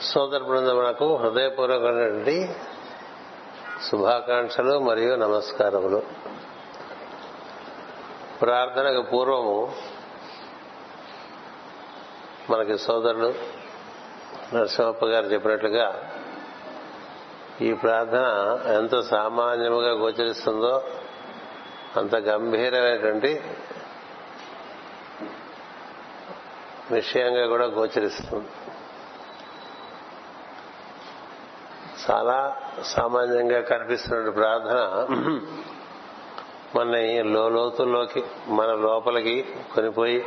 సోదర బృందమునకు హృదయపూర్వకమైనటువంటి శుభాకాంక్షలు మరియు నమస్కారములు. ప్రార్థనకు పూర్వము మనకి సోదరులు నరసింహప్ప గారు చెప్పినట్లుగా ఈ ప్రార్థన ఎంత సామాన్యముగా గోచరిస్తుందో అంత గంభీరమైనటువంటి విషయంగా కూడా గోచరిస్తుంది. చాలా సామాన్యంగా కనిపిస్తున్న ప్రార్థన మన లోతుల్లోకి మన లోపలికి కొనిపోయి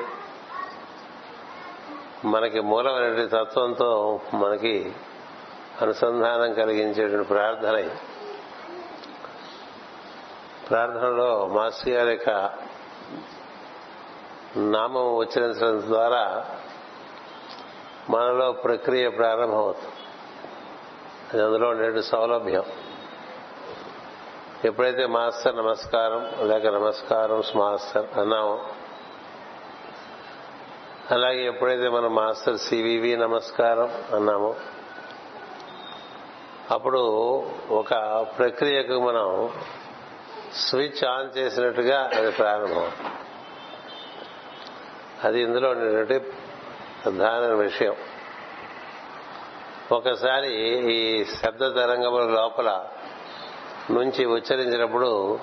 మనకి మూలమైన తత్వంతో మనకి అనుసంధానం కలిగించేటువంటి ప్రార్థన ప్రార్థనలో మాస్టర్ గారి యొక్క నామం ఉచ్చరించడం ద్వారా మనలో ప్రక్రియ ప్రారంభమవుతుంది. అది అందులో ఉండే సౌలభ్యం. ఎప్పుడైతే మాస్టర్ నమస్కారం లేక నమస్కారం మాస్టర్ అన్నామో అలాగే ఎప్పుడైతే మనం మాస్టర్ సివివి నమస్కారం అన్నామో అప్పుడు ఒక ప్రక్రియకు మనం స్విచ్ ఆన్ చేసినట్టుగా అది ప్రారంభం. అది ఇందులో ఉండేటువంటి ప్రధాన విషయం. ఒకసారి ఈ శబ్ద తరంగముల లోపల నుంచి ఉచ్చరించినప్పుడు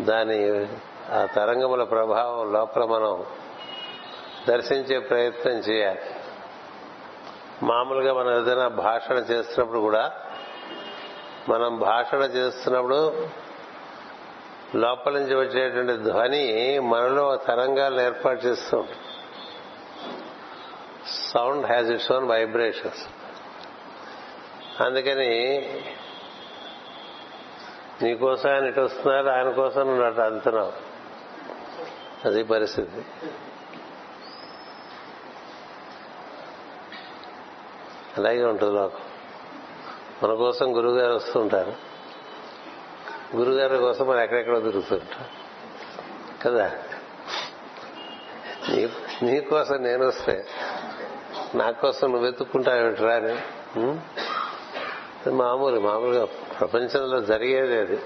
దాని ఆ తరంగముల ప్రభావం లోపల మనం దర్శించే ప్రయత్నం చేయాలి. మామూలుగా మనం ఏదైనా భాషణ చేస్తున్నప్పుడు కూడా మనం భాషణ చేస్తున్నప్పుడు లోపల నుంచి వచ్చేటువంటి ధ్వని మనలో తరంగాలను ఏర్పాటు చేస్తూ sound has its own vibrations అందుకని నీకోసం ఆయన ఇటు వస్తున్నారు ఆయన కోసం నువ్వు అటు అందుతున్నావు అది పరిస్థితి. అలాగే ఉంటుంది లోకం. మన కోసం గురువుగారు వస్తుంటారు గురుగారి కోసం మనం ఎక్కడెక్కడో దొరుకుతుంటాం కదా? నీ కోసం నేను వస్తే నా కోసం నువ్వు వెతుక్కుంటావేమిట్రా అని? మామూలు మామూలుగా ప్రపంచంలో జరిగేది అది.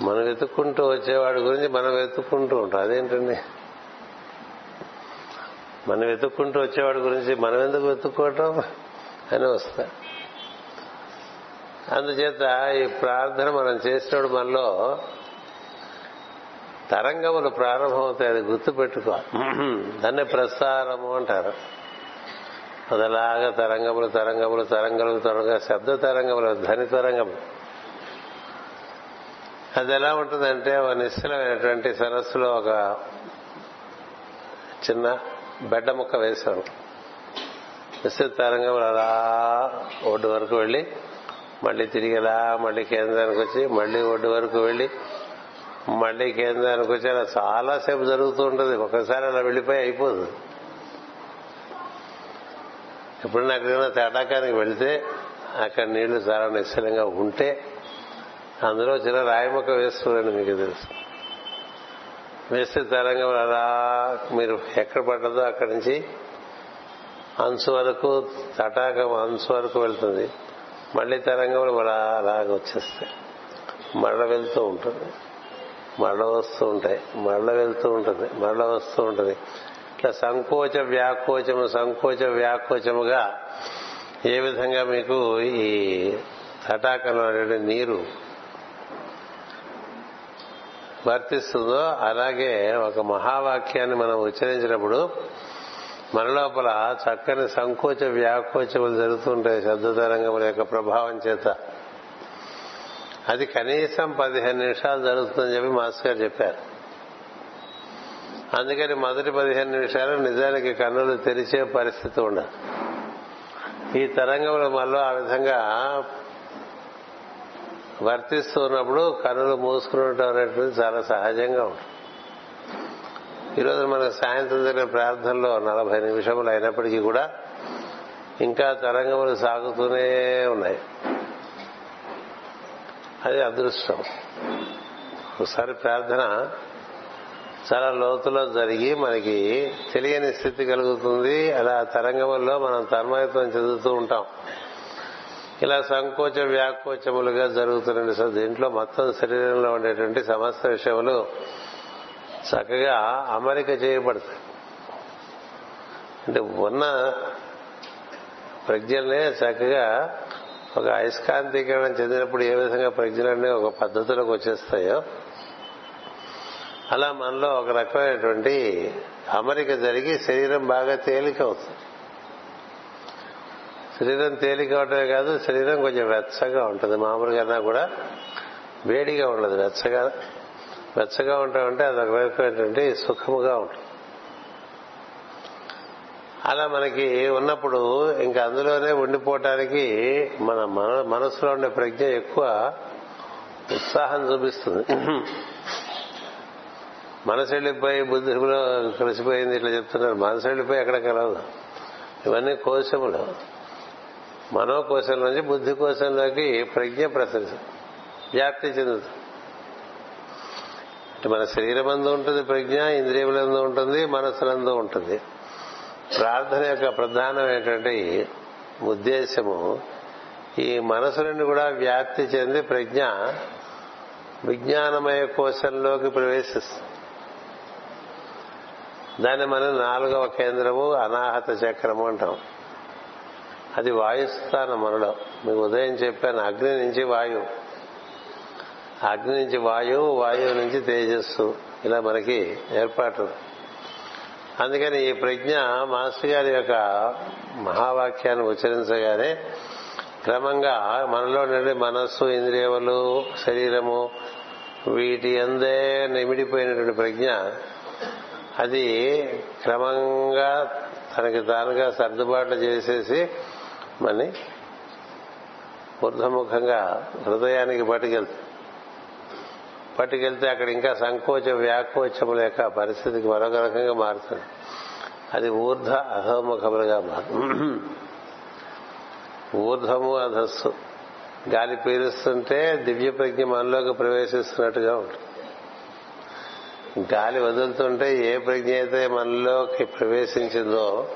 మనం వెతుక్కుంటూ వచ్చేవాడి గురించి మనం వెతుక్కుంటూ ఉంటాం. అదేంటండి? మనం వెతుక్కుంటూ వచ్చేవాడి గురించి మనం ఎందుకు వెతుక్కోవటం? అని వస్తా. అందుచేత ఈ ప్రార్థన మనం చేసినప్పుడు మనలో తరంగములు ప్రారంభమవుతాయి అది గుర్తుపెట్టుకో. దాన్ని ప్రసారము అంటారు. అదలాగా తరంగములు తరంగములు తరంగములు తరంగ శబ్ద తరంగములు ధ్వని తరంగములు. అది ఎలా ఉంటుందంటే ఒక నిశ్చలమైనటువంటి సరస్సులో ఒక చిన్న బెడ్డ ముక్క వేశాను నిశ్చిత తరంగములు అలా ఒడ్డు వరకు వెళ్ళి మళ్ళీ తిరిగి అలా మళ్ళీ కేంద్రానికి వచ్చి మళ్ళీ ఒడ్డు వరకు వెళ్ళి మళ్ళీ కేంద్రానికి వచ్చి అలా చాలాసేపు జరుగుతూ ఉంటుంది. ఒకసారి అలా వెళ్ళిపోయి ఇప్పుడు ఎప్పుడైనా ఏదైనా తేటాకానికి వెళితే అక్కడ నీళ్ళు చాలా నిశ్చలంగా ఉంటే అందులో చిన్న రాయి మొక్క వేస్తుందని మీకు తెలుసు. వేస్తే తరంగం అలా మీరు ఎక్కడ పడ్డదో అక్కడి నుంచి అంచు వరకు తటాకం అంచు వరకు వెళ్తుంది. మళ్ళీ తరంగములు అలా అలాగ వచ్చేస్తాయి. మళ్ళ వెళ్తూ ఉంటుంది. మళ్ళ వస్తూ ఉంటాయి. మళ్ళ వెళ్తూ ఉంటుంది. మళ్ళ వస్తూ ఉంటుంది. ఇట్లా సంకోచ వ్యాకోచము సంకోచ వ్యాకోచముగా ఏ విధంగా మీకు ఈ తటాకంలో నీరు వర్తిస్తుందో అలాగే ఒక మహావాక్యాన్ని మనం ఉచ్చరించినప్పుడు మన లోపల చక్కని సంకోచ వ్యాకోచములు జరుగుతుంటాయి శబ్దతరంగముల యొక్క ప్రభావం చేత. అది కనీసం పదిహేను నిమిషాలు జరుగుతుందని చెప్పి మాస్టర్ గారు చెప్పారు. అందుకని మొదటి పదిహేను నిమిషాలు నిజానికి కన్నులు తెరిచే పరిస్థితి ఉండదు. ఈ తరంగముల మనలో ఆ విధంగా వర్తిస్తూ ఉన్నప్పుడు కన్నులు మూసుకునటం అనేటువంటిది చాలా సహజంగా ఉంటుంది. ఈరోజు మనకు సాయంత్రం జరిగిన ప్రార్థనలో నలభై నిమిషములు అయినప్పటికీ కూడా ఇంకా తరంగములు సాగుతూనే ఉన్నాయి. అది అదృష్టం. ఒకసారి ప్రార్థన చాలా లోతులో జరిగి మనకి తెలియని స్థితి కలుగుతుంది. అలా తరంగముల్లో మనం తన్మయత్వం చెందుతూ ఉంటాం. ఇలా సంకోచ వ్యాకోచములుగా జరుగుతున్నాయి సార్ దీంట్లో మొత్తం శరీరంలో ఉండేటువంటి సమస్త విషయములు చక్కగా అమరిక చేయబడతాయి. అంటే ఉన్న ప్రజ్ఞల్నే చక్కగా ఒక అయస్కాంతీకరణ చెందినప్పుడు ఏ విధంగా ప్రజ్ఞలన్నీ ఒక పద్ధతిలోకి వచ్చేస్తాయో అలా మనలో ఒక రకమైనటువంటి అమరిక జరిగి శరీరం బాగా తేలిక అవుతుంది. శరీరం తేలిక అవటమే కాదు శరీరం కొంచెం వెచ్చగా ఉంటుంది. మామూలుగా కూడా వేడిగా ఉండదు వెచ్చగా వెచ్చగా ఉంటామంటే అది ఒక రకమైనటువంటి సుఖముగా ఉంటుంది. అలా మనకి ఉన్నప్పుడు ఇంకా అందులోనే ఉండిపోవటానికి మన మనసులో ఉండే ప్రజ్ఞ ఎక్కువ ఉత్సాహం చూపిస్తుంది. మనసు వెళ్ళిపోయి బుద్ధిలో కలిసిపోయింది ఇట్లా చెప్తున్నారు. మనసు వెళ్ళిపోయి ఎక్కడ కలవదు ఇవన్నీ కోశములు. మనోకోశం నుంచి బుద్ధి కోశంలోకి ప్రజ్ఞ ప్రసరి వ్యాప్తి చెందుతుంది. మన శరీరమందు ఉంటుంది ప్రజ్ఞ ఇంద్రియములందు ఉంటుంది మనసులందు ఉంటుంది. ప్రార్థన యొక్క ప్రధానమైనటువంటి ఉద్దేశము. ఈ మనసు నుండి కూడా వ్యాప్తి చెంది ప్రజ్ఞ విజ్ఞానమయ కోశంలోకి ప్రవేశిస్తుంది. దాన్ని మనం నాలుగవ కేంద్రము అనాహత చక్రము అంటాం. అది వాయుస్థానం మనలో మీకు ఉదయం చెప్పాను అగ్ని నుంచి వాయువు. అగ్ని నుంచి వాయువు వాయువు నుంచి తేజస్సు. ఇలా మనకి ఏర్పాటు. అందుకని ఈ ప్రజ్ఞ మాస్టర్ గారి యొక్క మహావాక్యాన్ని ఉచ్చరించగానే క్రమంగా మనలో నుండి మనస్సు ఇంద్రియములు శరీరము వీటి అందే నిమిడిపోయినటువంటి ప్రజ్ఞ అది క్రమంగా తనకి తానుగా సర్దుబాట్లు చేసేసి మని ఊర్ధముఖంగా హృదయానికి పట్టుకెళ్తుంది పట్టుకెళ్తే అక్కడ ఇంకా సంకోచ వ్యాకోచముల యొక్క పరిస్థితికి మరొక రకంగా మారుతుంది అది ఊర్ధ అధోముఖములుగా మారు. ఊర్ధము అధస్సు. గాలి పీలుస్తుంటే దివ్య ప్రజ్ఞ మనలోకి ప్రవేశిస్తున్నట్టుగా ఉంటుంది. గాలి వదులుతుంటే ఏ ప్రజ్ఞ అయితే మనలోకి ప్రవేశించిందో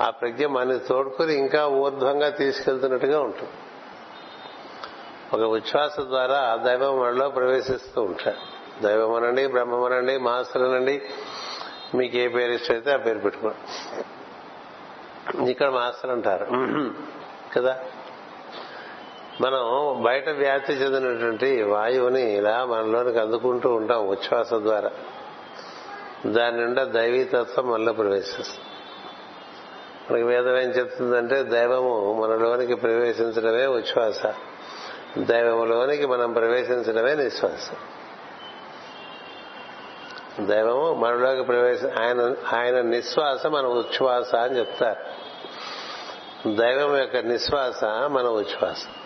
ఆ ప్రజ్ఞ మన తోడుకుని ఇంకా ఊర్ధ్వంగా తీసుకెళ్తున్నట్టుగా ఉంటుంది. ఒక ఉచ్ఛ్వాస ద్వారా ఆ దైవం మనలో ప్రవేశిస్తూ ఉంటాడు. దైవం అనండి బ్రహ్మం అనండి మాస్టర్ అనండి మీకు ఏ పేరు ఇష్టమైతే ఆ పేరు పెట్టుకోండి. ఇక్కడ మాస్టర్ అంటారు. కదా? మనం బయట వ్యాప్తి చెందినటువంటి వాయువుని ఇలా మనలోనికి అందుకుంటూ ఉంటాం ఉచ్ఛ్వాస ద్వారా. దాని నిండా దైవీతత్వం మనలో ప్రవేశిస్తుంది. మనకి వేదం ఏం చెప్తుందంటే దైవము మనలోనికి ప్రవేశించడమే ఉచ్ఛ్వాస. దైవములోనికి మనం ప్రవేశించడమే నిశ్వాస. దైవము మనలోకి ప్రవేశ ఆయన ఆయన నిశ్వాస మన ఉచ్ఛ్వాస అని చెప్తారు. దైవం యొక్క నిశ్వాస మన ఉచ్ఛ్వాసం.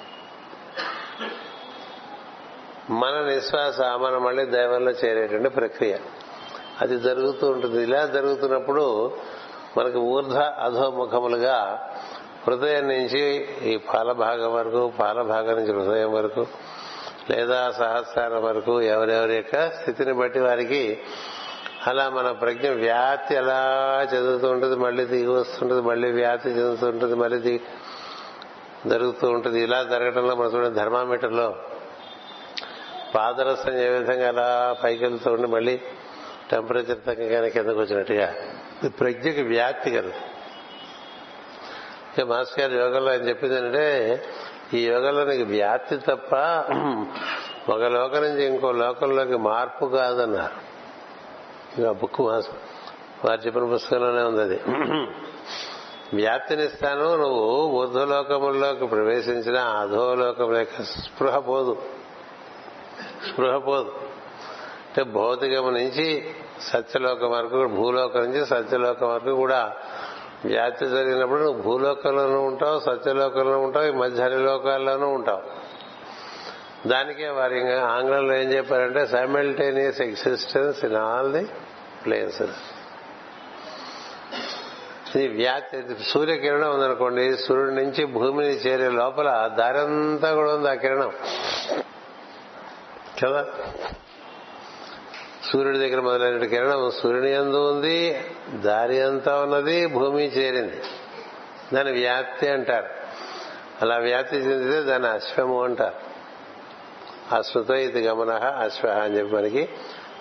మన నిశ్వాస మనం మళ్ళీ దైవంలో చేరేటువంటి ప్రక్రియ. అది జరుగుతూ ఉంటుంది. ఇలా జరుగుతున్నప్పుడు మనకు ఊర్ధ అధోముఖములుగా హృదయం నుంచి ఈ పాలభాగం వరకు పాలభాగం నుంచి హృదయం వరకు లేదా సహస్రారం వరకు ఎవరెవరి యొక్క స్థితిని బట్టి వారికి అలా మన ప్రజ్ఞ వ్యాప్తి ఎలా చదువుతూ ఉంటుంది. మళ్ళీ దిగి వస్తుంటుంది మళ్ళీ వ్యాప్తి చెందుతూ ఉంటుంది మళ్ళీ దిగి జరుగుతూ ఉంటుంది. ఇలా జరగడంలో మనం చూడండి ధర్మామీటర్లో పాదరసం ఏ విధంగా అలా పైకి వెళ్తూ ఉండి మళ్ళీ టెంపరేచర్ తగ్గగానే కిందకు వచ్చినట్టుగా. ప్రజ్ఞకి వ్యాప్తి కలుగుతుంది మాస్టర్ గారు యోగంలో ఆయన చెప్పింది అంటే ఈ యోగంలో నీకు వ్యాప్తి తప్ప ఒక లోకం నుంచి ఇంకో లోకంలోకి మార్పు కాదన్నారు. ఇంకా బుక్ మాస్ వారు చెప్పిన పుస్తకంలోనే ఉంది అది. వ్యాప్తినిస్తాను నువ్వు ఊర్ధ్వలోకముల్లోకి ప్రవేశించిన అధోలోకం యొక్క స్పృహ పోదు. స్పృహ పోదు అంటే భౌతికం నుంచి సత్యలోకం వరకు భూలోకం నుంచి సత్యలోకం వరకు కూడా వ్యాప్తి జరిగినప్పుడు నువ్వు భూలోకంలోనూ ఉంటావు సత్యలోకంలో ఉంటావు ఈ మధ్య లోకాల్లోనూ ఉంటావు. దానికే వారి ఆంగ్లంలో ఏం చెప్పారంటే simultaneous existence in all the places ఇది వ్యాప్తి సూర్యకిరణం ఉందనుకోండి సూర్యుడి నుంచి భూమిని చేరే లోపల దారంతా కూడా ఉంది ఆ కిరణం. కదా? సూర్యుడి దగ్గర మొదలైన కిరణం సూర్యుని ఎందు ఉంది దారి అంతా ఉన్నది భూమి చేరింది. దాని వ్యాప్తి అంటారు. అలా వ్యాప్తి చెందితే దాని అశ్వము అంటారు. అశ్వత ఇది గమన అశ్వ అని చెప్పి మనకి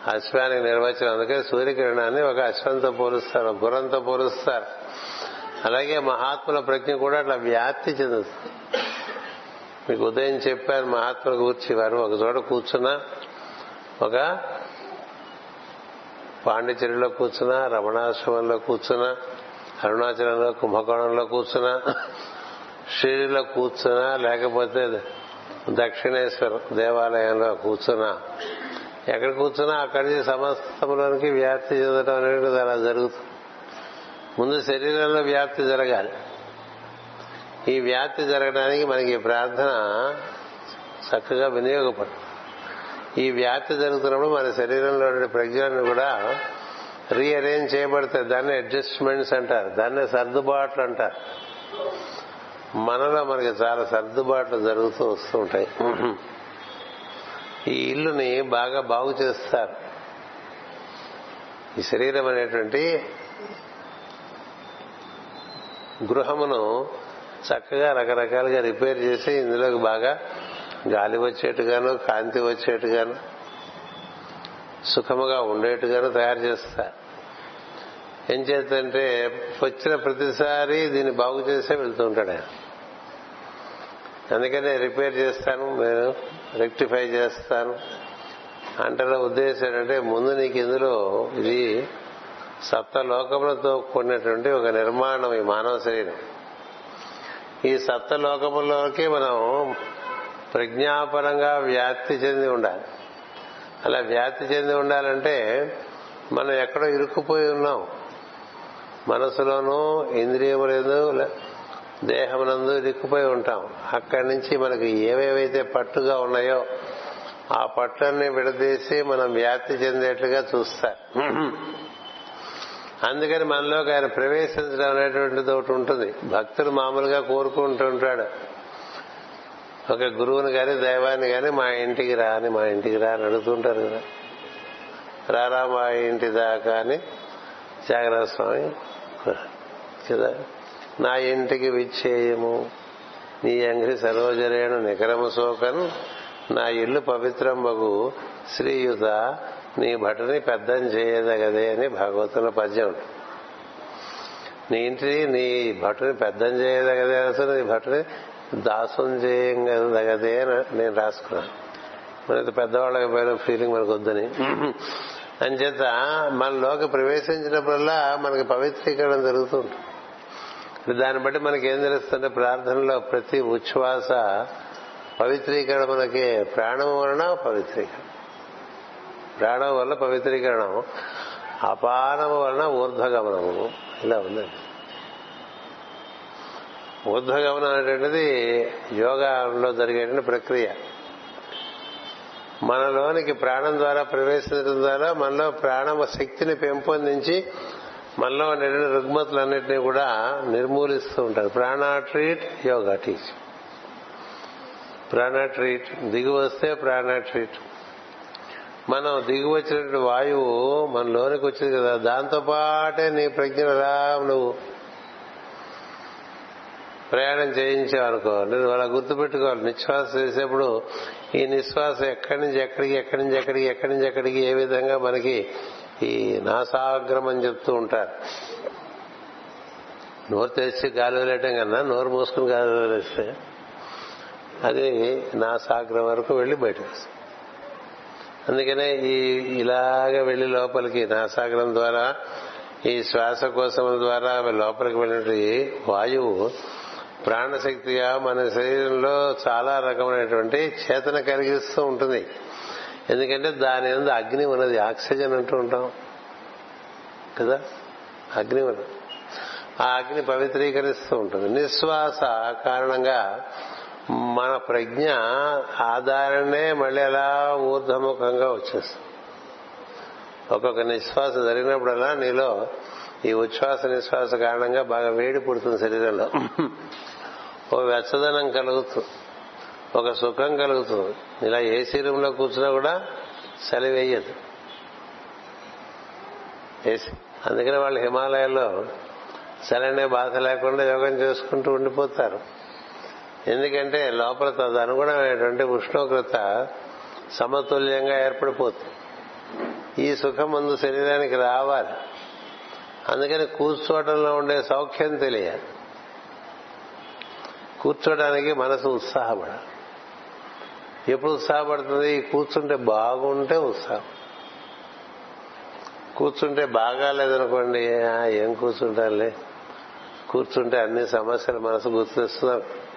అశ్వానికి నిర్వచనం. అందుకే సూర్యకిరణాన్ని ఒక అశ్వంతో పోలుస్తారు గురంతో పోలుస్తారు. అలాగే మహాత్ముల ప్రజ్ఞ కూడా అట్లా వ్యాప్తి చెందుతుంది. మీకు ఉదయం చెప్పారు మహాత్మ గురించి వారు ఒక చోట కూర్చున్న ఒక పాండిచేరిలో కూర్చున్నా రమణాశ్రమంలో కూర్చున్నా అరుణాచలంలో కుంభకోణంలో కూర్చున్నా షిరిలో కూర్చున్నా లేకపోతే దక్షిణేశ్వర దేవాలయంలో కూర్చున్నా. ఎక్కడ కూర్చున్నా అక్కడి నుంచి సమస్తంలోనికి వ్యాప్తి చెందడం అనేది అలా జరుగుతుంది. ముందు శరీరంలో వ్యాప్తి జరగాలి. ఈ వ్యాప్తి జరగడానికి మనకి ప్రార్థన చక్కగా వినియోగపడు ఈ వ్యాప్తి జరుగుతున్నప్పుడు మన శరీరంలో ప్రజ్ఞలను కూడా రీఅరేంజ్ చేయబడతాయి. దాన్ని అడ్జస్ట్మెంట్స్ అంటారు. దాన్ని సర్దుబాట్లు అంటారు. మనలో మనకి చాలా సర్దుబాట్లు జరుగుతూ వస్తూ ఉంటాయి. ఈ ఇల్లుని బాగా బాగు చేస్తారు. ఈ శరీరం అనేటువంటి గృహమును చక్కగా రకరకాలుగా రిపేర్ చేసి ఇందులోకి బాగా గాలి వచ్చేట్టుగాను కాంతి వచ్చేట్టుగాను సుఖముగా ఉండేట్టుగాను తయారు చేస్తారు ఏం చేద్దంటే వచ్చిన ప్రతిసారి దీన్ని బాగు చేసే వెళ్తూ ఉంటాడు ఆయన. అందుకనే రిపేర్ చేస్తాను నేను రెక్టిఫై చేస్తాను. అంటే ఉద్దేశం ఏంటంటే ముందు నీకు ఇందులో ఇది సప్త లోకములతో కూడినటువంటి ఒక నిర్మాణం ఈ మానవ శరీరం. ఈ సప్తలోకముల్లోకి మనం ప్రజ్ఞాపరంగా వ్యాప్తి చెంది ఉండాలి. అలా వ్యాప్తి చెంది ఉండాలంటే మనం ఎక్కడో ఇరుక్కుపోయి ఉన్నాం. మనసులోనూ ఇంద్రియములందు దేహమునందు ఇరుక్కుపోయి ఉంటాం. అక్కడి నుంచి మనకి ఏవేవైతే పట్టుగా ఉన్నాయో ఆ పట్టుని విడదీసి మనం వ్యాప్తి చెందేట్లుగా చూస్తారు. అందుకని మనలోకి ఆయన ప్రవేశించడం అనేటువంటిది ఒకటి ఉంటుంది. భక్తులు మామూలుగా కోరుకుంటూ ఉంటాడు. ఒక గురువుని కానీ దైవాన్ని కానీ మా ఇంటికి రా అని మా ఇంటికి రా అని అడుగుతుంటారు కదా. రారా మా ఇంటి దాకా అని జాగ్రత్త స్వామి. కదా? నా ఇంటికి విచ్చేయము. నీ అంగడి సరోజరేణు నికరము సోకను నా ఇల్లు పవిత్రం పవిత్రంబగు. శ్రీయుత నీ భటుని పెద్దం చేయదగదే అని భగవతుల పద్యం. నీ ఇంటి నీ భటుని పెద్దం చేయదగదే అసలు నీ భటుని దాసం చేయగదగదే అని నేను రాసుకున్నాను. మనకి పెద్దవాళ్ళకి పోయిన ఫీలింగ్ మనకు వద్దని. అంచేత మనలోకి ప్రవేశించినప్పుడల్లా మనకి పవిత్రీకరణ జరుగుతుంది దాన్ని బట్టి మనకి ఏం తెలుస్తుంటే ప్రార్థనలో ప్రతి ఉచ్ఛ్వాస పవిత్రీకరణ మనకి ప్రాణం వలన పవిత్రీకరణ. ప్రాణం వల్ల పవిత్రీకరణం అపానము వలన ఊర్ధ్వగమనము. ఇలా ఉందండి. ఊర్ధ్వగమనం అనేటువంటిది యోగాలో జరిగేటువంటి ప్రక్రియ. మనలోనికి ప్రాణం ద్వారా ప్రవేశించడం ద్వారా మనలో ప్రాణ శక్తిని పెంపొందించి మనలో ఉండే రుగ్మతులన్నింటినీ కూడా నిర్మూలిస్తూ ఉంటారు. Prana treat yoga teach. Prana treat దిగి వస్తే ప్రాణ ట్రీట్. మనం దిగు వచ్చినటువంటి వాయువు మన లోనికి వచ్చింది కదా దాంతో పాటే నీ ప్రజ్ఞ రా నువ్వు ప్రయాణం చేయించావు అనుకో నేను అలా గుర్తుపెట్టుకోవాలి నిశ్వాస చేసేప్పుడు ఈ నిశ్వాస ఎక్కడి నుంచి ఎక్కడికి ఎక్కడి నుంచి ఎక్కడికి ఎక్కడి నుంచి ఎక్కడికి ఏ విధంగా మనకి ఈ నాసాగ్రం అని చెప్తూ ఉంటారు. నోరు తెరిచి గాలి వదిలేయటం కన్నా నోరు మూసుకుని గాలి వదిలేస్తే అది నాసాగ్రం వరకు వెళ్ళి బయటకు వస్తుంది. అందుకనే ఈ ఇలాగ వెళ్ళి లోపలికి నాసాగరం ద్వారా ఈ శ్వాసకోశం ద్వారా లోపలికి వెళ్ళినటువంటి వాయువు ప్రాణశక్తిగా మన శరీరంలో చాలా రకమైనటువంటి చేతన కలిగిస్తూ ఉంటుంది. ఎందుకంటే దాని మీద అగ్ని ఉన్నది ఆక్సిజన్ అంటూ ఉంటాం. కదా? అగ్ని ఉన్నది. ఆ అగ్ని పవిత్రీకరిస్తూ ఉంటుంది. నిశ్వాస కారణంగా మన ప్రజ్ఞ ఆధారనే మళ్ళీ అలా ఊర్ధముఖంగా వచ్చేస్తుంది. ఒక్కొక్క నిశ్వాస జరిగినప్పుడల్లా నీలో ఈ ఉచ్ఛ్వాస నిశ్వాస కారణంగా బాగా వేడి పుడుతుంది శరీరంలో. ఓ వెచ్చదనం కలుగుతుంది ఒక సుఖం కలుగుతుంది ఇలా ఏసీ రూమ్ కూర్చున్నా కూడా చలి వేయదు. అందుకని వాళ్ళు హిమాలయాల్లో చలనే బాధ లేకుండా యోగం చేసుకుంటూ ఉండిపోతారు. ఎందుకంటే లోపల తదనుగుణమైనటువంటి ఉష్ణోగ్రత సమతుల్యంగా ఏర్పడిపోతుంది. ఈ సుఖం ముందు శరీరానికి రావాలి. అందుకని కూర్చోవడంలో ఉండే సౌఖ్యం తెలియాలి. కూర్చోడానికి మనసు ఉత్సాహపడాలి. ఎప్పుడు ఉత్సాహపడుతుంది? కూర్చుంటే బాగుంటే ఉత్సాహం. కూర్చుంటే బాగాలేదనుకోండి ఏం కూర్చుంటారులే కూర్చుంటే అన్ని సమస్యలు మనసు గుర్తిస్తున్నారు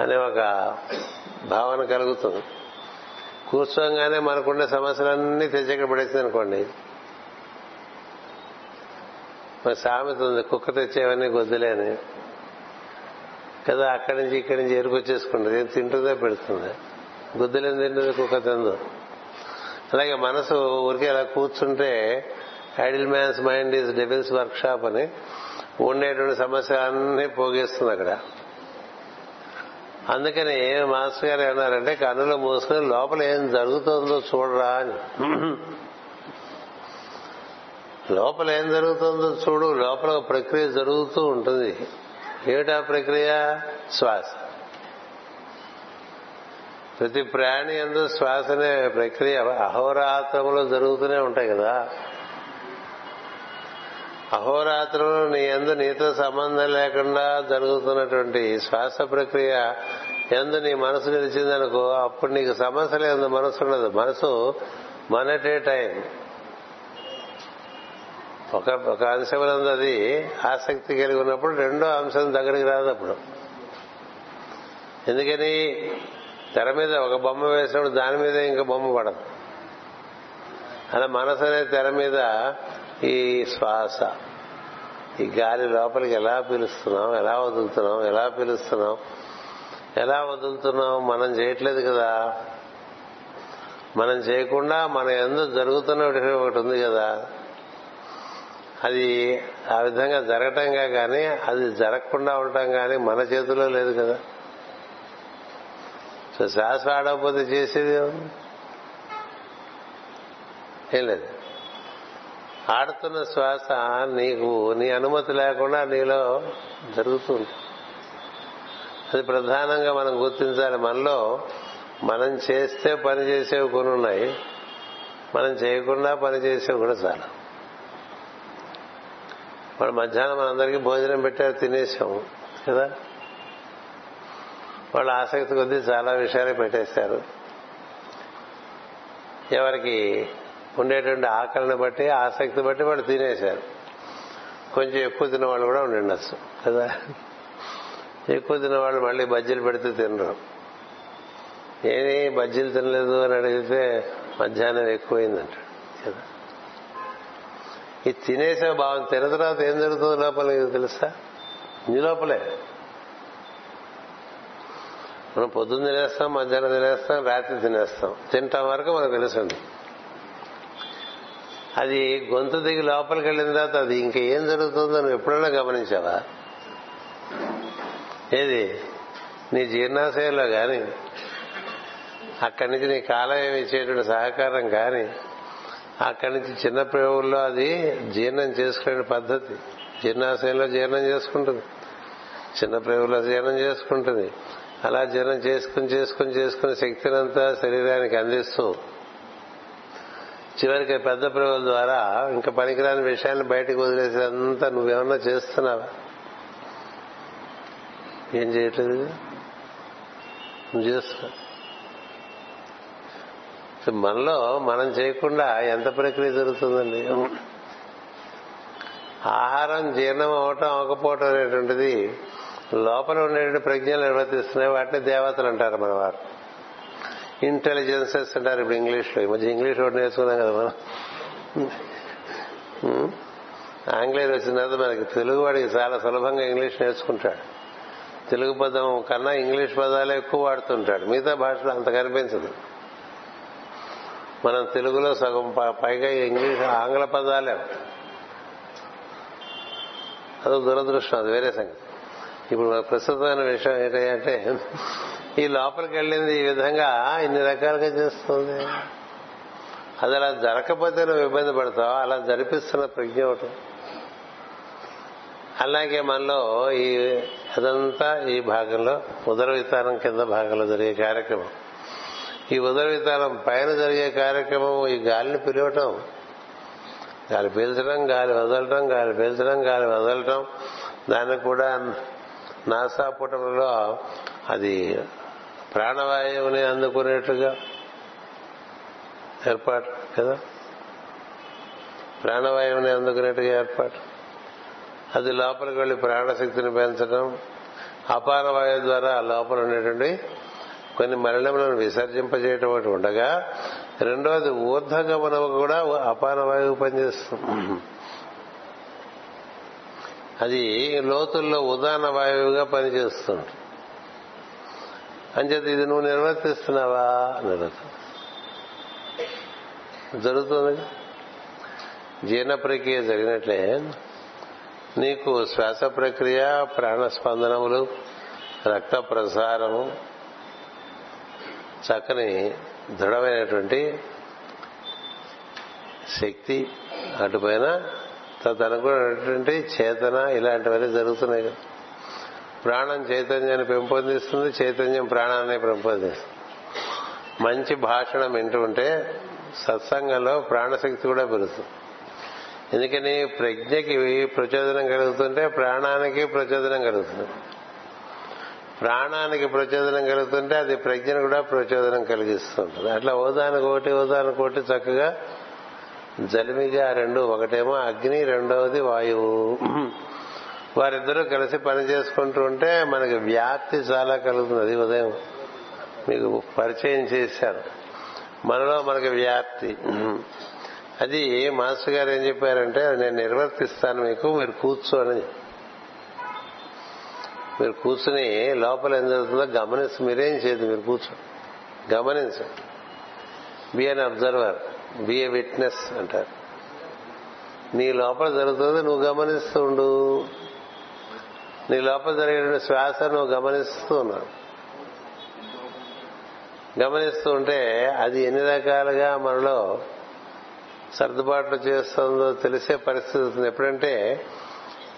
అనే ఒక భావన కలుగుతుంది. కూర్చోగానే మనకుండే సమస్యలన్నీ తెచ్చక్కడ పడేసింది అనుకోండి. మరి సామెత ఉంది కుక్క తెచ్చేవన్నీ గొద్దులేని కదా అక్కడి నుంచి ఇక్కడి నుంచి ఎరుకొచ్చేసుకుంటుంది ఏం తింటుందో పెడుతుంది. గుద్దులేని తింటుంది కుక్క తిందో అలాగే మనసు ఊరికే అలా కూర్చుంటే idle man's mind is devil's workshop అని ఉండేటువంటి సమస్య అన్నీ పోగేస్తుంది అక్కడ. అందుకని మాస్టర్ గారు ఏమన్నారంటే కన్నులు మూసుకుని లోపల ఏం జరుగుతుందో చూడరా అని. లోపల ఏం జరుగుతుందో చూడు లోపల ప్రక్రియ జరుగుతూ ఉంటుంది. ఏమిటా ప్రక్రియ? శ్వాస. ప్రతి ప్రాణి ఎందు శ్వాస అనే ప్రక్రియ అహోరాత్రములు జరుగుతూనే ఉంటాయి కదా. అహోరాత్రులు నీ ఎందు నీతో సంబంధం లేకుండా జరుగుతున్నటువంటి శ్వాస ప్రక్రియ ఎందు నీ మనసు నిలిచిందనుకో అప్పుడు నీకు సమస్య లేదు మనసు ఉండదు. మనసు మనటే టైం. ఒక ఒక అంశం అది ఆసక్తి కలిగి ఉన్నప్పుడు రెండో అంశం దగ్గరికి రాదు అప్పుడు. ఎందుకని? తెర మీద ఒక బొమ్మ వేసినప్పుడు దాని మీద ఇంకా బొమ్మ పడదు. అలా మనసు అనే తెర మీద ఈ శ్వాస. ఈ గాలి లోపలికి ఎలా పీలుస్తున్నాం ఎలా వదులుతున్నాం ఎలా పీలుస్తున్నాం ఎలా వదులుతున్నాం మనం చేయట్లేదు కదా. మనం చేయకుండా మన ఎందు జరుగుతున్న ఒకటి ఉంది కదా. అది ఆ విధంగా జరగటంగా కానీ అది జరగకుండా ఉండటం కానీ మన చేతిలో లేదు కదా. సో శ్వాస ఆడకపోతే చేసేది ఏం లేదు. ఆడుతున్న శ్వాస నీకు నీ అనుమతి లేకుండా నీలో జరుగుతుంది. అది ప్రధానంగా మనం గుర్తించాలి. మనలో మనం చేస్తే పని చేసేవి కొన్ని ఉన్నాయి. మనం చేయకుండా పని చేసేవి కూడా చాలా. వాడు మధ్యాహ్నం మనందరికీ భోజనం పెట్టారు తినేసాము కదా? వాళ్ళు ఆసక్తి కొద్దీ చాలా విషయాలు పెట్టేశారు. ఎవరికి ఉండేటువంటి ఆకలిని బట్టి ఆసక్తి బట్టి వాళ్ళు తినేశారు. కొంచెం ఎక్కువ తిన్న వాళ్ళు కూడా ఉండిండొచ్చు కదా? ఎక్కువ తిన్న వాళ్ళు మళ్ళీ బజ్జీలు పెడితే తినరు. ఏమి బజ్జీలు తినలేదు అని అడిగితే మధ్యాహ్నం ఎక్కువైందంట కదా? ఇది తినేసే బాగుంది తిన తర్వాత ఏం జరుగుతుంది లోపల ఇది తెలుసా? నీ లోపలే. మనం పొద్దున్న తినేస్తాం మధ్యాహ్నం తినేస్తాం రాత్రి తినేస్తాం. తింటాం వరకు మనకు తెలుసుంది అది గొంతు దిగి లోపలికి వెళ్ళిన తర్వాత అది ఇంకా ఏం జరుగుతుందో నువ్వు ఎప్పుడైనా గమనించావా? ఏది? నీ జీర్ణాశయంలో కానీ అక్కడి నుంచి నీ కాలయం ఇచ్చేటువంటి సహకారం కానీ అక్కడి నుంచి చిన్న ప్రేవుల్లో అది జీర్ణం చేసుకునే పద్ధతి. జీర్ణాశయంలో జీర్ణం చేసుకుంటుంది. చిన్న ప్రయోగంలో జీర్ణం చేసుకుంటుంది. అలా జీర్ణం చేసుకుని చేసుకుని చేసుకుని శక్తినంతా శరీరానికి అందిస్తూ చివరికి పెద్ద ప్రజల ద్వారా ఇంకా పనికిరాని విషయాన్ని బయటకు వదిలేసేంతా నువ్వేమన్నా చేస్తున్నావా? ఏం చేయట్లేదు నువ్వు చేస్తున్నావు? మనలో మనం చేయకుండా ఎంత ప్రక్రియ జరుగుతుందండి? ఆహారం జీర్ణం అవటం అవ్వకపోవటం అనేటువంటిది లోపల ఉండేటువంటి ప్రజ్ఞలు నిర్వర్తిస్తున్నాయి. వాటిని దేవతలు అంటారు మన వారు ఇంటెలిజెన్సెస్ అంటారు ఇప్పుడు ఇంగ్లీష్లో. ఈ మధ్య ఇంగ్లీష్ ఒకటి నేర్చుకున్నాం కదా మనం. ఆంగ్లేయులు వచ్చిన తర్వాత మనకి తెలుగు వాడికి చాలా సులభంగా ఇంగ్లీష్ నేర్చుకుంటాడు. తెలుగు పదం కన్నా ఇంగ్లీష్ పదాలే ఎక్కువ వాడుతుంటాడు. మిగతా భాషలో అంత కనిపించదు. మనం తెలుగులో సగం పైగా ఇంగ్లీష్ ఆంగ్ల పదాలే. అది దురదృష్టం అది వేరే సంగతి. ఇప్పుడు ప్రస్తుతమైన విషయం ఏంటంటే ఈ లోపలికి వెళ్ళింది ఈ విధంగా ఇన్ని రకాలుగా చేస్తుంది. అది అలా జరగకపోతే నువ్వు ఇబ్బంది పడతావు? అలా జరిపిస్తున్న ప్రజ్ఞ ఒకటి. అలాగే మనలో ఈ అదంతా ఈ భాగంలో ఉదర వితానం కింద భాగంలో జరిగే కార్యక్రమం. ఈ ఉదర వితానం పైన జరిగే కార్యక్రమం ఈ గాలిని పిలవటం. గాలి పీల్చడం గాలి వదలటం గాలి పీల్చడం గాలి వదలటం. దానికి కూడా నాసా పుటంలో అది ప్రాణవాయువుని అందుకునేట్టుగా ఏర్పాటు కదా? ప్రాణవాయువుని అందుకునేట్టుగా ఏర్పాటు. అది లోపలికి వెళ్ళి ప్రాణశక్తిని పెంచడం అపార వాయువు ద్వారా లోపల ఉండేటువంటి కొన్ని మరణములను విసర్జింపజేయటం ఒకటి ఉండగా రెండోది ఊర్ధగమనము కూడా అపార వాయువు పనిచేస్తుంది. అది లోతుల్లో ఉదాన వాయువుగా పనిచేస్తుంది. అంచేత ఇది నువ్వు నిర్వర్తిస్తున్నావా అని జరుగుతుంది? జీర్ణ ప్రక్రియ జరిగినట్లే. నీకు శ్వాస ప్రక్రియ ప్రాణస్పందనములు రక్త ప్రసారము చక్కని దృఢమైనటువంటి శక్తి అటుపైన తదనుకున్నటువంటి చేతన ఇలాంటివన్నీ జరుగుతున్నాయి కదా. ప్రాణం చైతన్యాన్ని పెంపొందిస్తుంది చైతన్యం ప్రాణాన్ని పెంపొందిస్తుంది. మంచి భాషణం వింటూ ఉంటే సత్సంగంలో ప్రాణశక్తి కూడా పెరుగుతుంది. ఎందుకని? ప్రజ్ఞకి ప్రచోదనం కలుగుతుంటే ప్రాణానికి ప్రచోదనం కలుగుతుంది. ప్రాణానికి ప్రచోదనం కలుగుతుంటే అది ప్రజ్ఞను కూడా ప్రచోదనం కలిగిస్తుంటుంది. అట్లా ఓదానికి ఒకటి ఓదానికి ఒకటి చక్కగా జలిమిగా రెండు ఒకటేమో అగ్ని రెండవది వాయువు. వారిద్దరూ కలిసి పని చేసుకుంటూ ఉంటే మనకి వ్యాప్తి చాలా కలుగుతుంది. అది ఉదయం మీకు పరిచయం చేశారు. మనలో మనకి వ్యాప్తి. అది మాస్టర్ గారు ఏం చెప్పారంటే నేను నిర్వర్తిస్తాను మీకు మీరు కూర్చోని మీరు కూర్చుని లోపల ఏం జరుగుతుందో గమనించి మీరేం చేయదు మీరు కూర్చో. గమనించండి be an observer be a witness అంటారు. నీ లోపల జరుగుతుంది నువ్వు గమనిస్తూ ఉండు. నీ లోపల జరిగిన శ్వాస నువ్వు గమనిస్తూ ఉన్నావు గమనిస్తూ ఉంటే అది ఎన్ని రకాలుగా మనలో సర్దుబాట్లు చేస్తుందో తెలిసే పరిస్థితి ఉంటుంది ఎప్పుడంటే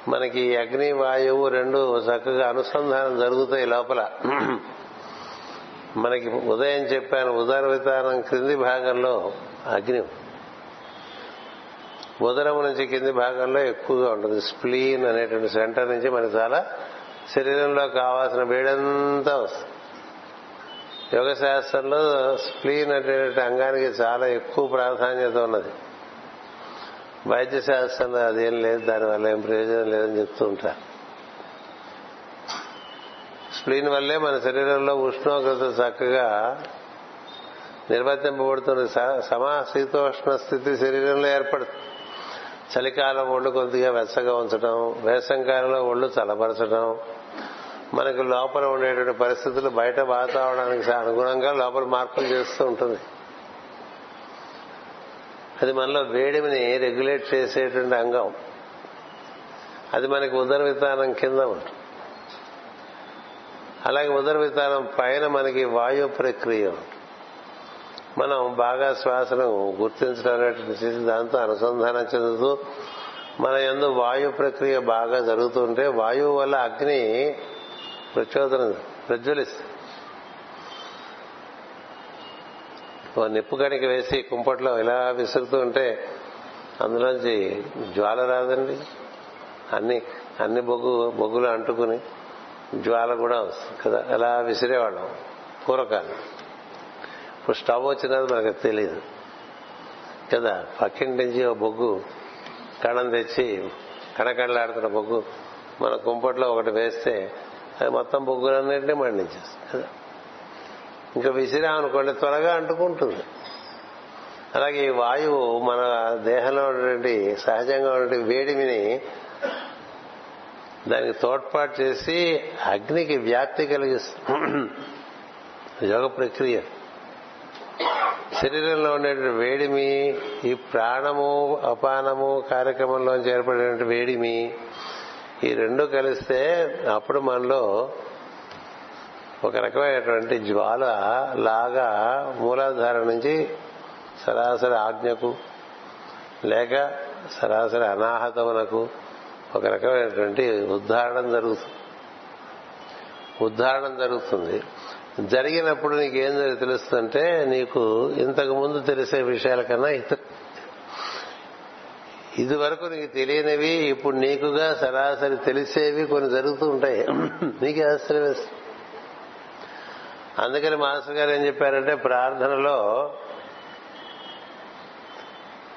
మనకి అగ్ని వాయువు రెండు చక్కగా అనుసంధానం జరుగుతాయి లోపల. మనకి ఉదయం చెప్పాను ఉదర విధానం క్రింది భాగంలో అగ్ని. ఉదరం నుంచి కింది భాగంలో ఎక్కువగా ఉంటుంది. స్ప్లీన్ అనేటువంటి సెంటర్ నుంచి మనకి చాలా శరీరంలో కావాల్సిన వేడంతా వస్తుంది. యోగ శాస్త్రంలో స్ప్లీన్ అనేటువంటి అంగానికి చాలా ఎక్కువ ప్రాధాన్యత ఉన్నది. వైద్య శాస్త్రంలో అదేం లేదు దానివల్ల ఏం ప్రయోజనం లేదని చెప్తూ ఉంటారు. స్ప్లీన్ వల్లే మన శరీరంలో ఉష్ణోగ్రత చక్కగా నిర్వర్తింపబడుతుంది. సమా శీతోష్ణ స్థితి శరీరంలో ఏర్పడుతుంది. చలికాలం ఒళ్ళు కొద్దిగా వెచ్చగా ఉంచడం వేసంకాలంలో ఒళ్ళు చలపరచడం మనకు లోపల ఉండేటువంటి పరిస్థితులు బయట వాతావరణానికి అనుగుణంగా లోపల మార్పులు చేస్తూ ఉంటుంది. అది మనలో వేడిమిని రెగ్యులేట్ చేసేటువంటి అంగం. అది మనకి ఉదర విధానం కింద ఉంటుంది. అలాగే ఉదర విధానం పైన మనకి వాయు ప్రక్రియ ఉంటుంది. మనం బాగా శ్వాసను గుర్తించడం అనేటువంటి చేసి దాంతో అనుసంధానం చెందుతూ మన ఎందు వాయు ప్రక్రియ బాగా జరుగుతుంటే వాయువు వల్ల అగ్ని ప్రచోదనం ప్రజ్వలిస్తుంది. ఓ నిప్పు కణిక వేసి కుంపట్లో ఇలా విసురుతూ ఉంటే అందులోంచి జ్వాల రాదండి. అన్ని అన్ని బొగ్గు బొగ్గులు అంటుకుని జ్వాల కూడా వస్తుంది కదా. అలా విసిరేవాళ్ళం పూర్వకాలం. ఇప్పుడు స్టవ్ వచ్చినది మనకు తెలియదు కదా పక్కింటి నుంచి ఓ బొగ్గు కణం తెచ్చి కణకణలాడుతున్న బొగ్గు మన కుంపట్లో ఒకటి వేస్తే అది మొత్తం బొగ్గులన్నింటినీ మండించేస్తుంది. కదా. ఇంకా విసిరామనుకోండి త్వరగా అంటుకుంటుంది. అలాగే ఈ వాయువు మన దేహంలో ఉన్నటువంటి సహజంగా ఉన్నటువంటి వేడిమిని దానికి తోడ్పాటు చేసి అగ్నికి వ్యాప్తి కలిగిస్తుంది. యోగ ప్రక్రియ. శరీరంలో ఉండే వేడిమి ఈ ప్రాణము అపానము కార్యక్రమంలో ఏర్పడేటువంటి వేడిమి ఈ రెండు కలిస్తే అప్పుడు మనలో ఒక రకమైనటువంటి జ్వాల లాగా మూలాధార నుంచి సరాసరి ఆజ్ఞకు లేక సరాసరి అనాహతమునకు ఒక రకమైనటువంటి ఉద్ధారణం జరుగుతుంది. ఉద్ధారణం జరుగుతుంది. జరిగినప్పుడు నీకేం జరి- తెలుస్తుందంటే నీకు ఇంతకు ముందు తెలిసే విషయాల కన్నా ఇది వరకు నీకు తెలియనివి ఇప్పుడు నీకుగా సరాసరి తెలిసేవి కొన్ని జరుగుతూ ఉంటాయి. నీకు ఆశ్చర్యం వేస్తుంది. అందుకని మాస్టర్ గారు ఏం చెప్పారంటే ప్రార్థనలో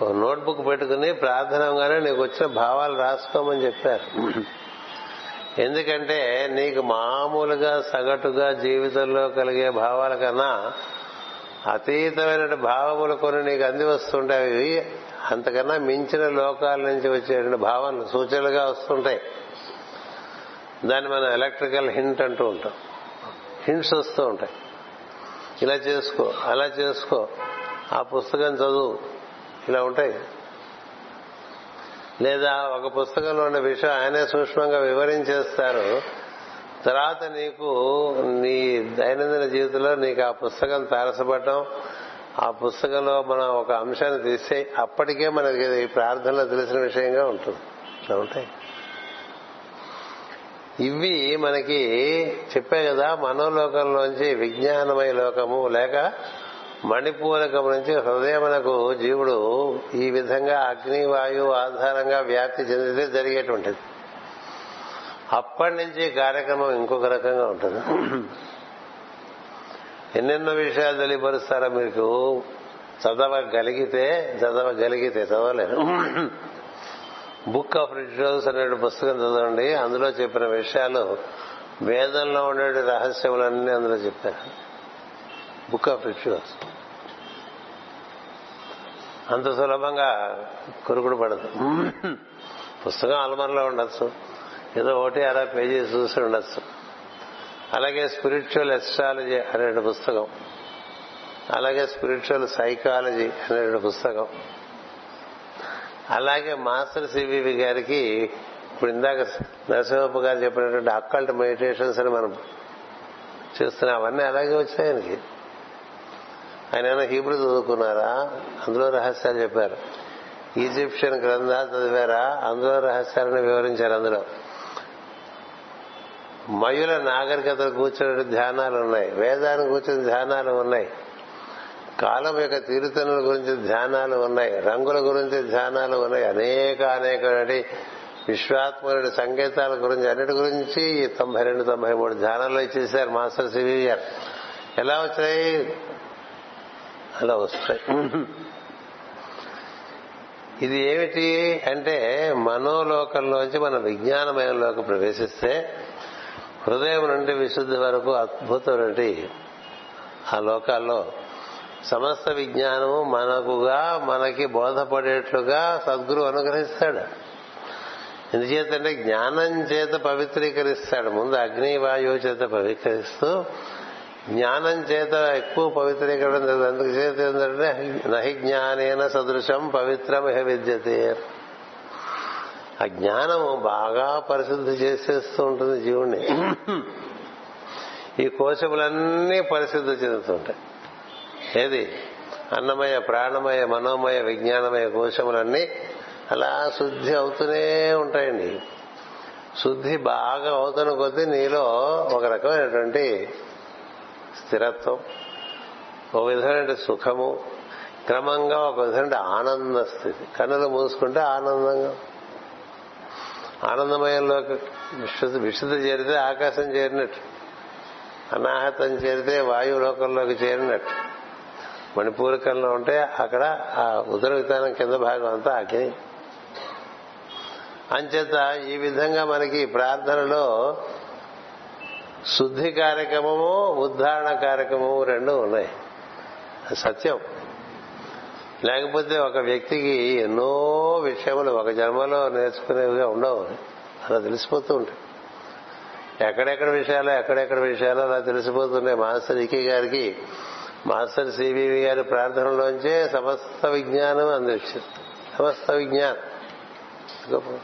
నోట్బుక్ పెట్టుకుని ప్రార్థనగానే నీకు వచ్చిన భావాలు రాసుకోమని చెప్పారు. ఎందుకంటే నీకు మామూలుగా సగటుగా జీవితంలో కలిగే భావాల కన్నా అతీతమైన భావములు కొన్ని నీకు అంది వస్తుంటాయి. అవి అంతకన్నా మించిన లోకాల నుంచి వచ్చేటువంటి భావనలు సూచనలుగా వస్తుంటాయి. దాన్ని మనం ఎలక్ట్రికల్ హింట్ అంటూ ఉంటాం. హింట్స్ వస్తూ ఉంటాయి. ఇలా చేసుకో అలా చేసుకో. ఆ పుస్తకం చదువు. ఇలా ఉంటాయి. లేదా ఒక పుస్తకంలో ఉన్న విషయం ఆయనే సూక్ష్మంగా వివరించేస్తారు. తర్వాత నీకు నీ దైనందిన జీవితంలో నీకు ఆ పుస్తకం తారసపడటం ఆ పుస్తకంలో మనం ఒక అంశాన్ని తీస్తే అప్పటికే మనకి ఇది ప్రార్థనలో తెలిసిన విషయంగా ఉంటుంది. ఇట్లా ఉంటాయి. ఇవి మనకి చెప్పే కదా మనోలోకంలోంచి విజ్ఞానమయ లోకము లేక మణిపూరకం నుంచి హృదయమునకు జీవుడు ఈ విధంగా అగ్ని వాయువు ఆధారంగా వ్యాప్తి చెందితే జరిగేటువంటిది. అప్పటి నుంచి కార్యక్రమం ఇంకొక రకంగా ఉంటుంది. ఎన్నెన్నో విషయాలు తెలియపరుస్తారా మీకు? చదవగలిగితే చదవగలిగితే చదవలేరు. బుక్ ఆఫ్ రిచువల్స్ అనే పుస్తకం చదవండి. అందులో చెప్పిన విషయాలు వేదంలో ఉండే రహస్యములన్నీ అందులో చెప్పారు. బుక్ ఆఫ్ రిచువల్స్ అంత సులభంగా కొరుకుడు పడదు. పుస్తకం అలమరలో ఉండొచ్చు. ఏదో ఒకటి అలా పేజీ చూసి ఉండొచ్చు. అలాగే స్పిరిచువల్ ఎస్ట్రాలజీ అనే పుస్తకం. అలాగే స్పిరిచువల్ సైకాలజీ అనే పుస్తకం. అలాగే మాస్టర్ సివివి గారికి ఇప్పుడు ఇందాక నరసింహప్ప గారు చెప్పినటువంటి అక్కల్ట్ మెడిటేషన్స్ అని మనం చేస్తున్నాం. అవన్నీ అలాగే వచ్చాయి ఆయనకి. ఆయన ఏమైనా హీబ్రూ చదువుకున్నారా? అందులో రహస్యాలు చెప్పారు. ఈజిప్షియన్ గ్రంథాలు చదివారా? అందులో రహస్యాలను వివరించారు అందులో. మయుల నాగరికతలు కూర్చున్న ధ్యానాలు ఉన్నాయి. వేదాన్ని కూర్చుని ధ్యానాలు ఉన్నాయి. కాలం యొక్క తీరుతనుల గురించి ధ్యానాలు ఉన్నాయి. రంగుల గురించి ధ్యానాలు ఉన్నాయి. అనేక అనేక విశ్వాత్మరుడి సంకేతాల గురించి అన్నిటి గురించి తొంభై రెండు తొంభై మూడు ధ్యానాల్లో ఇచ్చేశారు మాస్టర్ సివి ఎలా వచ్చాయి అలా వస్తాయి. ఇది ఏమిటి అంటే మనోలోకంలోంచి మన విజ్ఞానమయంలోకి ప్రవేశిస్తే హృదయం నుండి విశుద్ధి వరకు అద్భుతమైనటువంటి ఆ లోకాల్లో సమస్త విజ్ఞానము మనకుగా మనకి బోధపడేట్లుగా సద్గురు అనుగ్రహిస్తాడు. ఎందుచేతంటే జ్ఞానం చేత పవిత్రీకరిస్తాడు. ముందు అగ్ని వాయువు చేత పవిత్రిస్తూ జ్ఞానం చేత ఎక్కువ పవిత్రీకరణ అందుకు చేత ఏంటంటే నహి జ్ఞానేన సదృశం పవిత్రమిహ విద్యతే. ఆ జ్ఞానము బాగా పరిశుద్ధి చేసేస్తూ ఉంటుంది జీవుణ్ణి. ఈ కోశములన్నీ పరిశుద్ధి చెందుతుంటాయి ఏది? అన్నమయ ప్రాణమయ మనోమయ విజ్ఞానమయ కోశములన్నీ అలా శుద్ధి అవుతూనే ఉంటాయండి. శుద్ధి బాగా అవుతున్న కొద్దీ నీలో ఒక రకమైనటువంటి స్థిరత్వం ఒక విధమైన సుఖము క్రమంగా ఒక విధమైన ఆనంద స్థితి. కన్నులు మూసుకుంటే ఆనందంగా. ఆనందమయంలోకి విశుద్ధి చేరితే ఆకాశం చేరినట్టు. అనాహతం చేరితే వాయులోకంలోకి చేరినట్టు. మణిపూరకంలో ఉంటే అక్కడ ఆ ఉదర విధానం కింద భాగం అంతా అగ్ని. అంచేత ఈ విధంగా మనకి ప్రార్థనలో శుద్ధి కార్యక్రమము ఉద్ధారణ కార్యక్రమము రెండు ఉన్నాయి. సత్యం. లేకపోతే ఒక వ్యక్తికి ఎన్నో విషయములు ఒక జన్మలో నేర్చుకునేవిగా ఉండవు. అలా తెలిసిపోతూ ఉంటాయి. ఎక్కడెక్కడ విషయాలు ఎక్కడెక్కడ విషయాలు అలా తెలిసిపోతున్నాయి. మాస్టర్ ఇకే గారికి మాస్టర్ సిబివి గారి ప్రార్థనలోంచే సమస్త విజ్ఞానం అందించింది. సమస్త విజ్ఞానం.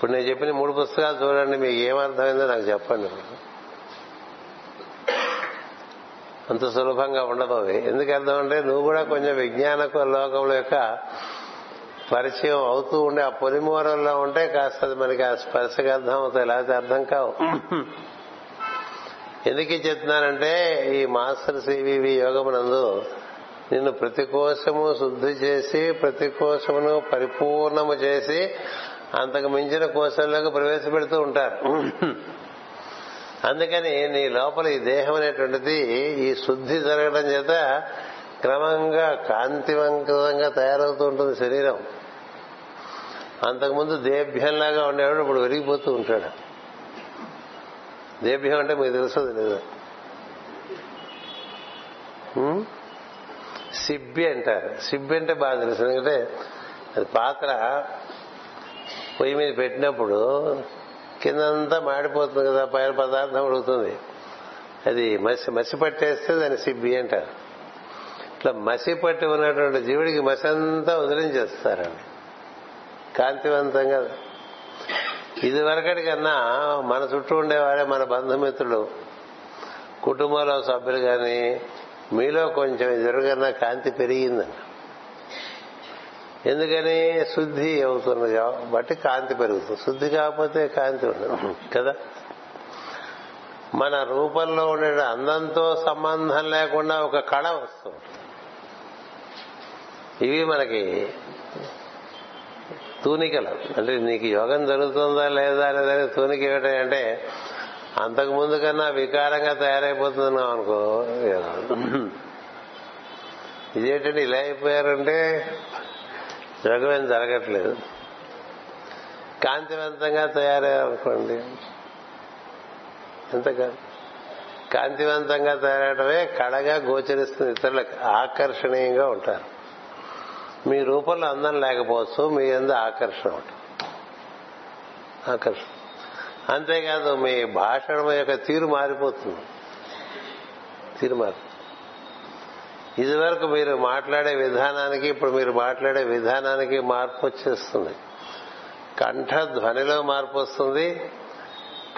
ఇప్పుడు నేను చెప్పిన మూడు పుస్తకాలు చూడండి మీకు ఏమర్థమైందో నాకు చెప్పండి. అంత సులభంగా ఉండదు అది. ఎందుకు అర్థం అంటే నువ్వు కూడా కొంచెం విజ్ఞాన లోకముల యొక్క పరిచయం అవుతూ ఉండే ఆ పొలిమూరంలో ఉంటే కాస్త మనకి ఆ స్పర్శకు అర్థం అవుతాయి లేకపోతే అర్థం కావు. ఎందుకు చెప్తున్నానంటే ఈ మాస్టర్ సివివి యోగమునందు నిన్ను ప్రతి కోశము శుద్ధి చేసి ప్రతి కోశమును పరిపూర్ణము చేసి అంతకు మించిన కోశంలోకి ప్రవేశపెడుతూ ఉంటారు. అందుకని నీ లోపల ఈ దేహం అనేటువంటిది ఈ శుద్ధి జరగడం చేత క్రమంగా కాంతివంతంగా తయారవుతూ ఉంటుంది శరీరం. అంతకుముందు దేభ్యంలాగా ఉండేవాడు ఇప్పుడు విరిగిపోతూ ఉంటాడు. దేభ్యం అంటే మీకు తెలుస్తుంది లేదు సిబ్బి అంటారు. సిబ్బి అంటే బాగా తెలుసు. ఎందుకంటే అది పాత్ర పొయ్యి మీద పెట్టినప్పుడు కిందంతా మాడిపోతుంది కదా పైన పదార్థం ఉడుకుతుంది. అది మసి మసి పట్టేస్తే దాన్ని సిబ్బి అంటారు. ఇట్లా మసి పట్టి ఉన్నటువంటి జీవుడికి మసి అంతా వదిలించేస్తారండి. కాంతివంతంగా. ఇది వరకటి కన్నా మన చుట్టూ ఉండేవారే మన బంధుమిత్రులు కుటుంబంలో సభ్యులు కానీ మీలో కొంచెం జరుగన్న కాంతి పెరిగిందండి ఎందుకని? శుద్ధి అవుతుంది బట్టి కాంతి పెరుగుతుంది. శుద్ధి కాకపోతే కాంతి ఉండదు. కదా? మన రూపంలో ఉండే అందంతో సంబంధం లేకుండా ఒక కళ వస్తుంది. ఇవి మనకి తూనికలు. అంటే నీకు యోగం జరుగుతుందా లేదా అనేది తూనిక ఏమిటంటే అంతకు ముందు కన్నా వికారంగా తయారైపోతున్నావు అనుకో ఇదేంటంటే ఇలా అయిపోయారంటే యోగం ఏం జరగట్లేదు. కాంతివంతంగా తయారయ్యారనుకోండి ఎంతగా కాంతివంతంగా తయారవడమే కళగా గోచరిస్తుంది. ఇతరులకు ఆకర్షణీయంగా ఉంటారు. మీ రూపంలో అందం లేకపోవచ్చు మీ ఎందు ఆకర్షణ ఉంటుంది. ఆకర్షణ. అంతేకాదు మీ భాషణ యొక్క తీరు మారిపోతుంది. తీరు మారి ఇది వరకు మీరు మాట్లాడే విధానానికి ఇప్పుడు మీరు మాట్లాడే విధానానికి మార్పు వచ్చేస్తుంది. కంఠ ధ్వనిలో మార్పు వస్తుంది.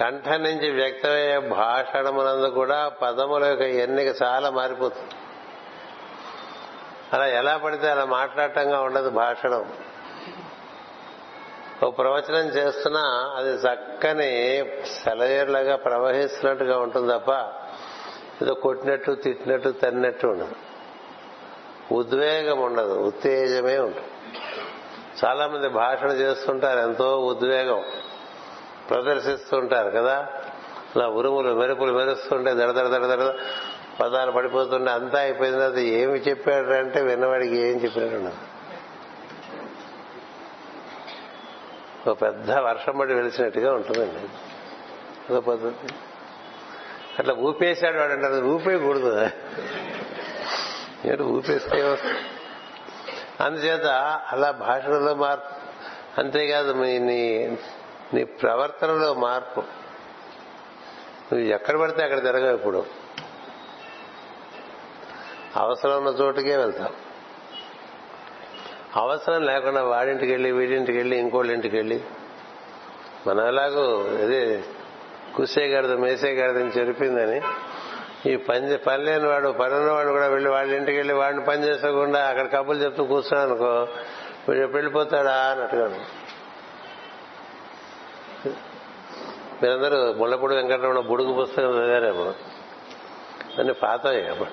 కంఠ నుంచి వ్యక్తమయ్యే భాషణమునందు కూడా పదముల యొక్క ఎన్నిక చాలా మారిపోతుంది. అలా ఎలా పడితే అలా మాట్లాడటంగా ఉండదు భాషణం. ఒక ప్రవచనం చేస్తున్నా అది చక్కని సెలయేరులాగా ప్రవహిస్తున్నట్టుగా ఉంటుంది తప్ప ఏదో కొట్టినట్టు తిట్టినట్టు తన్నట్టు ఉండదు. ఉద్వేగం ఉండదు ఉత్తేజమే ఉంటుంది. చాలా మంది భాషణ చేస్తుంటారు ఎంతో ఉద్వేగం ప్రదర్శిస్తుంటారు కదా. అలా ఉరుములు మెరుపులు మెరుస్తుంటే దడదడ దడదడ పదాలు పడిపోతుంటే అంతా అయిపోయిన తర్వాత ఏమి చెప్పాడు అంటే విన్నవాడికి ఏం చెప్పాడు ఒక పెద్ద వర్షం పడి వెలిసినట్టుగా ఉంటుందండి. అదో పద్ధతి. అట్లా ఊపేశాడు వాడు అంటారు ఊపేయకూడదు. ఏంటి ఊపిస్తే అందుచేత అలా భాషలో మార్పు. అంతేకాదు మీ నీ నీ ప్రవర్తనలో మార్పు. నువ్వు ఎక్కడ పడితే అక్కడ తిరగవు ఇప్పుడు. అవసరం ఉన్న చోటుకే వెళ్తావు. అవసరం లేకుండా వాడింటికి వెళ్ళి వీడింటికి వెళ్ళి ఇంకోళ్ళ ఇంటికి వెళ్ళి మనలాగూ అదే కుసే గడదు మేసే గడదని చెరిపిందని ఈ పని పని లేని వాడు పని ఉన్నవాడు కూడా వెళ్ళి వాళ్ళ ఇంటికి వెళ్ళి వాడిని పని చేసుకోకుండా అక్కడ కబుర్లు చెప్తూ కూర్చున్నాను అనుకో వీడు ఎప్పుడు వెళ్ళిపోతాడా అన్నట్టుగా మీరందరూ ముళ్ళపూడి వెంకటరమణ బుడుగు పుస్తకం చదివారేమో? అన్ని పాత అప్పుడు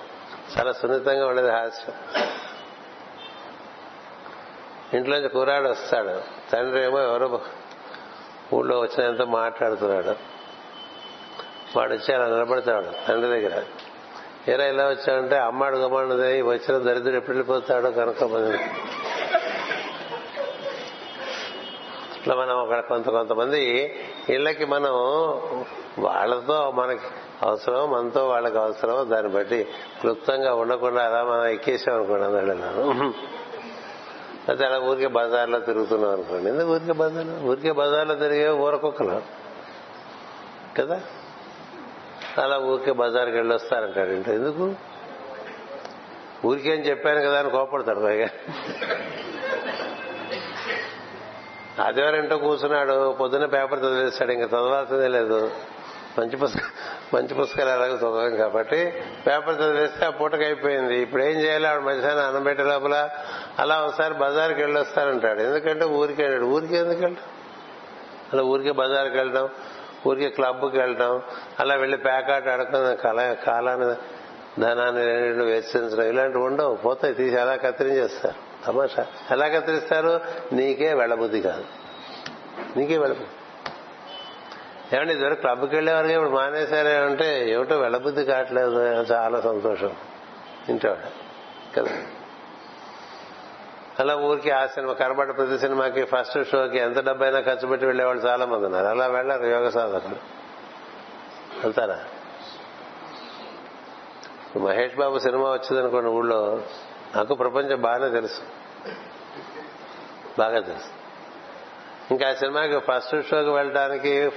చాలా సున్నితంగా ఉండేది హాస్యం. ఇంట్లోంచి కూరాడు వస్తాడు. తండ్రి ఏమో ఎవరో ఊళ్ళో వచ్చినంత మాట్లాడుతున్నాడు. వాడు వచ్చి అలా నిలబడతాడు తండ్రి దగ్గర. ఏరా ఇలా వచ్చాడంటే అమ్మాడు గమ్మాడుదే వచ్చిన దరిద్రుడు ఎప్పుడు వెళ్ళిపోతాడో కనుక ఇట్లా మనం అక్కడ కొంత కొంతమంది ఇళ్ళకి మనం వాళ్ళతో మనకి అవసరం మనతో వాళ్ళకి అవసరం దాన్ని బట్టి క్లుప్తంగా ఉండకుండా అలా మనం ఎక్కేసాం అనుకోండి అయితే అలా ఊరికే బజార్లో తిరుగుతున్నాం అనుకోండి. ఎందుకు ఊరికే బజార్లో? ఊరికే బజార్లో తిరిగే ఊరకొక్కలు. కదా? అలా ఊరికే బజార్కి వెళ్ళి వస్తారంటాడు ఇంట్లో ఎందుకు? ఊరికేం చెప్పాను కదా అని కోపడతాడు పైగా. ఆదివారం కూర్చున్నాడు పొద్దున్న పేపర్ చదివేస్తాడు ఇంకా చదవాల్సిందే లేదు. మంచి పుస్తకం మంచి పుస్తకాలు అలాగే చదవం కాబట్టి పేపర్ చదివేస్తే ఆ పూటకి అయిపోయింది. ఇప్పుడు ఏం చేయాలి? ఆవిడ మధ్యాహ్నం అన్నం పెట్టే లోపల అలా ఒకసారి బజార్కి వెళ్ళొస్తానంటాడు ఎందుకంటే ఊరికే వెళ్ళాడు ఊరికి ఎందుకు వెళ్ళడం అలా ఊరికే బజార్కి వెళ్ళడం ఊరికే క్లబ్కి వెళ్ళడం అలా వెళ్ళి ప్యాకాట్ ఆడుకుని కళ కాలాన్ని ధనాన్ని రెండు వెచ్చించడం ఇలాంటివి ఉండవు. పోతాయి తీసి ఎలా కత్తిరించేస్తారు. తమాషా. ఎలా కత్తిరిస్తారు? నీకే వెళ్ళబుద్ధి కాదు. నీకే వెళ్ళబుద్ధి. ఏమండి ఇదివరకు క్లబ్కి వెళ్ళేవారికి ఇప్పుడు మానేశారే అంటే ఏమిటో వెళ్ళబుద్ధి కావట్లేదు. చాలా సంతోషం. ఇంటోడు కదా? అలా ఊరికి ఆ సినిమా కనబడ్డ ప్రతి సినిమాకి ఫస్ట్ షోకి ఎంత డబ్బైనా ఖర్చు పెట్టి వెళ్ళేవాళ్ళు చాలా మంది ఉన్నారు. అలా వెళ్ళారు యోగ సాధకులు. వెళ్తారా? మహేష్ బాబు సినిమా వచ్చిందనుకోండి ఊళ్ళో నాకు ప్రపంచం బాగానే తెలుసు. బాగా తెలుసు. ఇంకా ఆ సినిమాకి ఫస్ట్ షోకి వెళ్ళడానికి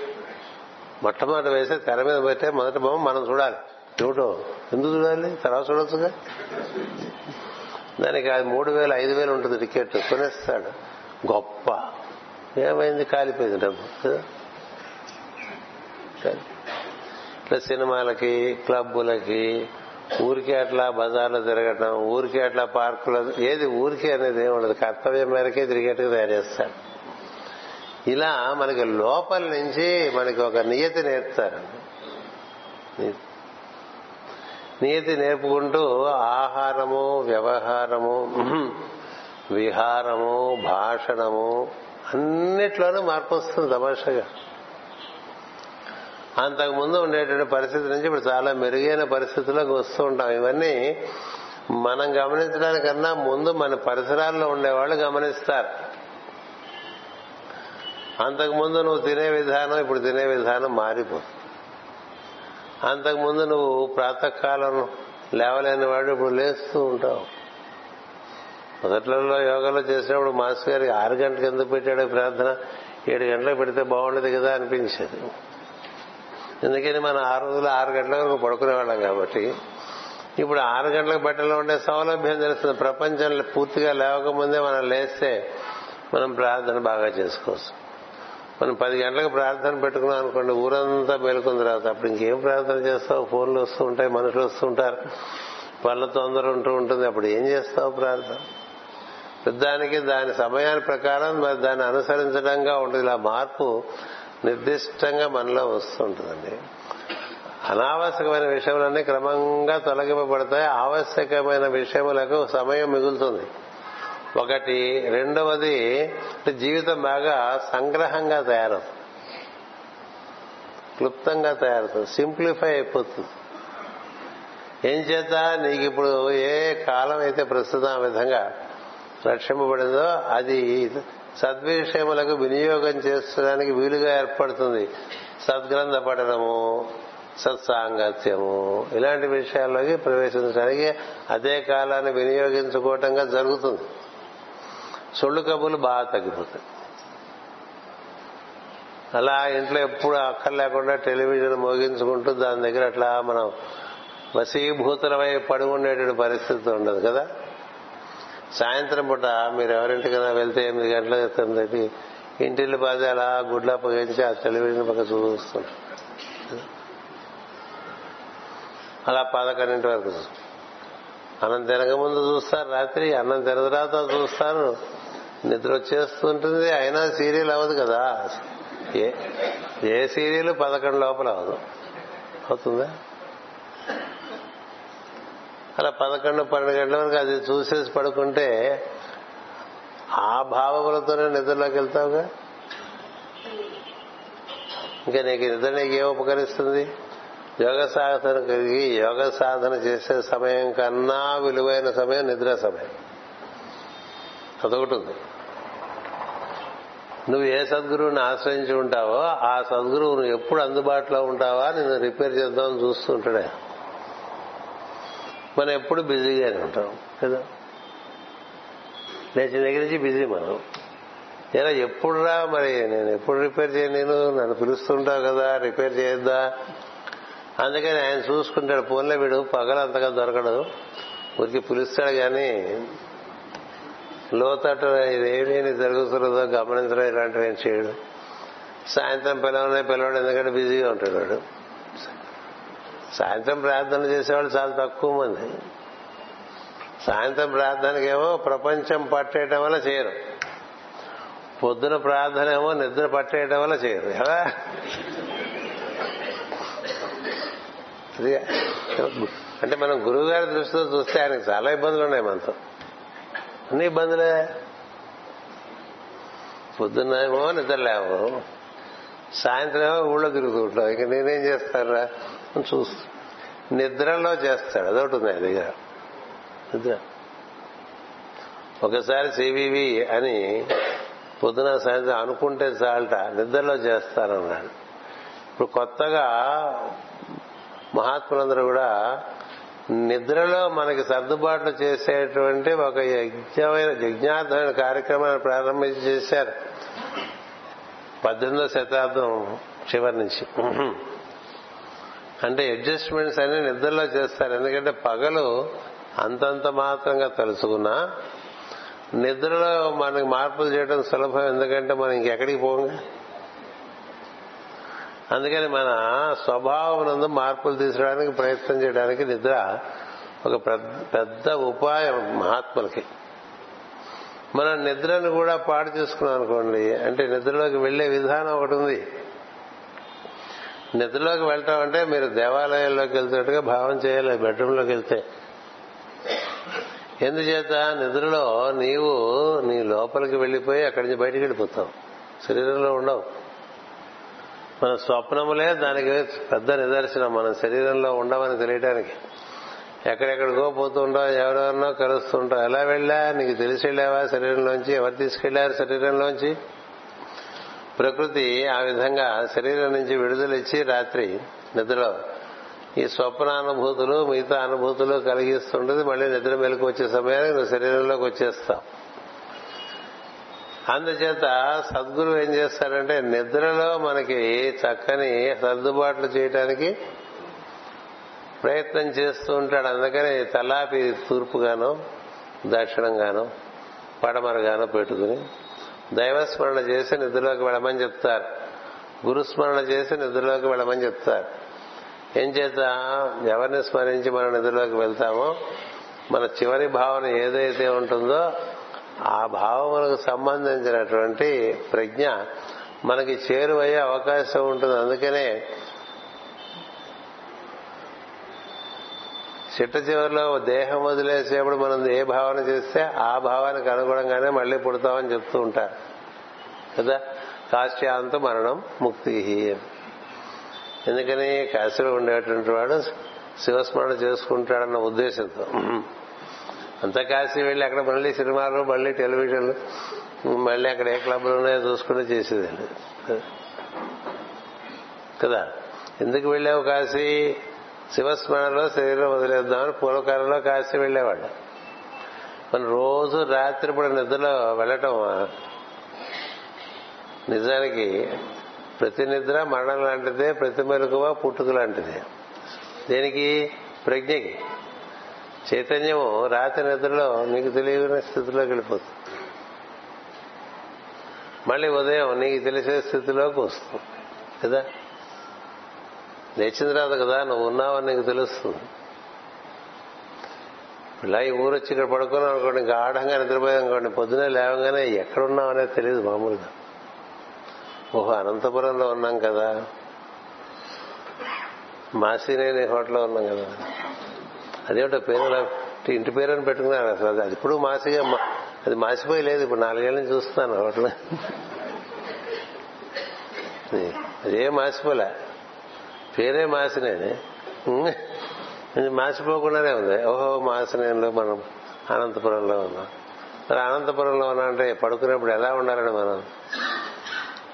మొట్టమొదటి వేసే తెర మీద పెట్టే మొదటి బొమ్మ మనం చూడాలి. చూడటం ఎందుకు చూడాలి? తర్వాత చూడొచ్చుగా? దానికి అది మూడు వేలు ఐదు వేలు ఉంటుంది టికెట్. కొనేస్తాడు. గొప్ప. ఏమైంది? కాలిపోయింది డబ్బు. ఇట్లా సినిమాలకి క్లబ్బులకి ఊరికే అట్లా బజార్లో తిరగటం ఊరికే అట్లా పార్కులో ఏది ఊరికే అనేది ఏమి ఉండదు. కర్తవ్యం మేరకే తిరిగేట్టుగా తయారు చేస్తాడు. ఇలా మనకి లోపల నుంచి మనకి ఒక నియతి నేర్పుతారు. నీతి నేర్పుకుంటూ ఆహారము వ్యవహారము విహారము భాషణము అన్నిట్లోనూ మార్పు వస్తుంది తమాషగా. అంతకు ముందు ఉండేటువంటి పరిస్థితి నుంచి ఇప్పుడు చాలా మెరుగైన పరిస్థితుల్లోకి వస్తూ ఉంటాం. ఇవన్నీ మనం గమనించడానికన్నా ముందు మన పరిసరాల్లో ఉండేవాళ్ళు గమనిస్తారు. అంతకుముందు నువ్వు తినే విధానం ఇప్పుడు తినే విధానం మారిపోతుంది. అంతకుముందు నువ్వు ప్రాతకాలం లేవలేని వాడు ఇప్పుడు లేస్తూ ఉంటావు. మొదట్లలో యోగాలో చేసినప్పుడు మాస్టర్ గారి ఆరు గంటలకు ఎందుకు పెట్టాడు ప్రార్థన? ఏడు గంటలకు పెడితే బాగుండదు కదా అనిపించేది. ఎందుకని మనం ఆ రోజులు ఆరు గంటల వరకు పడుకునేవాళ్ళం కాబట్టి ఇప్పుడు ఆరు గంటలకు బట్టలో ఉండే సౌలభ్యం తెలుస్తుంది. ప్రపంచంలో పూర్తిగా లేవకముందే మనం లేస్తే మనం ప్రార్థన బాగా చేసుకోవచ్చు. మనం పది గంటలకు ప్రార్థన పెట్టుకున్నాం అనుకోండి ఊరంతా మేలుకున్న తర్వాత అప్పుడు ఇంకేం ప్రార్థన చేస్తావు? ఫోన్లు వస్తూ ఉంటాయి మనుషులు వస్తుంటారు వాళ్ళ తొందర ఉంటూ ఉంటుంది. అప్పుడు ఏం చేస్తావు ప్రార్థన? దానికి దాని సమయాన్ని ప్రకారం మరి దాన్ని అనుసరించడంగా ఉంటుంది. ఇలా మార్పు నిర్దిష్టంగా మనలో వస్తుంటుందండి. అనావశ్యకమైన విషయములన్నీ క్రమంగా తొలగింపబడతాయి. ఆవశ్యకమైన విషయములకు సమయం మిగులుతుంది. ఒకటి రెండవది జీవితం బాగా సంగ్రహంగా తయారవుతుంది. క్లుప్తంగా తయారవుతుంది. సింప్లిఫై అయిపోతుంది. ఏం చేత నీకు ఇప్పుడు ఏ కాలం అయితే ప్రస్తుతం ఆ విధంగా రక్షింపబడిందో అది సద్విషయములకు వినియోగం చేసుకోవడానికి వీలుగా ఏర్పడుతుంది. సద్గ్రంథ పఠనము సత్సాంగత్యము ఇలాంటి విషయాల్లోకి ప్రవేశించడానికి అదే కాలాన్ని వినియోగించుకోవటంగా జరుగుతుంది. సొళ్ళు కబుర్లు బాగా తగ్గిపోతాయి. అలా ఇంట్లో ఎప్పుడు అక్కర్లేకుండా టెలివిజన్ మోగించుకుంటూ దాని దగ్గర అట్లా మనం వసీభూతులమై పడి ఉండేటువంటి పరిస్థితి ఉండదు కదా? సాయంత్రం పూట మీరు ఎవరింటికైనా వెళ్తే ఎనిమిది గంటల తొమ్మిది ఇంటిల్లి బాధ అలా గుడ్లా పొగించి ఆ టెలివిజన్ పక్క చూస్తుంటారు. అలా పదకొండింటి వరకు అన్నం తినక ముందు చూస్తారు రాత్రి అన్నం తిన తర్వాత చూస్తారు. నిద్ర వచ్చేస్తుంటుంది అయినా సీరియల్ అవ్వదు కదా. ఏ ఏ సీరియల్ పదకొండు లోపల అవ్వదు. అవుతుందా? అలా పదకొండు పన్నెండు గంటల వరకు అది చూసేసి పడుకుంటే ఆ భావములతోనే నిద్రలోకి వెళ్తావుగా? ఇంకా నీకు నిద్ర నీకు ఏం ఉపకరిస్తుంది? యోగ సాధన కలిగి యోగ సాధన చేసే సమయం కన్నా విలువైన సమయం నిద్ర సమయం. అదొకటి ఉంది. నువ్వు ఏ సద్గురువుని ఆశ్రయించి ఉంటావో ఆ సద్గురువు నువ్వు ఎప్పుడు అందుబాటులో ఉంటావా నిన్ను రిపేర్ చేద్దామని చూస్తుంటాడే. మనం ఎప్పుడు బిజీగానే ఉంటాం కదా? లేచిన దగ్గర నుంచి బిజీ మనం. ఇలా ఎప్పుడురా మరి? నేను ఎప్పుడు రిపేర్ చేయను నేను నన్ను పిలుస్తుంటావు కదా రిపేర్ చేయొద్దా? అందుకని ఆయన చూసుకుంటాడు ఫోన్లో వీడు పగలు అంతగా దొరకడు. ఊరికి పిలుస్తాడు కానీ లోతట్టు ఇదేమి జరుగుతున్నదో గమనించడం ఇలాంటివి ఏం చేయడు. సాయంత్రం పిలవనే పిలవడు ఎందుకంటే బిజీగా ఉంటాడు వాడు. సాయంత్రం ప్రార్థన చేసేవాళ్ళు చాలా తక్కువ మంది. సాయంత్రం ప్రార్థనకేమో ప్రపంచం పట్టేయటం వల్ల చేయరు. పొద్దున ప్రార్థన ఏమో నిద్ర పట్టేయటం వల్ల చేయరు. ఎలా? అంటే మనం గురువు గారి దృష్టితో చూస్తే ఆయనకు చాలా ఇబ్బందులు ఉన్నాయి మనతో. అన్ని ఇబ్బందులే పొద్దున్న ఏమో నిద్ర లేవు సాయంత్రం ఏమో ఊళ్ళో తిరుగుతూ ఉంటావు. ఇక నేనేం చేస్తారా చూస్తా. నిద్రలో చేస్తాడు. అదొకటి ఉంది అది నిద్ర. ఒకసారి సివివి అని పొద్దున సాయంత్రం అనుకుంటే చాలట నిద్రలో చేస్తానన్నాడు. ఇప్పుడు కొత్తగా మహాత్ములందరూ కూడా నిద్రలో మనకి సర్దుబాట్లు చేసేటువంటి ఒక యజ్ఞమైన యజ్ఞార్థమైన కార్యక్రమాన్ని ప్రారంభించి చేశారు. పద్దెనిమిదో శతాబ్దం చివరి నుంచి. అంటే అడ్జస్ట్మెంట్స్ అన్ని నిద్రలో చేస్తారు. ఎందుకంటే పగలు అంతంత మాత్రంగా తెలుసుకున్నా నిద్రలో మనకి మార్పులు చేయడం సులభం. ఎందుకంటే మనం ఇంకెక్కడికి పోగా అందుకని మన స్వభావం నందు మార్పులు తీసుకోవడానికి ప్రయత్నం చేయడానికి నిద్ర ఒక పెద్ద ఉపాయం మహాత్ములకి. మనం నిద్రను కూడా పాడు చేసుకున్నాం అనుకోండి అంటే నిద్రలోకి వెళ్ళే విధానం ఒకటి ఉంది. నిద్రలోకి వెళ్ళటం అంటే మీరు దేవాలయంలోకి వెళ్తున్నట్టుగా భావం చేయాలి బెడ్రూమ్లోకి వెళ్తే. ఎందుచేత? నిద్రలో నీవు నీ లోపలికి వెళ్ళిపోయి అక్కడి నుంచి బయటికి వెళ్ళిపోతావు. శరీరంలో ఉండవు. మన స్వప్నములే దానికి పెద్ద నిదర్శనం మన శరీరంలో ఉండమని తెలియటానికి. ఎక్కడెక్కడికో పోతుంటావు ఎవరెవరినో కలుస్తుంటావు. ఎలా వెళ్ళా? నీకు తెలిసి వెళ్ళావా శరీరంలోంచి? ఎవరు తీసుకెళ్ళారు శరీరంలోంచి? ప్రకృతి ఆ విధంగా శరీరం నుంచి విడుదలిచ్చి రాత్రి నిద్రలో ఈ స్వప్నానుభూతులు మిగతా అనుభూతులు కలిగిస్తుండేది మళ్ళీ నిద్ర మెలకు వచ్చే సమయానికి నువ్వు శరీరంలోకి వచ్చేస్తావు. అందుచేత సద్గురు ఏం చేస్తారంటే నిద్రలో మనకి చక్కని సర్దుబాట్లు చేయటానికి ప్రయత్నం చేస్తూ ఉంటాడు. అందుకని తలాపి తూర్పుగాను దక్షిణంగాను పడమరగానో పెట్టుకుని దైవస్మరణ చేసి నిద్రలోకి వెళ్ళమని చెప్తారు. గురుస్మరణ చేసి నిద్రలోకి వెళ్ళమని చెప్తారు. ఏం చేత ఎవరిని స్మరించి మనం నిద్రలోకి వెళ్తామో మన చివరి భావన ఏదైతే ఉంటుందో ఆ భావములకు సంబంధించినటువంటి ప్రజ్ఞ మనకి చేరువయ్యే అవకాశం ఉంటుంది. అందుకనే చిట్ట చివరిలో దేహం వదిలేసేప్పుడు మనం ఏ భావన చేస్తే ఆ భావానికి అనుగుణంగానే మళ్ళీ పుడతామని చెప్తూ ఉంటారు. కదా? కాశ్యాంత మరణం ముక్తి. ఎందుకని? కాశీలో ఉండేటువంటి వాడు శివస్మరణ చేసుకుంటాడన్న ఉద్దేశంతో. అంత కాశీ వెళ్ళి అక్కడ మళ్ళీ సినిమాలు మళ్ళీ టెలివిజన్లు మళ్ళీ అక్కడ ఏ క్లబ్లు ఉన్నాయో చూసుకుని చేసేదండి. కదా? ఎందుకు వెళ్ళావు కాశీ? శివస్మరణలో శరీరం వదిలేద్దామని పూర్వకాలంలో కాశీ వెళ్ళేవాడు మన రోజు రాత్రిపూట నిద్రలో వెళ్ళటం నిజానికి ప్రతి నిద్ర మరణం లాంటిదే ప్రతి మెలకువ పుట్టుక లాంటిదే. దేనికి? ప్రజ్ఞకి. చైతన్యము రాత్రి నిద్రలో నీకు తెలియని స్థితిలోకి వెళ్ళిపోతుంది. మళ్ళీ ఉదయం నీకు తెలిసే స్థితిలోకి వస్తుంది. కదా? లేచిన తర్వాత కదా నువ్వు ఉన్నావని నీకు తెలుస్తుంది. ఇలా ఈ ఊరు వచ్చి ఇక్కడ పడుకున్నావు అనుకోండి ఇంకా ఆఢంగా నిద్రపోయాం అనుకోండి పొద్దునే లేవగానే ఎక్కడున్నావు అనేది తెలియదు మామూలుగా. ఓహో అనంతపురంలో ఉన్నాం కదా. మాసినేని హోటల్లో ఉన్నాం కదా. అదేమిటో పేరు ఇంటి పేరు అని పెట్టుకున్నారు అసలు అది ఇప్పుడు మాసిగా అది మాసిపోయి లేదు ఇప్పుడు నాలుగేళ్ళ నుంచి చూస్తున్నాను హోటల్ అదే మాసిపోలే. పేరే మాసినే మాసిపోకుండానే ఉంది. ఓహో మాసినేనిలో మనం అనంతపురంలో ఉన్నాం. మరి అనంతపురంలో ఉన్నా అంటే పడుకునేప్పుడు ఎలా ఉండాలని మనం?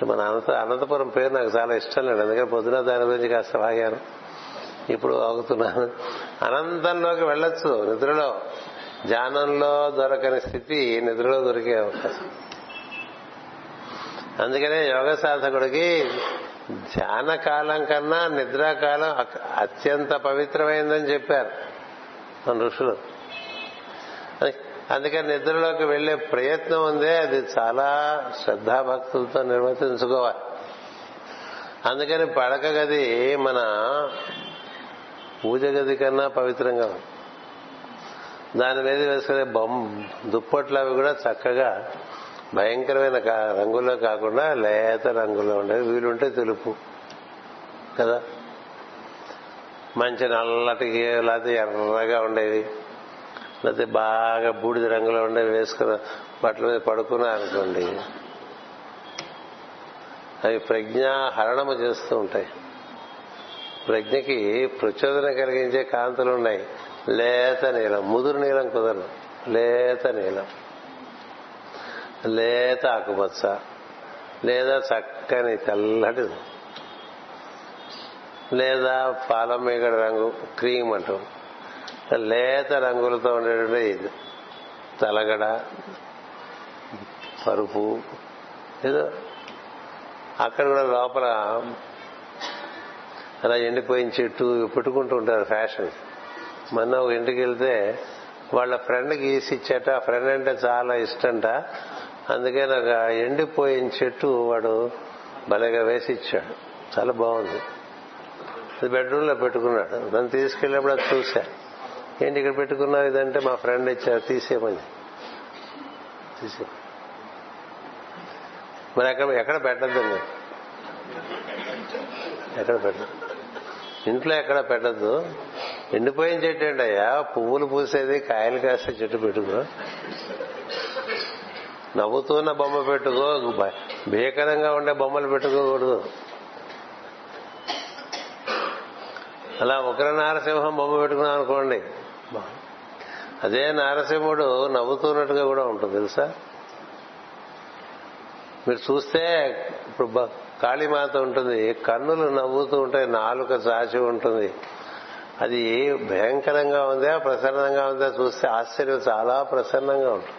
మన అనంత అనంతపురం పేరు నాకు చాలా ఇష్టం లేదు. అందుకని పొద్దున దాని గురించి కాస్త వాగాను. ఇప్పుడు ఆగుతున్నాను అనంతంలోకి వెళ్ళొచ్చు నిద్రలో. ధ్యానంలో దొరకని స్థితి నిద్రలో దొరికే అవకాశం. అందుకనే యోగ సాధకుడికి ధ్యాన కాలం కన్నా నిద్రాకాలం అత్యంత పవిత్రమైందని చెప్పారు మన ఋషులు. అందుకని నిద్రలోకి వెళ్ళే ప్రయత్నం ఉందే అది చాలా శ్రద్ధాభక్తులతో నిర్వర్తించుకోవాలి. అందుకని పడక గది మన పూజ గది కన్నా పవిత్రంగా ఉంది. దాని మీద వేసుకునే బొమ్మ దుప్పట్లు అవి కూడా చక్కగా భయంకరమైన కా- రంగుల్లో కాకుండా లేత రంగులో ఉండేవి. వీలుంటే తెలుపు కదా. మంచి నల్లటికి లేకపోతే ఎర్రగా ఉండేవి. లేకపోతే బాగా బూడిద రంగులో ఉండేవి వేసుకున్న బట్టల మీద పడుకున్నా అనుకోండి. అవి ప్రజ్ఞాహరణము చేస్తూ ఉంటాయి. ప్రజ్ఞకి ప్రచోదన కలిగించే కాంతులు ఉన్నాయి. లేత నీలం ముదురు నీలం కుదరదు. లేత నీలం. లేత ఆకుపచ్చ. లేదా చక్కని తెల్లటి లేదా పాలం మీగడ రంగు క్రీమ్ అంటాం. లేత రంగులతో ఉండేటువంటి ఇది తలగడ పరుపు ఏదో అక్కడ కూడా లోపల అలా ఎండిపోయిన చెట్టు పెట్టుకుంటూ ఉంటారు ఫ్యాషన్. మొన్న ఒక ఇంటికి వెళ్తే వాళ్ళ ఫ్రెండ్ గీసి ఆ ఫ్రెండ్ అంటే చాలా ఇష్టంట. అందుకే నాకు ఆ ఎండిపోయిన చెట్టు వాడు భలేగా వేసి ఇచ్చాడు. చాలా బాగుంది. అది బెడ్రూమ్లో పెట్టుకున్నాడు. నన్ను తీసుకెళ్ళినప్పుడు అది చూశా ఏంటి ఇక్కడ పెట్టుకున్నావు? ఇదంటే మా ఫ్రెండ్ ఇచ్చారు. తీసేయమని. తీసే మరి ఎక్కడ ఎక్కడ పెట్టద్దండి ఎక్కడ పెట్టదు ఇంట్లో ఎక్కడ పెట్టద్దు. ఎండిపోయిన చెట్టు ఏంటయ్యా? పువ్వులు పూసేది కాయలు కాసే చెట్టు పెట్టుకో. నవ్వుతున్న బొమ్మ పెట్టుకో. భీకరంగా ఉండే బొమ్మలు పెట్టుకోకూడదు. అలా ఉగ్ర నారసింహం బొమ్మ పెట్టుకున్నాం అనుకోండి. అదే నారసింహుడు నవ్వుతున్నట్టుగా కూడా ఉంటుంది తెలుసా? మీరు చూస్తే ఇప్పుడు బ- కాళీమాత ఉంటుంది కన్నులు నవ్వుతూ ఉంటాయి నాలుక చాచి ఉంటుంది. అది భయంకరంగా ఉందా ప్రసన్నంగా ఉందా చూస్తే ఆశ్చర్యం చాలా ప్రసన్నంగా ఉంటుంది.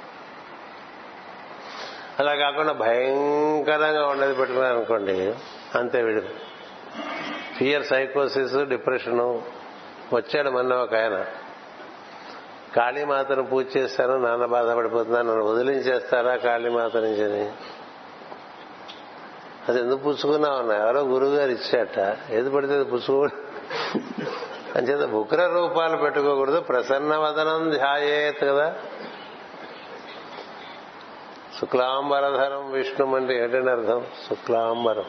అలా కాకుండా భయంకరంగా ఉండేది పెట్టుకున్నారు అనుకోండి అంతే విడు. ఫియర్ సైకోసిస్ డిప్రెషను వచ్చాడు మొన్న ఒక ఆయన. కాళీమాతను పూజ చేస్తాను నాన్న బాధపడిపోతున్నాను నన్ను వదిలించేస్తారా కాళీమాత నుంచి అది ఎందుకు పుచ్చుకున్నావు అన్న ఎవరో గురువు గారు ఇచ్చాట ఏది పడితే అది పుచ్చుకో. అంచేత ఉగ్ర రూపాలు పెట్టుకోకూడదు. ప్రసన్న వదనం ధ్యాయేత్ కదా. శుక్లాంబరధరం విష్ణు అంటే ఏంటంటే అర్థం? శుక్లాంబరం.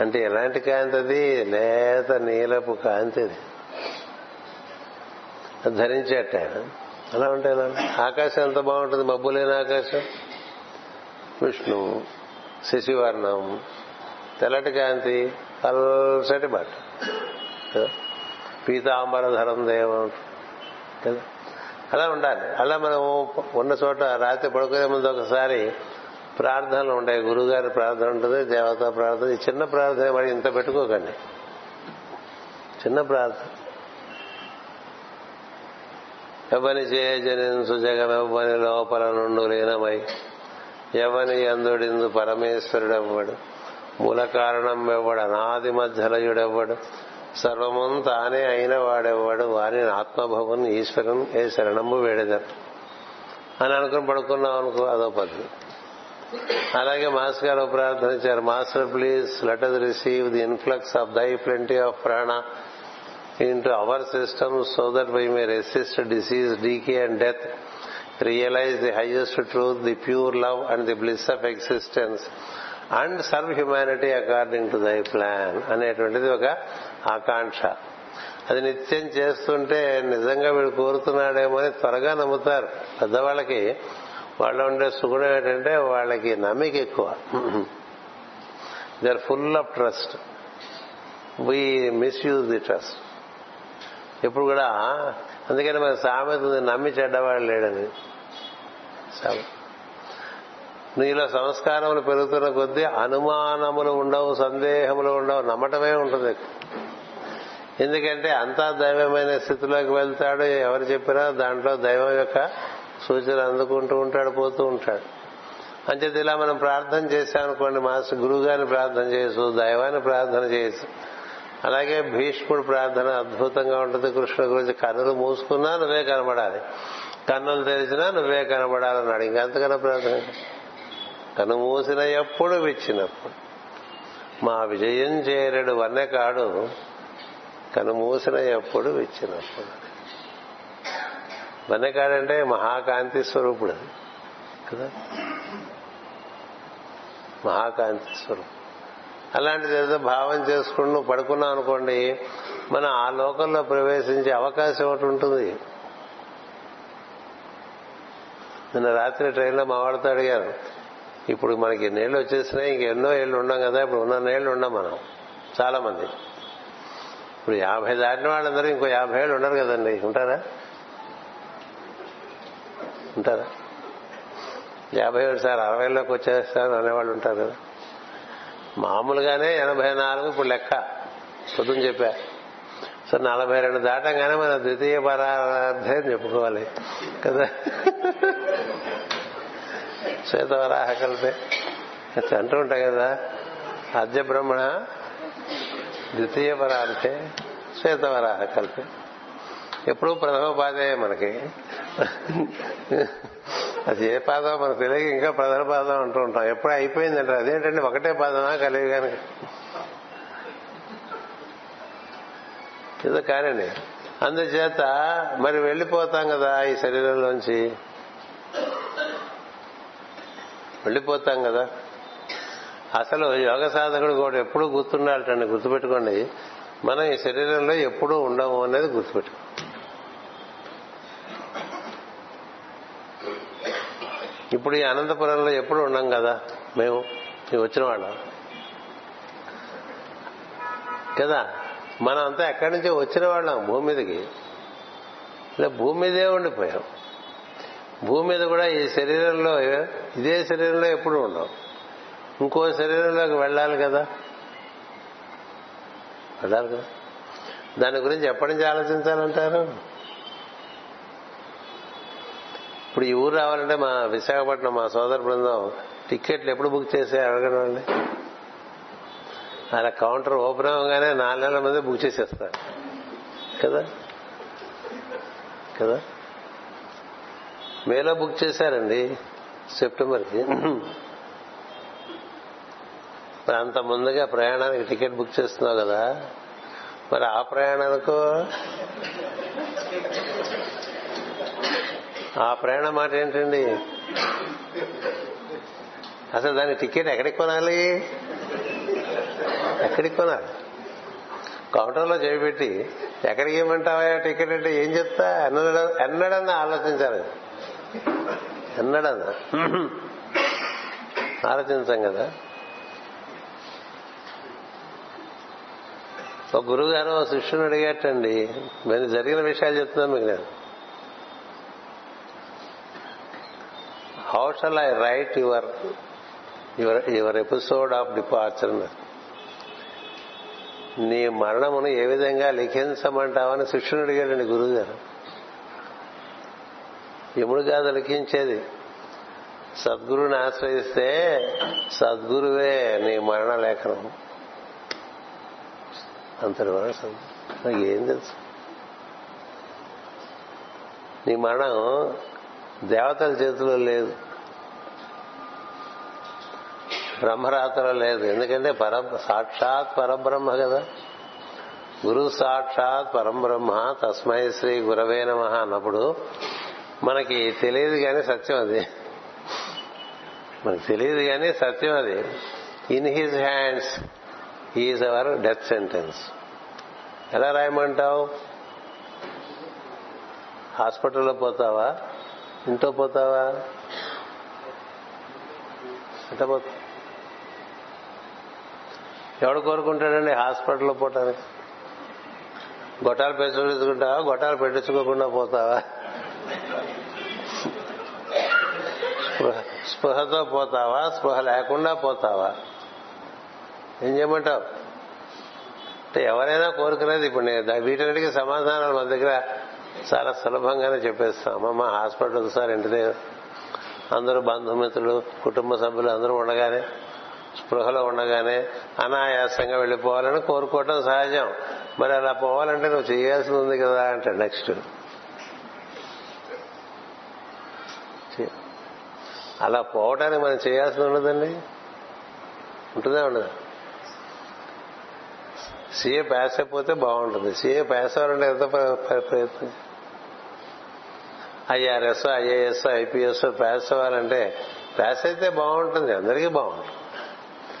అంటే ఎలాంటి కాంతి అది లేత నీలపు కాంతి అది ధరించేట అలా ఉంటాయి ఆకాశం ఎంత బాగుంటుంది? మబ్బు లేని ఆకాశం. విష్ణువు. శశివర్ణం తెల్లటి కాంతి పల్సటి బట్ట పీతాంబరధరం దేవం. కదా అలా ఉండాలి. అలా మనం ఉన్న చోట రాత్రి పడుకునే ముందు ఒకసారి ప్రార్థనలు ఉంటాయి. గురుగారి ప్రార్థన ఉంటుంది దేవతా ప్రార్థన. ఈ చిన్న ప్రార్థన మరి ఇంత పెట్టుకోకండి. చిన్న ప్రార్థన. ఎవని చేయజనించు జగమెవ్వని లోపల నుండు లీనమై ఎవని అందుడిందు పరమేశ్వరుడెవ్వడు? మూల కారణం ఎవ్వడు అనాది మధ్యలయుడెవ్వడు సర్వమున్ తానే అయిన వాడెవ్వడు? వారి ఆత్మభవన్ ఈశ్వరన్ ఏ శరణము వేడెదరు. అని అనుకుని పడుకున్నాం అనుకో అదో పద్ధతి. అలాగే మాస్ గారు ప్రార్థన ఇచ్చారు master please let us receive the influx of thy plenty of prana into our system so that we may resist disease decay and death realise the highest truth the pure love and the bliss of existence and serve humanity according to thy plan అనేటువంటిది ఒక ఆకాంక్ష. అది నిత్యం చేస్తుంటే నిజంగా వీడు కోరుతున్నాడేమో అని త్వరగా నమ్ముతారు. పెద్దవాళ్ళకి వాళ్ళ ఉండే సుగుణం ఏంటంటే వాళ్ళకి నమ్మిక ఎక్కువ. They are full of trust we misuse the trust ఎప్పుడు కూడా అందుకని మన సామెత నమ్మి చెడ్డవాడు లేడని. నీలో సంస్కారములు పెరుగుతున్న కొద్దీ అనుమానములు ఉండవు సందేహములు ఉండవు నమ్మటమే ఉంటుంది. ఎందుకంటే అంతా దైవమైన స్థితిలోకి వెళ్తాడు ఎవరు చెప్పినా దాంట్లో దైవం యొక్క సూచన అందుకుంటూ ఉంటాడు పోతూ ఉంటాడు. అంచేది ఇలా మనం ప్రార్థన చేశామనుకోండి మాస్టర్ గురువు గారిని ప్రార్థన చేయొచ్చు దైవాన్ని ప్రార్థన చేయొచ్చు. అలాగే భీష్ముడు ప్రార్థన అద్భుతంగా ఉంటుంది కృష్ణుడి గురించి కన్నులు మూసుకున్నా నువ్వే కనబడాలి. కన్నులు తెరిచినా నువ్వే కనబడాలన్నాడు ఇంకెంతకన్నా ప్రార్థన? కన్ను మూసిన ఎప్పుడు విచ్చినప్పుడు. మా విజయం చేరడు వన్నెకాడు కనుమూసిన ఎప్పుడు విచ్చినప్పుడు. వన్నెకాడంటే మహాకాంతి స్వరూపుడు కదా? మహాకాంతి స్వరూపుడు. అలాంటిది ఏదో భావం చేసుకుని నువ్వు పడుకున్నావు అనుకోండి మనం ఆ లోకంలో ప్రవేశించే అవకాశం ఒకటి ఉంటుంది. నిన్న రాత్రి ట్రైన్లో మా వాడితో అడిగారు ఇప్పుడు మనకి నీళ్ళు వచ్చేసినాయి ఇంకెన్నో ఏళ్ళు ఉన్నాం కదా ఇప్పుడు ఉన్న ఏళ్ళు ఉన్నాం మనం చాలా మంది ఇప్పుడు యాభై దాటిన వాళ్ళందరూ ఇంకో యాభై ఏళ్ళు ఉండరు కదండి ఉంటారా? ఉంటారా? యాభై ఏడు సార్ అరవైలోకి వచ్చేస్తారు అనేవాళ్ళు ఉంటారు కదా. మామూలుగానే ఎనభై నాలుగు ఇప్పుడు లెక్క. పొద్దున చెప్పా. సో నలభై రెండు దాటంగానే మన ద్వితీయ పరార్థే అని చెప్పుకోవాలి. కదా? శ్వేతవరాహ కలిపే అంటూ ఉంటాయి కదా? అద్య బ్రహ్మణ ద్వితీయ పరార్థే శ్వేతవరాహ కలిపే ఎప్పుడూ ప్రథమ పాదే మనకి. అది ఏ పాదం మనకు తెలియక ఇంకా ప్రధాన పాదం అంటూ ఉంటాం. ఎప్పుడు అయిపోయిందంటే అదేంటంటే ఒకటే పాదమా కలిగి కనుక ఏదో కానండి అందుచేత మరి వెళ్ళిపోతాం కదా ఈ శరీరంలోంచి? వెళ్ళిపోతాం కదా. అసలు యోగ సాధకుడు కూడా ఎప్పుడు గుర్తుండాలటండి గుర్తుపెట్టుకోండి. మనం ఈ శరీరంలో ఎప్పుడూ ఉండము అనేది గుర్తుపెట్టుకో ఇప్పుడు ఈ అనంతపురంలో ఎప్పుడు ఉన్నాం కదా? మేము మేము వచ్చిన వాళ్ళం కదా? మనం అంతా ఎక్కడి నుంచో వచ్చిన వాళ్ళం భూమి మీదకి. ఇలా భూమి మీదే ఉండిపోయాం. భూమి మీద కూడా ఈ శరీరంలో ఇదే శరీరంలో ఎప్పుడు ఉండవు ఇంకో శరీరంలోకి వెళ్ళాలి కదా? వెళ్ళాలి కదా? దాని గురించి ఎప్పటి నుంచి ఆలోచించాలంటారు? ఇప్పుడు ఈ ఊరు రావాలంటే మా విశాఖపట్నం మా సోదర బృందం టికెట్లు ఎప్పుడు బుక్ చేసే అడగడం అండి అలా కౌంటర్ ఓపెన్ అవ్వగానే నాలుగు నెలల మంది బుక్ చేసేస్తారు. కదా? కదా? మేలో బుక్ చేశారండి సెప్టెంబర్కి. మరి అంత ముందుగా ప్రయాణానికి టికెట్ బుక్ చేస్తున్నావు కదా? మరి ఆ ప్రయాణానికో ఆ ప్రయాణం మాట ఏంటండి? అసలు దాని టికెట్ ఎక్కడికి కొనాలి? ఎక్కడికి కొనాలి? కౌంటర్లో చేపెట్టి ఎక్కడికి ఇవ్వమంటావా టికెట్ అంటే ఏం చెప్తా? ఎన్నడ ఎన్నడన్నా ఆలోచించాలి. ఎన్నడన్నా ఆలోచించాం కదా. ఒక గురువు గారు శిష్యుని అడిగేటండి నేను జరిగిన విషయాలు చెప్తున్నాను మీకు నేను. How shall I write your your your episode of departure నీ మరణమును ఏ విధంగా లిఖించమంటావని శిష్యుని అడిగాడండి గురువు గారు యముడు కాదు లిఖించేది సద్గురుని ఆశ్రయిస్తే సద్గురువే నీ మరణ లేఖనం. అంతటి వరకు నాకు ఏం తెలుసు. నీ మరణం దేవతల చేతిలో లేదు. బ్రహ్మరాతలో లేదు. ఎందుకంటే పర సాక్షాత్ పరబ్రహ్మ కదా. గురు సాక్షాత్ పరంబ్రహ్మ తస్మై శ్రీ గురవే నమ అన్నప్పుడు మనకి తెలియదు కానీ సత్యం అది. మనకు తెలియదు కానీ సత్యం అది. In his hands is our death sentence ఎలా రాయమంటావు? హాస్పిటల్లో పోతావా? ఇంట్లో పోతావా? ఎంత పోతా ఎవడు కోరుకుంటాడండి హాస్పిటల్లో పోవటానికి? గొట్టాలు పెట్టించుకుంటావా గొట్టాలు పెట్టించుకోకుండా పోతావా? స్పృహతో పోతావా? స్పృహ లేకుండా పోతావా? ఏం చేయమంటావు? అంటే ఎవరైనా కోరుకునేది ఇప్పుడు నేను వీటన్నిటికీ సమాధానాలు మన దగ్గర చాలా సులభంగానే చెప్పేస్తాం. అమ్మమ్మ హాస్పిటల్ సార్ ఇంటి దగ్గర. అందరూ బంధుమిత్రులు కుటుంబ సభ్యులు అందరూ ఉండగానే స్పృహలో ఉండగానే అనాయాసంగా వెళ్ళిపోవాలని కోరుకోవటం సహజం. మరి అలా పోవాలంటే నువ్వు చేయాల్సి ఉంది కదా అంటే నెక్స్ట్. అలా పోవటానికి మనం చేయాల్సి ఉండదండి. ఉంటుందా ఉండదు? సీఏ పాస్ అయిపోతే బాగుంటుంది. సీఏ పాస్ అవ్వాలంటే ఎంత ప్రయత్నం? ఐఆర్ఎస్ ఐఏఎస్ ఐపీఎస్ పాస్ అవ్వాలంటే పాస్ అయితే బాగుంటుంది. అందరికీ బాగుంటుంది.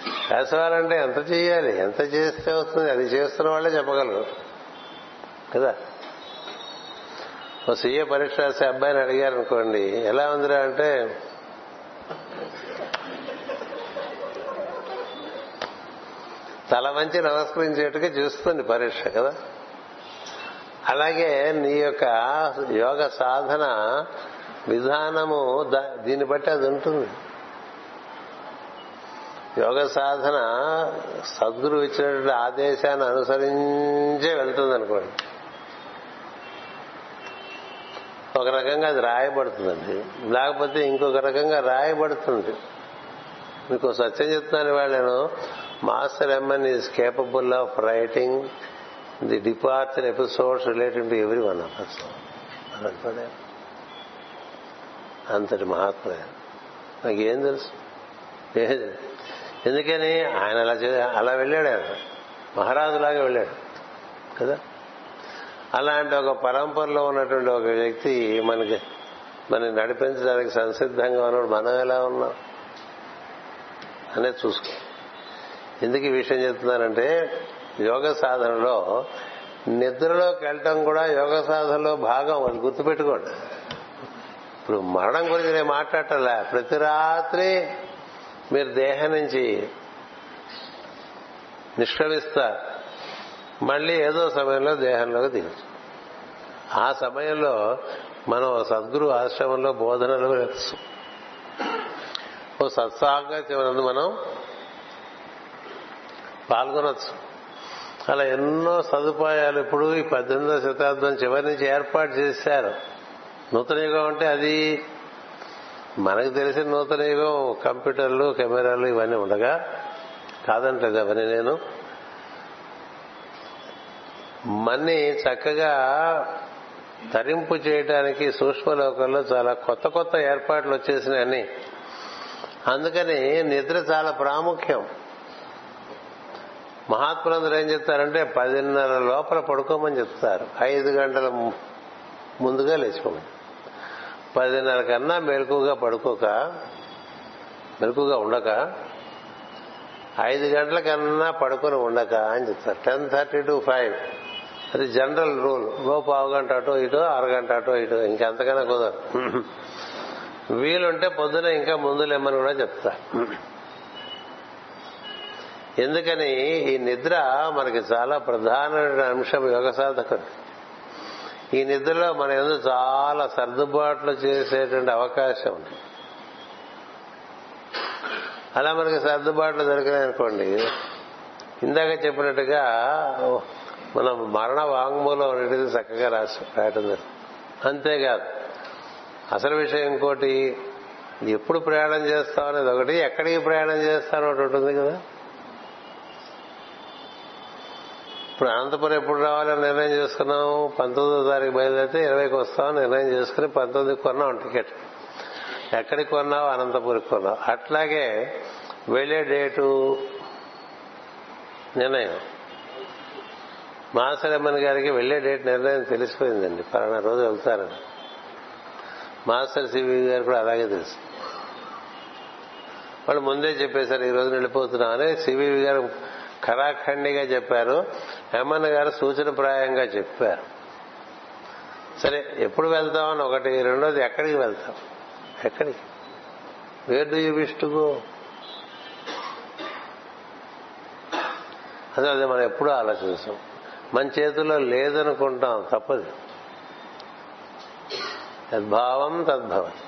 పాస్ ఎంత చేయాలి? ఎంత చేస్తే వస్తుంది? అది చేస్తున్న వాళ్ళే చెప్పగలరు. కదా? ఓ సీఏ పరీక్ష రాసే అబ్బాయిని అడిగారు అనుకోండి ఎలా ఉందిరా అంటే తల మంచి నమస్కరించేట్టుగా చూస్తుంది పరీక్ష కదా? అలాగే నీ యొక్క యోగ సాధన విధానము దీన్ని బట్టి అది ఉంటుంది. యోగ సాధన సద్గురు ఇచ్చినటువంటి ఆదేశాన్ని అనుసరించే వెళ్తుంది అనుకోండి ఒక రకంగా అది రాయబడుతుందండి. లేకపోతే ఇంకొక రకంగా రాయబడుతుంది. మీకు సత్యం చెప్తున్నాను ఇవాళ నేను master MN is capable of writing the departure episodes related to every one of us. అంతటి మహాత్మ నాకు ఏం తెలుసు? ఏం తెలుసు. ఎందుకని? ఆయన అలా చే- అలా వెళ్ళాడు ఆయన. మహారాజులాగా వెళ్ళాడు. కదా? అలాంటి ఒక పరంపరలో ఉన్నటువంటి ఒక వ్యక్తి మనకి మనని నడిపించడానికి సంసిద్ధంగా ఉన్నాడు మనం ఎలా ఉన్నాం? అనేది చూసుకో. ఎందుకు ఈ విషయం చెప్తున్నానంటే యోగ సాధనలో నిద్రలోకి వెళ్ళటం కూడా యోగ సాధనలో భాగం అది గుర్తుపెట్టుకోండి. ఇప్పుడు మరణం గురించి నేను మాట్లాడటంలే. ప్రతి రాత్రి మీరు దేహం నుంచి నిష్క్రమిస్తారు మళ్ళీ ఏదో సమయంలో దేహంలోకి దిగచ్చు. ఆ సమయంలో మనం సద్గురు ఆశ్రమంలో బోధనలు వినొచ్చు. ఓ సత్సాంగత్యం మనం పాల్గొనొచ్చు. అలా ఎన్నో సదుపాయాలు ఇప్పుడు ఈ పద్దెనిమిదవ శతాబ్దం చివరి నుంచి ఏర్పాటు చేశారు. నూతన యుగం అంటే అది మనకు తెలిసిన నూతన యుగం కంప్యూటర్లు కెమెరాలు ఇవన్నీ ఉండగా కాదంటలేదు అవన్నీ నేను. మన్ని చక్కగా తరింపు చేయడానికి సూక్ష్మలోకంలో చాలా కొత్త కొత్త ఏర్పాట్లు వచ్చేసినాయని అందుకని నిద్ర చాలా ప్రాముఖ్యం. మహాత్ములందరూ ఏం చెప్తారంటే పదిన్నర లోపల పడుకోమని చెప్తారు. ఐదు గంటల ముందుగా లేచిపోమని. పదిన్నర కన్నా మెలకుగా పడుకోక మెలకుగా ఉండక ఐదు గంటల కన్నా పడుకొని ఉండక అని చెప్తారు. Ten thirty to five. అది జనరల్ రూల్. ఓ పావు గంట అటో ఇటో అరగంట అటో ఇటో ఇంకెంతకైనా కుదరదు. వీలుంటే పొద్దున ఇంకా ముందు లేమని కూడా చెప్తా. ఎందుకని ఈ నిద్ర మనకి చాలా ప్రధానమైన అంశం యోగ సాధకుడు ఈ నిద్రలో మన ఎందుకు చాలా సర్దుబాట్లు చేసేటువంటి అవకాశం ఉంది. అలా మనకి సర్దుబాట్లు దొరికినాయనుకోండి ఇందాక చెప్పినట్టుగా మనం మరణ వాంగ్మూలం అనేది చక్కగా రాసి రాయటం అంతేకాదు అసలు విషయం ఇంకోటి ఎప్పుడు ప్రయాణం చేస్తాం అనేది ఒకటి ఎక్కడికి ప్రయాణం చేస్తాం ఒకటి ఉంటుంది కదా. ఇప్పుడు అనంతపురం ఎప్పుడు రావాలని నిర్ణయం చేసుకున్నాం పంతొమ్మిదో తారీఖు బయలుదేరితే ఇరవైకి వస్తాం నిర్ణయం చేసుకుని పంతొమ్మిదికి కొన్నాం టికెట్. ఎక్కడికి కొన్నావు? అనంతపురికి కొన్నావు. అట్లాగే వెళ్ళే డేటు నిర్ణయం. మాసరమ్మన్ గారికి వెళ్ళే డేట్ నిర్ణయం తెలిసిపోయిందండి. పలానా రోజు వెళ్తారని. మాస్టర్ సివి గారు కూడా అలాగే తెలుసు. వాళ్ళు ముందే చెప్పేశారు ఈ రోజు వెళ్ళిపోతున్నాం అని సివి గారు ఖరాఖండిగా చెప్పారు. హేమన్న గారు సూచన ప్రాయంగా చెప్పారు. సరే ఎప్పుడు వెళ్తామని ఒకటి రెండోది ఎక్కడికి వెళ్తాం? ఎక్కడికి? Where do you wish to go అదే మనం ఎప్పుడూ ఆలోచిస్తాం. మన చేతుల్లో లేదనుకుంటాం తప్పదు. యద్భావం తద్భవతి.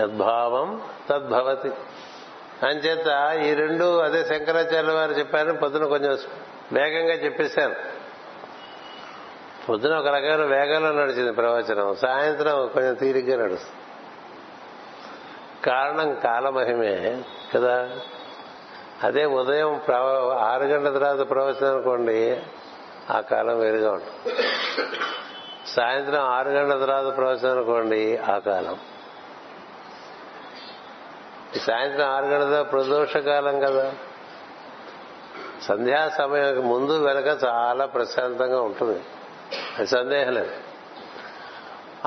యద్భావం తద్భవతి. అంచేత ఈ రెండు అదే శంకరాచార్య వారు చెప్పారు పొద్దున కొంచెం వేగంగా చెప్పేశారు. పొద్దున ఒక రకమైన వేగంలో నడిచింది ప్రవచనం. సాయంత్రం కొంచెం తీరిగ్గా నడుస్తుంది. కారణం కాలమహిమే కదా. అదే ఉదయం ప్రవ- ఆరు గంటల తర్వాత ప్రవచనం అనుకోండి ఆ కాలం వేరుగా ఉంటుంది. సాయంత్రం ఆరు గంటల తర్వాత ప్రవచనం అనుకోండి ఆ కాలం. సాయంత్రం ఆరు గంటల ప్రదోషకాలం కదా. సంధ్యా సమయానికి ముందు వెనక చాలా ప్రశాంతంగా ఉంటుంది. అది సందేహం లేదు.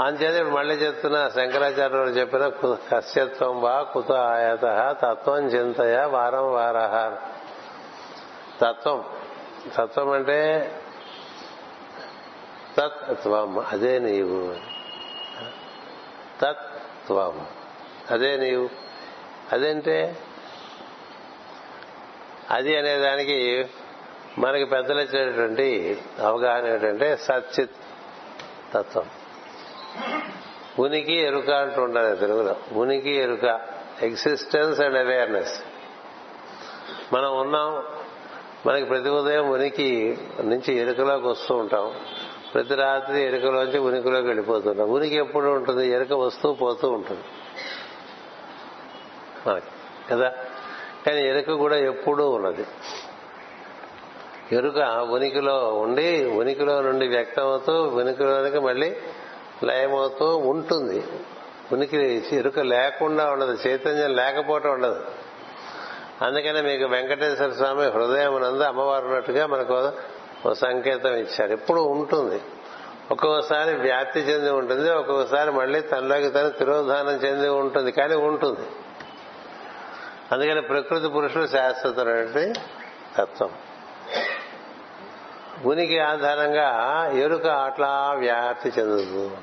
అంచేది ఇప్పుడు మళ్ళీ చెప్తున్న శంకరాచార్యులు చెప్పిన కు- కస్యత్వం వా కుత ఆయత తత్వం చింతయ వారం వారహ తత్వం. తత్వం అంటే తత్వం అదే నీవు. తత్వం అదే నీవు. అదేంటే? అది అనే దానికి మనకి పెద్దలు ఇచ్చినటువంటి అవగాహన ఏంటంటే సచ్చిత్ తత్వం. ఉనికి ఎరుక అంటూ ఉండాలి తెలుగులో. ఉనికి ఎరుక. ఎగ్జిస్టెన్స్ అండ్ అవేర్నెస్ మనం ఉన్నాం మనకి ప్రతి ఉదయం ఉనికి నుంచి ఎరుకలోకి వస్తూ ఉంటాం. ప్రతి రాత్రి ఎరుకలోంచి ఉనికిలోకి వెళ్ళిపోతుంటాం ఉనికి ఎప్పుడు ఉంటుంది? ఎరుక వస్తూ పోతూ ఉంటుంది. మనకి కదా? కానీ ఎరుక కూడా ఎప్పుడూ ఉన్నది. ఎరుక ఉనికిలో ఉండి ఉనికిలో నుండి వ్యక్తమవుతూ ఉనికిలోనికి మళ్ళీ లయమవుతూ ఉంటుంది. ఉనికి ఎరుక లేకుండా ఉండదు చైతన్యం లేకపోవటం ఉండదు. అందుకనే మీకు వెంకటేశ్వర స్వామి హృదయం నందు అమ్మవారు ఉన్నట్టుగా మనకు ఒక సంకేతం ఇచ్చారు. ఎప్పుడు ఉంటుంది. ఒక్కొక్కసారి వ్యాప్తి చెంది ఉంటుంది ఒక్కొక్కసారి మళ్ళీ తనలోకి తను తిరోధానం చెంది ఉంటుంది కానీ ఉంటుంది. అందుకని ప్రకృతి పురుషులు శాశ్వతమైనటువంటి తత్వం. ఉనికి ఆధారంగా ఎరుక అట్లా వ్యాప్తి చెందుతుంది.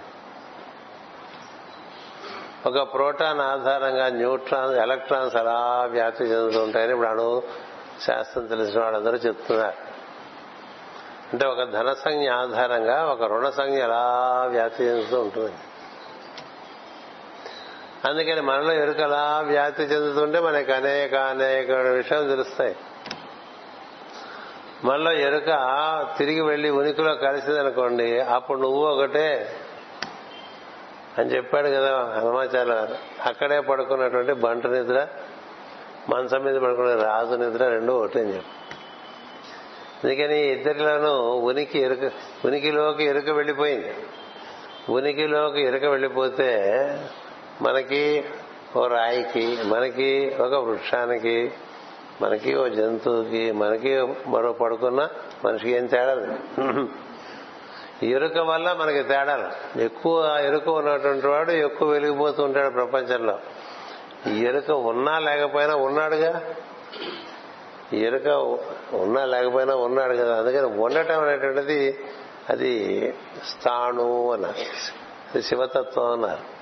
ఒక ప్రోటాన్ ఆధారంగా న్యూట్రాన్స్ ఎలక్ట్రాన్స్ అలా వ్యాప్తి చెందుతూ ఉంటాయని ఇప్పుడు అణు శాస్త్రం తెలిసిన వాళ్ళందరూ చెప్తున్నారు. అంటే ఒక ధన సంజ్ఞ ఆధారంగా ఒక రుణ సంజ్ఞ ఎలా వ్యాప్తి చెందుతూ ఉంటుంది. అందుకని మనలో ఎరుకలా వ్యాప్తి చెందుతుంటే మనకి అనేక అనేక విషయాలు తెలుస్తాయి. మనలో ఎరుక తిరిగి వెళ్ళి ఉనికిలో కలిసిందనుకోండి అప్పుడు నువ్వు ఒకటే అని చెప్పాడు కదా హనుమాచార్య గారు. అక్కడే పడుకున్నటువంటి బంట నిద్ర మంచం మీద పడుకునే రాజు నిద్ర రెండు ఒకటే అని చెప్పి అందుకని ఇద్దరిలోనూ ఉనికి ఎరుక ఉనికిలోకి ఎరుక వెళ్ళిపోయింది. ఉనికిలోకి ఎరుక వెళ్ళిపోతే మనకి ఓ రాయికి మనకి ఒక వృక్షానికి మనకి ఓ జంతువుకి మనకి మరో పడుకున్న మనిషికి ఏం తేడా ఎరుక వల్ల మనకి తేడాలు ఎక్కువ ఎరుక ఉన్నటువంటి వాడు ఎక్కువ వెలిగిపోతూ ఉంటాడు ప్రపంచంలో. ఈ ఎరుక ఉన్నా లేకపోయినా ఉన్నాడుగా. ఎరుక ఉన్నా లేకపోయినా ఉన్నాడు కదా. అందుకని ఉండటం అనేటువంటిది అది స్థాణు అన్నారు. శివతత్వం అన్నారు.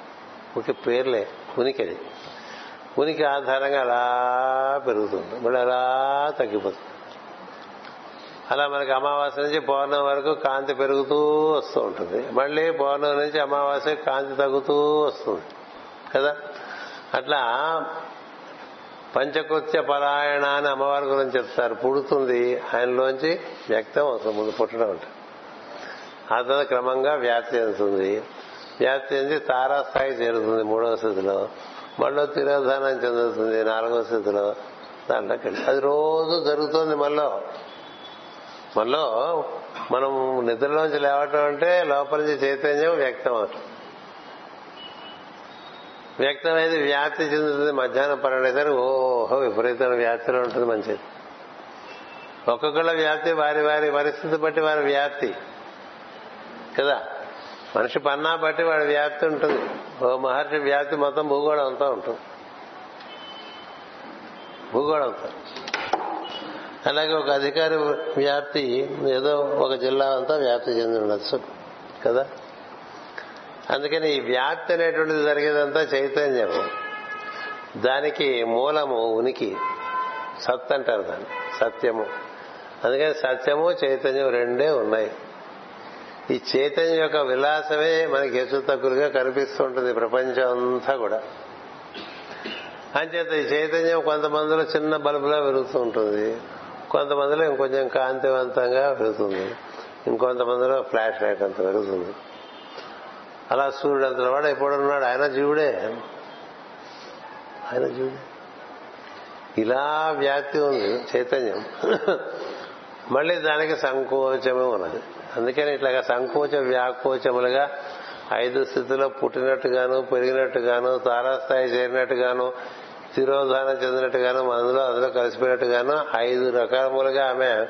ఒక పేర్లే ఉనికి అది ఉనికి ఆధారంగా అలా పెరుగుతుంది. మళ్ళీ అలా తగ్గిపోతుంది. అలా మనకి అమావాస్య నుంచి పౌర్ణం వరకు కాంతి పెరుగుతూ వస్తూ ఉంటుంది. మళ్ళీ పౌర్ణం నుంచి అమావాస్య కాంతి తగ్గుతూ వస్తుంది కదా? అట్లా పంచకృత్య పరాయణ అని అమ్మవారి గురించి చెప్తారు. పుడుతుంది. ఆయనలోంచి వ్యక్తం అవుతుంది. ముందు పుట్టడం అంటే. ఆ తర్వాత క్రమంగా వ్యాప్తి చెందుతుంది. వ్యాప్తి చెంది తారాస్థాయి చేరుతుంది మూడవ స్థితిలో. మళ్ళీ తిరోధానం చెందుతుంది నాలుగవ స్థితిలో. దాంట్లోకి అది రోజు జరుగుతుంది మళ్ళీ. మనలో మనం నిద్రలోంచి లేవటం అంటే లోపల నుంచి చైతన్యం వ్యక్తం అవటం వ్యక్తమైంది వ్యాప్తి చెందుతుంది మధ్యాహ్నం పన్నెండు ఓహో విపరీతమైన వ్యాప్తిలో ఉంటుంది మంచిది. ఒక్కొక్కళ్ళ వ్యాప్తి వారి వారి పరిస్థితి బట్టి వారి వ్యాప్తి. కదా? మనిషి పన్నా బట్టి వాడి వ్యాప్తి ఉంటుంది. ఓ మహర్షి వ్యాప్తి మొత్తం భూగోళం అంతా ఉంటుంది. భూగోళం అంతా. అలాగే ఒక అధికారి వ్యాప్తి ఏదో ఒక జిల్లా అంతా వ్యాప్తి చెంది ఉండొచ్చు కదా? అందుకని ఈ వ్యాప్తి అనేటువంటిది జరిగేదంతా చైతన్యం. దానికి మూలము ఉనికి. సత్ అంటారు దాన్ని. సత్యము. అందుకని సత్యము చైతన్యం రెండే ఉన్నాయి. ఈ చైతన్యం యొక్క విలాసమే మనకి హెచ్చు తక్కువగా కనిపిస్తుంటుంది ప్రపంచం అంతా కూడా. అంచేత ఈ చైతన్యం కొంతమందిలో చిన్న బల్బులా పెరుగుతూ ఉంటుంది. కొంతమందిలో ఇంకొంచెం కాంతివంతంగా పెరుగుతుంది ఇంకొంతమందిలో ఫ్లాష్ లైట్ అంత పెరుగుతుంది అలా సూర్యుడు అంత వాడు ఎప్పుడున్నాడు ఆయన జీవుడే. ఆయన జీవుడే. ఇలా వ్యాప్తి ఉంది చైతన్యం. మళ్ళీ దానికి సంకోచమే ఉన్నది. అందుకని ఇట్లాగా సంకోచ వ్యాకోచములుగా ఐదు స్థితిలో పుట్టినట్టుగాను పెరిగినట్టుగాను తారాస్థాయి చేరినట్టుగాను తిరోధానం చెందినట్టుగాను అందులో అందులో కలిసిపోయినట్టుగాను ఐదు రకములుగా ఆమె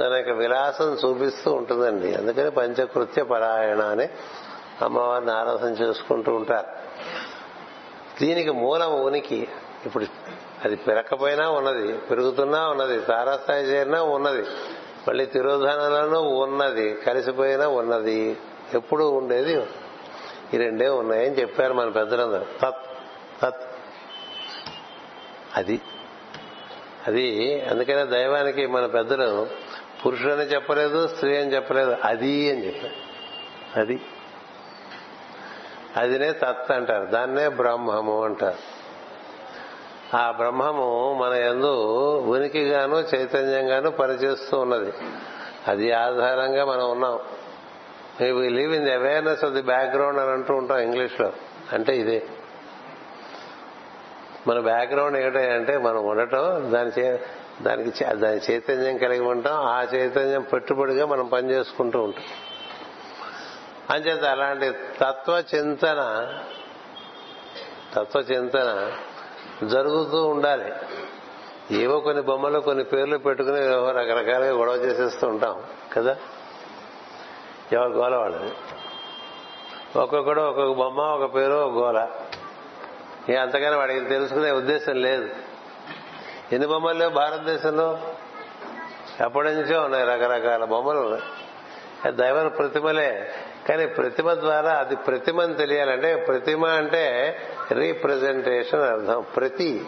తన యొక్క విలాసం చూపిస్తూ ఉంటుందండి. అందుకని పంచకృత్య పరాయణ అని అమ్మవారిని ఆరాధన చేసుకుంటూ ఉంటారు. దీనికి మూలం ఉనికి ఇప్పుడు అది పెరకపోయినా ఉన్నది పెరుగుతున్నా ఉన్నది తారాస్థాయి చేరినా ఉన్నది. మళ్ళీ తిరోధానంలోనూ ఉన్నది కలిసిపోయినా ఉన్నది. ఎప్పుడు ఉండేది ఈ రెండే ఉన్నాయని చెప్పారు మన పెద్దలందరూ. తత్ తత్. అది అది అందుకనే దైవానికి మన పెద్దలు పురుషుడని చెప్పలేదు స్త్రీ అని చెప్పలేదు అది అని చెప్పారు. అది. అదినే తత్ అంటారు దాన్నే బ్రహ్మము అంటారు. ఆ బ్రహ్మము మన ఎందు ఉనికిగాను చైతన్యంగాను పనిచేస్తూ ఉన్నది. అది ఆధారంగా మనం ఉన్నాం. We live in the awareness of the background అని అంటూ ఉంటాం ఇంగ్లీష్లో అంటే ఇదే. మన బ్యాక్గ్రౌండ్ ఏంటంటే మనం ఉండటం దాని చే దానికి దాని చైతన్యం కలిగి ఉంటాం ఆ చైతన్యం పెట్టుబడిగా మనం పనిచేసుకుంటూ ఉంటాం. అంచేత అలాంటి తత్వ చింతన తత్వ చింతన జరుగుతూ ఉండాలి. ఏవో కొన్ని బొమ్మలు కొన్ని పేర్లు పెట్టుకుని రకరకాలుగా గొడవ చేసేస్తూ ఉంటాం కదా? ఎవరు గోల వాళ్ళది? ఒక్కొక్కడు ఒక్కొక్క బొమ్మ ఒక పేరు ఒక గోల. ఏ అంతగానే వాడికి తెలుసుకునే ఉద్దేశం లేదు. ఎన్ని బొమ్మలు లేవు భారతదేశంలో? ఎప్పటి నుంచో ఉన్నాయి రకరకాల బొమ్మలు. దైవ ప్రతిమలే కానీ ప్రతిమ ద్వారా అది ప్రతిమని తెలియాలంటే ప్రతిమ అంటే రీప్రజెంటేషన్ అర్థం. ప్రతి.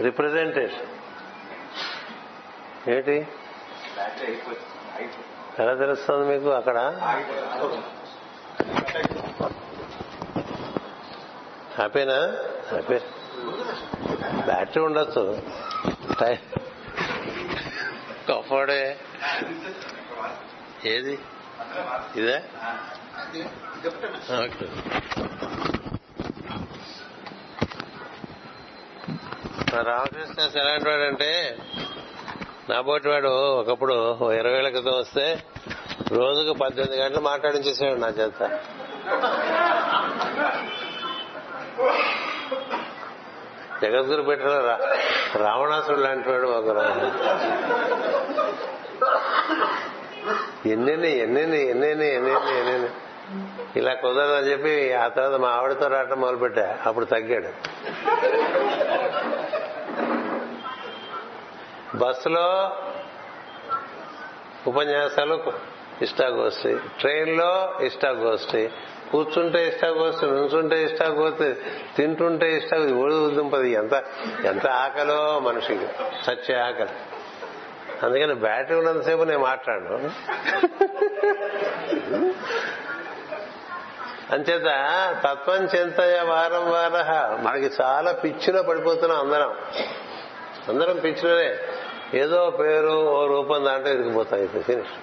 రిప్రజెంటేషన్. ఏంటి? ఎలా తెలుస్తుంది మీకు అక్కడ? హ్యాపీనా హ్యాపీ బ్యాటరీ ఉండొచ్చు. కఫోడే. ఏది? ఇదే? ఓకే. రామకృష్ణ ఎలాంటి వాడంటే నాబోటి వాడు ఒకప్పుడు ఇరవై ఏళ్ళ క్రితం వస్తే రోజుకు పద్దెనిమిది గంటలు మాట్లాడించేసాడు నా చేత. జగద్గురు పెట్టిన రావణాసుడు లాంటి వాడు ఒకరు ఎన్నెన్ని ఎన్నెన్ని ఎన్నెన్ని ఎన్నెన్ని ఎన్నెన్ని. ఇలా కుదరదని చెప్పి ఆ తర్వాత మా ఆవిడతో రావటం మొదలుపెట్టా. అప్పుడు తగ్గాడు. బస్సులో ఉపన్యాసాలు ఇష్టాగోష్ఠి. ట్రైన్లో ఇష్టాగోష్ఠి. కూర్చుంటే ఇష్టాగోష్ఠి నుంచుంటే ఇష్టాగోష్ఠి తింటుంటే ఇష్టా దింపది. ఎంత ఎంత ఆకలో మనిషికి. సచ్చే ఆకలి. అందుకని బ్యాటరీ ఉన్నంతసేపు నేను మాట్లాడను. అంచేత తత్వం చింతయ వారం వార మనకి చాలా పిచ్చిలో పడిపోతున్నాం అందరం. అందరం పిచ్చిలోనే ఏదో పేరు ఓ రూపం దాంట్లో ఇరికిపోతాయి ఫినిష్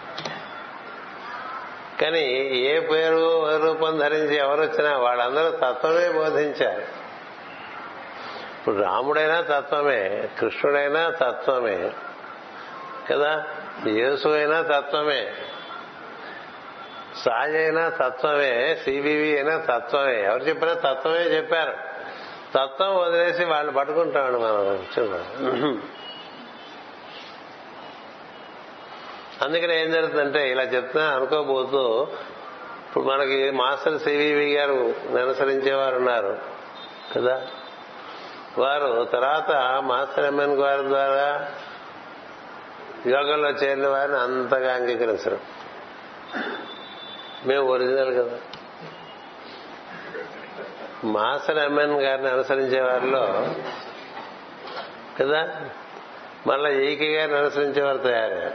కానీ ఏ పేరు ఏ రూపం ధరించి ఎవరు వచ్చినా వాళ్ళందరూ తత్వమే బోధించారు. ఇప్పుడు రాముడైనా తత్వమే కృష్ణుడైనా తత్వమే. కదా? యేసు అయినా తత్వమే. సాయి అయినా తత్వమే సిబివి అయినా తత్వమే. ఎవరు చెప్పినా తత్వమే చెప్పారు. తత్వం వదిలేసి వాళ్ళు పట్టుకుంటామండి మనం. చూడండి అందుకని ఏం జరుగుతుందంటే ఇలా చెప్తున్నా అనుకోబోతూ ఇప్పుడు మనకి మాస్టర్ సివివి గారు అనుసరించేవారు ఉన్నారు కదా? వారు తర్వాత మాస్టర్ ఎంఎన్ గారి ద్వారా యోగంలో చేరిన వారిని అంతగా అంగీకరించరు. మేము ఒరిజినల్ కదా. మాస్టర్ ఎంఎన్ గారిని అనుసరించే వారిలో కదా మళ్ళా ఏకే గారిని అనుసరించే వారు తయారయ్యారు.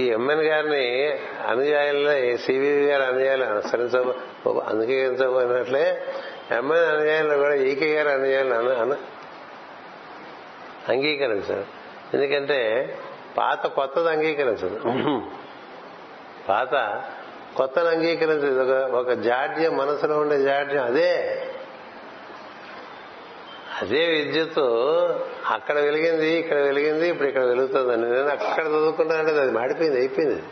ఈ ఎంఎన్ గారిని అనుయాయుల్లో సివివి గారి అనుయాయులు అనుసరించ అంగీకరించబోయినట్లే ఎంఎన్ అనుయాయులు కూడా ఈకే గారి అనుయాయులు అంగీకరించారు. ఎందుకంటే పాత కొత్తది అంగీకరించదు. పాత కొత్తది అంగీకరించదు. ఒక ఒక జాడ్యం మనసులో ఉండే జాడ్యం. అదే. అదే విద్యుత్ అక్కడ వెలిగింది ఇక్కడ వెలిగింది ఇప్పుడు ఇక్కడ వెలుగుతుందండి నేను అక్కడ చదువుకుంటానంటే అది మాడిపోయింది అయిపోయింది.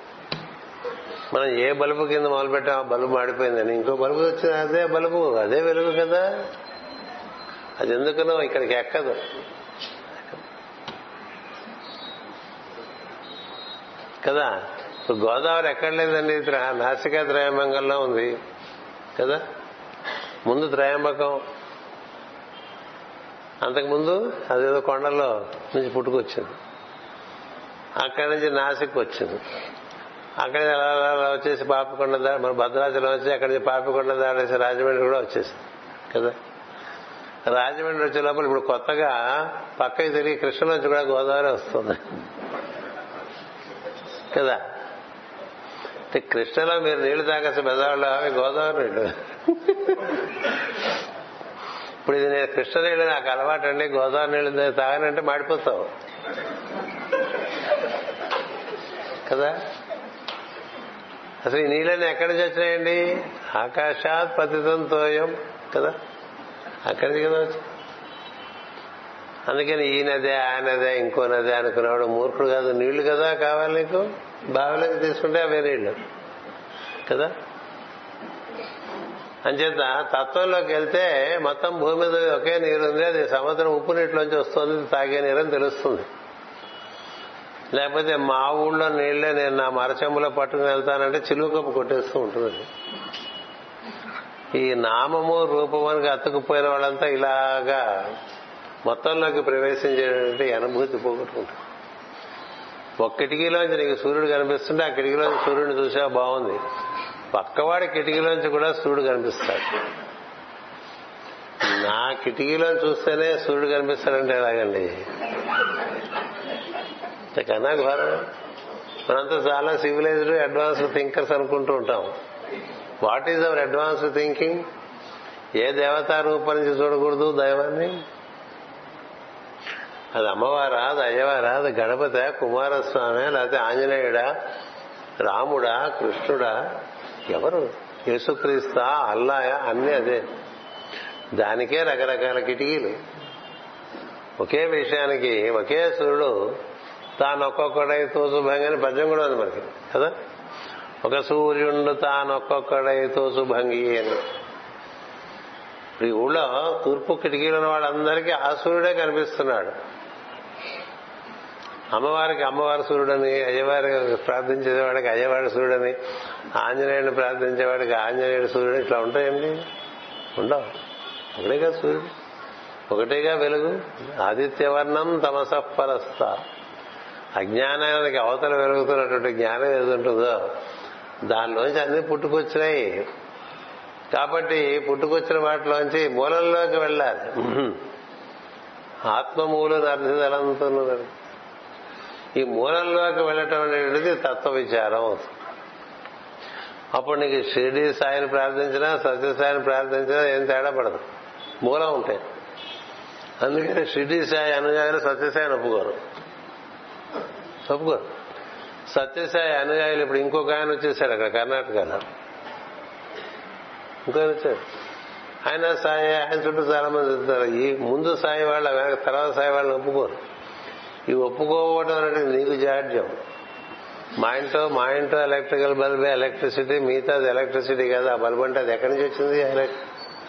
మనం ఏ బల్బు కింద మొదలుపెట్టాం ఆ బల్బు మాడిపోయిందని. ఇంకో బల్బు వచ్చిన అదే బల్బు అదే వెలుగు కదా. అది ఎందుకునో ఇక్కడికి ఎక్కదు. కదా? ఇప్పుడు గోదావరి ఎక్కడ లేదండి? త్ర- నాసికా త్రయంబకంలో ఉంది. కదా? ముందు త్రయంబకం. అంతకుముందు అదేదో కొండల్లో నుంచి పుట్టుకొచ్చింది. అక్కడి నుంచి నాసిక్ వచ్చింది. అక్కడ అలా అలా వచ్చేసి పాపికొండ దా మన భద్రాచలం వచ్చి అక్కడి నుంచి పాపికొండ దాడేసి రాజమండ్రి కూడా వచ్చేసింది. కదా? రాజమండ్రి వచ్చే లోపల ఇప్పుడు కొత్తగా పక్కకి తిరిగి కృష్ణ నుంచి కూడా గోదావరి వస్తుంది. కదా? అంటే కృష్ణలో మీరు నీళ్ళు తాగేసి బెదవాళ్ళు అవి గోదావరి నీళ్ళు. ఇప్పుడు ఇది నేను కృష్ణ నీళ్ళు నాకు అలవాటు అండి గోదావరి నీళ్ళు తాగనంటే మాడిపోతావు. కదా? అసలు ఈ నీళ్ళని ఎక్కడి నుంచి వచ్చినాయండి? ఆకాశాత్ పతితం తోయం కదా? అక్కడి నుంచి కదా వచ్చింది. అందుకని ఈ నదే ఆ నదే ఇంకో నదే అనుకునేవాడు మూర్ఖుడు కాదు. నీళ్ళు కదా కావాలి నీకు? బావిలోకి తీసుకుంటే అవే నీళ్ళు. కదా? అంచేత తత్వంలోకి వెళ్తే మొత్తం భూమి మీద ఒకే నీరు ఉంది. అది సముద్రం ఉప్పు నీటిలోంచి వస్తుంది తాగే నీరు అని తెలుస్తుంది. లేకపోతే మా ఊళ్ళో నీళ్ళే నేను నా మరచెంబులో పట్టుకుని వెళ్తానంటే చిలువ కప్పు కొట్టేస్తూ ఉంటుంది ఈ నామము రూపమునికి అతుకుపోయిన వాళ్ళంతా ఇలాగా మొత్తంలోకి ప్రవేశించేటువంటి అనుభూతి పోగొట్టుకుంటాం. ఒక కిటికీలోంచి నీకు సూర్యుడు కనిపిస్తుంటే ఆ కిటికీలోంచి సూర్యుడిని చూసా బాగుంది. పక్కవాడి కిటికీలోంచి కూడా సూర్యుడు కనిపిస్తాడు. నా కిటికీలో చూస్తేనే సూర్యుడు కనిపిస్తాడంటే ఎలాగండి? కన్నా ఘోరం. మనంతా చాలా సివిలైజ్డ్ అడ్వాన్స్డ్ థింకర్స్ అనుకుంటూ ఉంటాం. What is our advanced thinking ఏ దేవతా రూపం నుంచి చూడకూడదు దైవాన్ని? అది అమ్మవారా అది అయ్యవారా అది గణపత కుమారస్వామి లేకపోతే ఆంజనేయుడా రాముడా కృష్ణుడా? ఎవరు? యేసుక్రీస్తా అల్లాయా అన్నీ అదే. దానికే రకరకాల కిటికీలు. ఒకే విషయానికి ఒకే సూర్యుడు తాను ఒక్కొక్కడై తోసు భంగి అని పద్యం కూడా ఉంది మనకి కదా? ఒక సూర్యుడు తాను ఒక్కొక్కడై తోసు భంగి అని. ఇప్పుడు ఈ ఊళ్ళో తూర్పు కిటికీలు ఉన్న వాళ్ళందరికీ ఆ సూర్యుడే కనిపిస్తున్నాడు. అమ్మవారికి అమ్మవారి సూర్యుడని అయ్యవారి ప్రార్థించేవాడికి అయ్యవారి సూర్యుడని ఆంజనేయుడిని ప్రార్థించేవాడికి ఆంజనేయుడు సూర్యుడు ఇట్లా ఉంటాయండి ఉండవు. ఒకటేగా సూర్యుడు. ఒకటేగా వెలుగు. ఆదిత్యవర్ణం తమసపరస్త అజ్ఞానానికి అవతల వెలుగుతున్నటువంటి జ్ఞానం ఏది ఉంటుందో దానిలోంచి అన్ని పుట్టుకొచ్చినాయి. కాబట్టి పుట్టుకొచ్చిన వాటిలోంచి మూలంలోకి వెళ్ళాలి. ఆత్మమూలు నర్సిదలంతున్నది ఈ మూలంలోకి వెళ్ళటం అనేది తత్వ విచారం అప్పుడు నీకు షిరిడి సాయిని ప్రార్థించినా సత్యసాయిని ప్రార్థించినా ఏం తేడా పడదు. మూలం ఉంటాయి. అందుకని షిరిడి సాయి అనుగాయలు సత్యసాయిని ఒప్పుకోరు. ఒప్పుకోరు. సత్యసాయి అనుగాయలు ఇప్పుడు ఇంకొక ఆయన వచ్చేసాడు అక్కడ కర్ణాటకలో. ఇంకో వచ్చాడు. ఆయన సాయి ఆయన చుట్టూ చాలా మంది ఈ ముందు సాయి వాళ్ళ వెనక తర్వాత సాయి వాళ్ళని ఒప్పుకోరు. ఈ ఒప్పుకోవటం అనేది నీకు జాడ్యం. మా ఇంట్లో మా ఇంట్లో ఎలక్ట్రికల్ బల్బే ఎలక్ట్రిసిటీ మిగతాది ఎలక్ట్రిసిటీ కదా. ఆ బల్బ్ అంటే అది ఎక్కడి నుంచి వచ్చింది?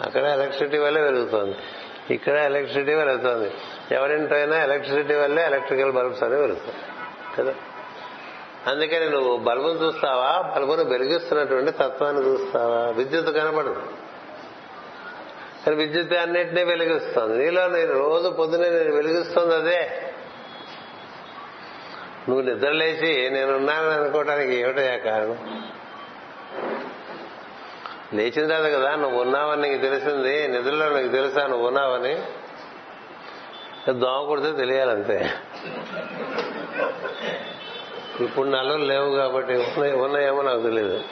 అక్కడ ఎలక్ట్రిసిటీ వల్లే వెలుగుతోంది. ఇక్కడ ఎలక్ట్రిసిటీ వెలుగుతోంది. ఎవరింటో అయినా ఎలక్ట్రిసిటీ వల్లే ఎలక్ట్రికల్ బల్బ్స్ అనేవి వెలుగుతాయి. కదా? అందుకని నువ్వు బల్బును చూస్తావా? బల్బును వెలిగిస్తున్నటువంటి తత్వాన్ని చూస్తావా? విద్యుత్ కనపడదు. కానీ విద్యుత్ అన్నింటినీ వెలిగిస్తుంది. నీలో నేను రోజు పొద్దునే నేను వెలిగిస్తుంది అదే. నువ్వు నిద్రలేచి నేనున్నానని అనుకోవటానికి ఏమిటయా కారణం? లేచిన తర్వాత కదా నువ్వు ఉన్నావని నీకు తెలిసింది నిద్రలో నీకు తెలుసా నువ్వు ఉన్నావని? దోమ కొడితే తెలియాలంతే. ఇప్పుడు నల్లలు లేవు కాబట్టి ఉన్నాయేమో నాకు తెలియదు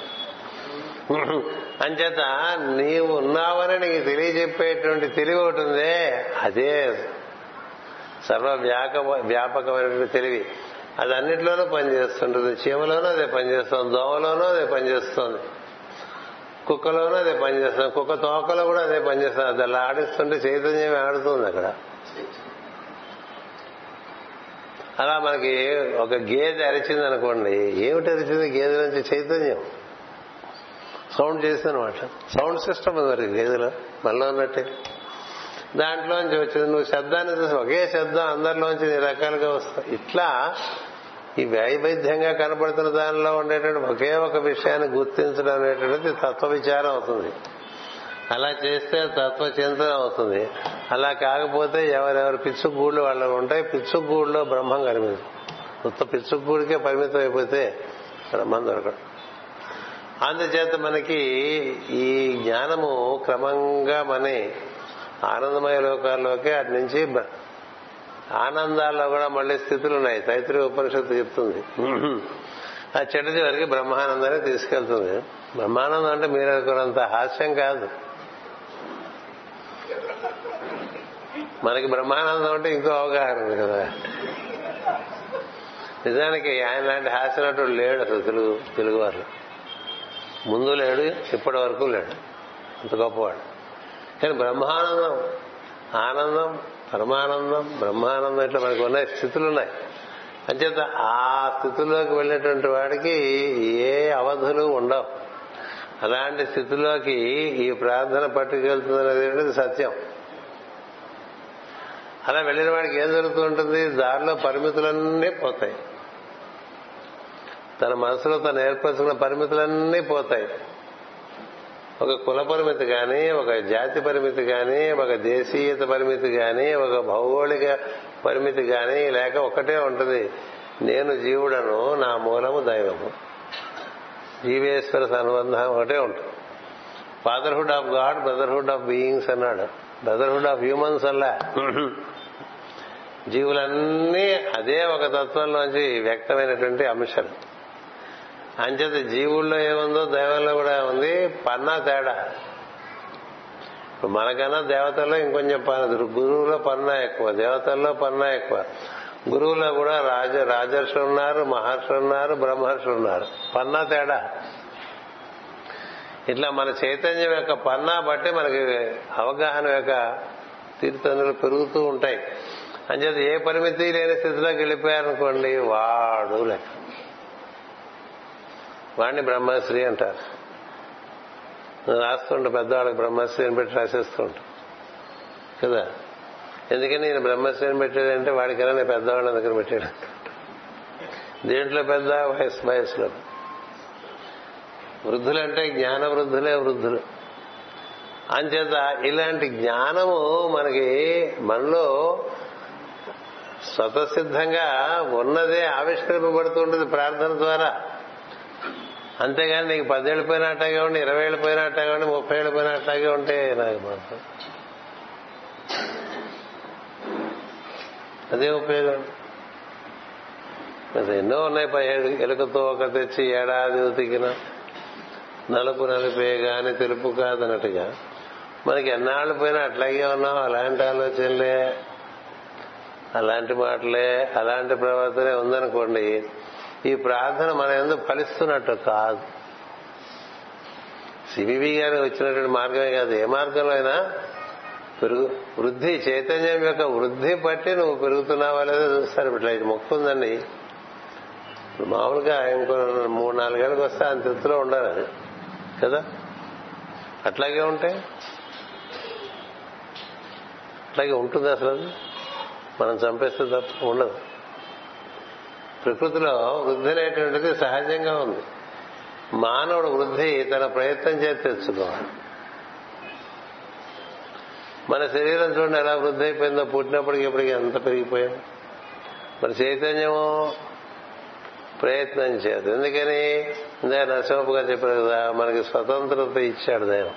అంచేత నీవు ఉన్నావని నీకు తెలియజెప్పేటువంటి తెలివి ఒకటి ఉందే అదే సర్వ వ్యాపకమైనటువంటి తెలివి. అది అన్నిట్లోనూ పనిచేస్తుంటుంది. చీమలోనూ అదే పనిచేస్తుంది. దోమలోనూ అదే పనిచేస్తుంది. కుక్కలోనూ అదే పనిచేస్తుంది. కుక్క తోకలో కూడా అదే పనిచేస్తుంది. అది అలా ఆడిస్తుంటే చైతన్యం ఆడుతుంది అక్కడ. అలా మనకి ఒక గేదె అరిచింది అనుకోండి ఏమిటి అరిచింది? గేదె నుంచి చైతన్యం. సౌండ్ చేసిందనమాట సౌండ్ సిస్టమ్ మరి గేదెలో మనలో ఉన్నట్టే. దాంట్లోంచి వచ్చింది. నువ్వు శబ్దాన్ని చూసి ఒకే శబ్దం అందరిలోంచి నీ రకాలుగా వస్తాయి. ఇట్లా ఈ వైవిధ్యంగా కనపడుతున్న దానిలో ఉండేటువంటి ఒకే ఒక విషయాన్ని గుర్తించడం అనేటువంటిది తత్వ విచారం అవుతుంది. అలా చేస్తే తత్వ చింతన అవుతుంది. అలా కాకపోతే ఎవరెవరు పిచ్చుగూళ్ళు వాళ్ళు ఉంటాయి పిచ్చుగూళ్ళలో బ్రహ్మం కనిపిస్తుంది మొత్తం పిచ్చుగూడికే పరిమితం అయిపోతే బ్రహ్మం దొరకడం అందుచేత మనకి ఈ జ్ఞానము క్రమంగా మన ఆనందమయ లోకాల్లోకి అటు నుంచి ఆనందాల్లో కూడా మళ్ళీ స్థితులు ఉన్నాయి తైత్రి ఉపనిషత్తు చెప్తుంది. ఆ చెట్టుది వరకు బ్రహ్మానందాన్ని తీసుకెళ్తుంది. బ్రహ్మానందం అంటే మీరు అనుకున్నంత హాస్యం కాదు. మనకి బ్రహ్మానందం అంటే ఇంకో అవగాహన కదా. నిజానికి ఆయన లాంటి హాస్యనటుడు లేడు అసలు తెలుగు తెలుగువారు ముందు లేడు ఇప్పటి వరకు లేడు. అంత గొప్పవాడు. కానీ బ్రహ్మానందం ఆనందం పరమానందం బ్రహ్మానందం ఇట్లా మనకు ఉన్నాయి స్థితులు ఉన్నాయి అంచేత ఆ స్థితిలోకి వెళ్ళినటువంటి వాడికి ఏ అవధులు ఉండవు. అలాంటి స్థితిలోకి ఈ ప్రార్థన పట్టుకెళ్తుంది సత్యం. అలా వెళ్ళిన వాడికి ఏం జరుగుతూ ఉంటుంది? దారిలో పరిమితులన్నీ పోతాయి. తన మనసులో తను ఏర్పరచుకున్న పరిమితులన్నీ పోతాయి. ఒక కుల పరిమితి కానీ ఒక జాతి పరిమితి కానీ ఒక దేశీయత పరిమితి కానీ ఒక భౌగోళిక పరిమితి కానీ లేక ఒకటే ఉంటుంది. నేను జీవుడను నా మూలము దైవము. జీవేశ్వర అనుబంధం ఒకటే ఉంటుంది. Fatherhood of God brotherhood of beings అన్నాడు. బ్రదర్హుడ్ ఆఫ్ హ్యూమన్స్ అల్లా జీవులన్నీ అదే ఒక తత్వంలోంచి వ్యక్తమైనటువంటి అంశాలు. అంచేత జీవుల్లో ఏముందో దైవంలో కూడా ఉంది పన్నా తేడా. మనకన్నా దేవతల్లో ఇంకొంచెం గురువులో పన్నా ఎక్కువ దేవతల్లో పన్నా ఎక్కువ. గురువులో కూడా రాజ రాజర్షి ఉన్నారు మహర్షి ఉన్నారు బ్రహ్మర్షి ఉన్నారు. పన్నా తేడా. ఇట్లా మన చైతన్యం యొక్క పన్నా బట్టి మనకి అవగాహన యొక్క తీర్థనులు పెరుగుతూ ఉంటాయి. అంచేత ఏ పరిమితి లేని స్థితిలోకి వెళ్ళిపోయారనుకోండి వాడు లెక్క. వాడిని బ్రహ్మశ్రీ అంటారు. రాస్తుంటా పెద్దవాళ్ళకి బ్రహ్మశ్రీ అని పెట్టి రాసేస్తూ ఉంటాం కదా? ఎందుకని నేను బ్రహ్మశ్రీ అని పెట్టాడంటే వాడికైనా నేను పెద్దవాళ్ళ దగ్గర పెట్టాడు. దేంట్లో పెద్ద? వయసు వయసులో వృద్ధులంటే జ్ఞాన వృద్ధులే వృద్ధులు. అంచేత ఇలాంటి జ్ఞానము మనకి మనలో స్వతసిద్ధంగా ఉన్నదే ఆవిష్కరింపబడుతూ ఉంటుంది ప్రార్థన ద్వారా. అంతేగాని నీకు పదేళ్ళు పోయినా ఉండి ఇరవై ఏళ్ళు పోయినా ఉండి ముప్పై ఏళ్ళు పోయినట్లాగే ఉంటే నాకు మాత్రం అదే ఉపయోగం. అది ఎన్నో ఉన్నాయి పదిహేడు ఎలుకతో ఒక తెచ్చి ఏడాది ఉతికిన నలుపు నలిపే గాని తెలుపు కాదన్నట్టుగా. మనకి ఎన్నాళ్ళు పోయినా అట్లాగే ఉన్నాం. అలాంటి ఆలోచనలే అలాంటి మాటలే అలాంటి ప్రవర్తనే ఉందనుకోండి ఈ ప్రార్థన మన ఎందుకు ఫలిస్తున్నట్టు కాదు. సివివి గారు వచ్చినటువంటి మార్గమే కాదు. ఏ మార్గంలో అయినా పెరుగు వృద్ధి చైతన్యం యొక్క వృద్ధి బట్టి నువ్వు పెరుగుతున్నావా లేదో చూస్తారు. ఇట్లా ఇది మొక్కు ఉందండి. మామూలుగా ఇంకో మూడు నాలుగేళ్ళకి వస్తే అంత ఎత్తులో ఉండాలి అది. కదా? అట్లాగే ఉంటే? అట్లాగే ఉంటుంది అసలు అది? మనం చంపేస్తే తప్ప ఉండదు. ప్రకృతిలో వృద్ధి అనేటువంటిది సహజంగా ఉంది. మానవుడు వృద్ధి తన ప్రయత్నం చేసి తెచ్చుకోవాలి. మన శరీరం చూడండి ఎలా వృద్ధి అయిపోయిందో పుట్టినప్పటికి ఇప్పటికి ఎంత పెరిగిపోయాం? మన చైతన్యము ప్రయత్నం చేయదు ఎందుకని? ఇందా నరసింహపు గారు చెప్పారు కదా మనకి స్వతంత్రత ఇచ్చాడు దైవం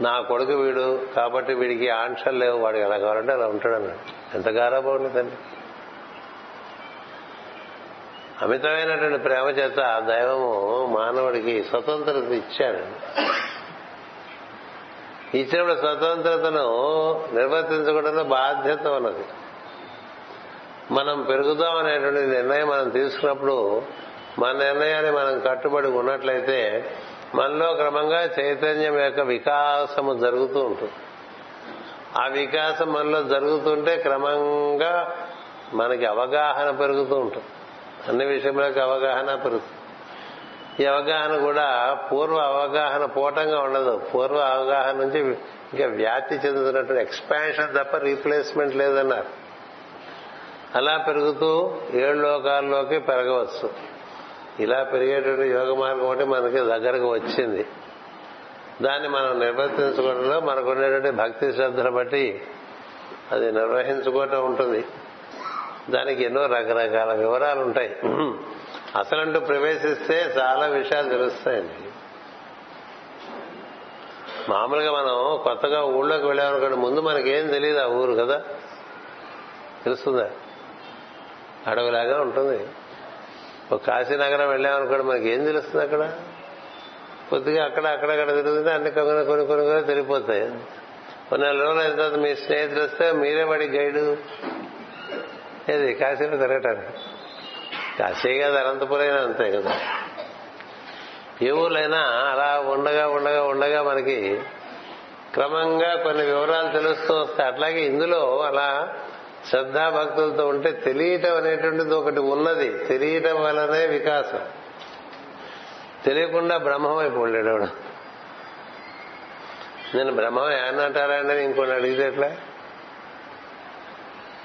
నా కొడుకు వీడు కాబట్టి వీడికి ఆంక్షలు లేవు వాడికి ఎలా కావాలంటే అలా ఉంటాడన్నాడు ఎంత గారాబం ఉండదండి అమితమైనటువంటి ప్రేమ చేత దైవము మానవుడికి స్వతంత్రత ఇచ్చాడు. ఇచ్చినప్పుడు స్వతంత్రతను నిర్వర్తించకూడదు బాధ్యత ఉన్నది. మనం పెరుగుదాం అనేటువంటి నిర్ణయం మనం తీసుకున్నప్పుడు మన నిర్ణయాన్ని మనం కట్టుబడి ఉన్నట్లయితే మనలో క్రమంగా చైతన్యం యొక్క వికాసము జరుగుతూ ఉంటుంది. ఆ వికాసం మనలో జరుగుతుంటే క్రమంగా మనకి అవగాహన పెరుగుతూ ఉంటుంది. అన్ని విషయంలోకి అవగాహన పెరుగుతుంది. ఈ అవగాహన కూడా పూర్వ అవగాహన పూటంగా ఉండదు. పూర్వ అవగాహన నుంచి ఇంకా వ్యాప్తి చెందుతున్నట్టు ఎక్స్పాన్షన్ తప్ప రీప్లేస్మెంట్ లేదన్నారు. అలా పెరుగుతూ ఏడు లోకాల్లోకి పెరగవచ్చు. ఇలా పెరిగేటువంటి యోగ మార్గం ఒకటి మనకి దగ్గరకు వచ్చింది. దాన్ని మనం నిర్వర్తించుకోవడంలో మనకు ఉండేటువంటి భక్తి శ్రద్ధను బట్టి అది నిర్వహించుకోవటం ఉంటుంది. దానికి ఎన్నో రకరకాల వివరాలు ఉంటాయి అసలంటూ ప్రవేశిస్తే చాలా విషయాలు తెలుస్తాయండి. మామూలుగా మనం కొత్తగా ఊళ్ళోకి వెళ్ళామనుకోండి ముందు మనకేం తెలియదు ఆ ఊరు కదా? తెలుస్తుందా? అడవిలాగా ఉంటుంది. ఒక కాశీనగరం వెళ్ళామనుకోండి మనకి ఏం తెలుస్తుంది అక్కడ? కొద్దిగా అక్కడ అక్కడక్కడ తిరుగుతుంటే అన్ని కొన్ని కొన్ని కొన్ని కూడా తెలిసిపోతాయి కొన్ని నెల రోజులు అయిన తర్వాత మీ స్నేహితులు వస్తే మీరే వాడి గైడు. ఏది కాశీలో తిరగటానికి? కాశీ గారి అనంతపురం అయినా అంతే కదా. ఏ ఊర్లైనా అలా ఉండగా ఉండగా ఉండగా మనకి క్రమంగా కొన్ని వివరాలు తెలుస్తూ వస్తాయి. అట్లాగే ఇందులో అలా శ్రద్ధాభక్తులతో ఉంటే తెలియటం అనేటువంటిది ఒకటి ఉన్నది. తెలియటం వల్లనే వికాసం. తెలియకుండా బ్రహ్మమైపు వైపు నేను బ్రహ్మం అయ్యానంటారా అని ఇంకొని అడిగితే ఎట్లా?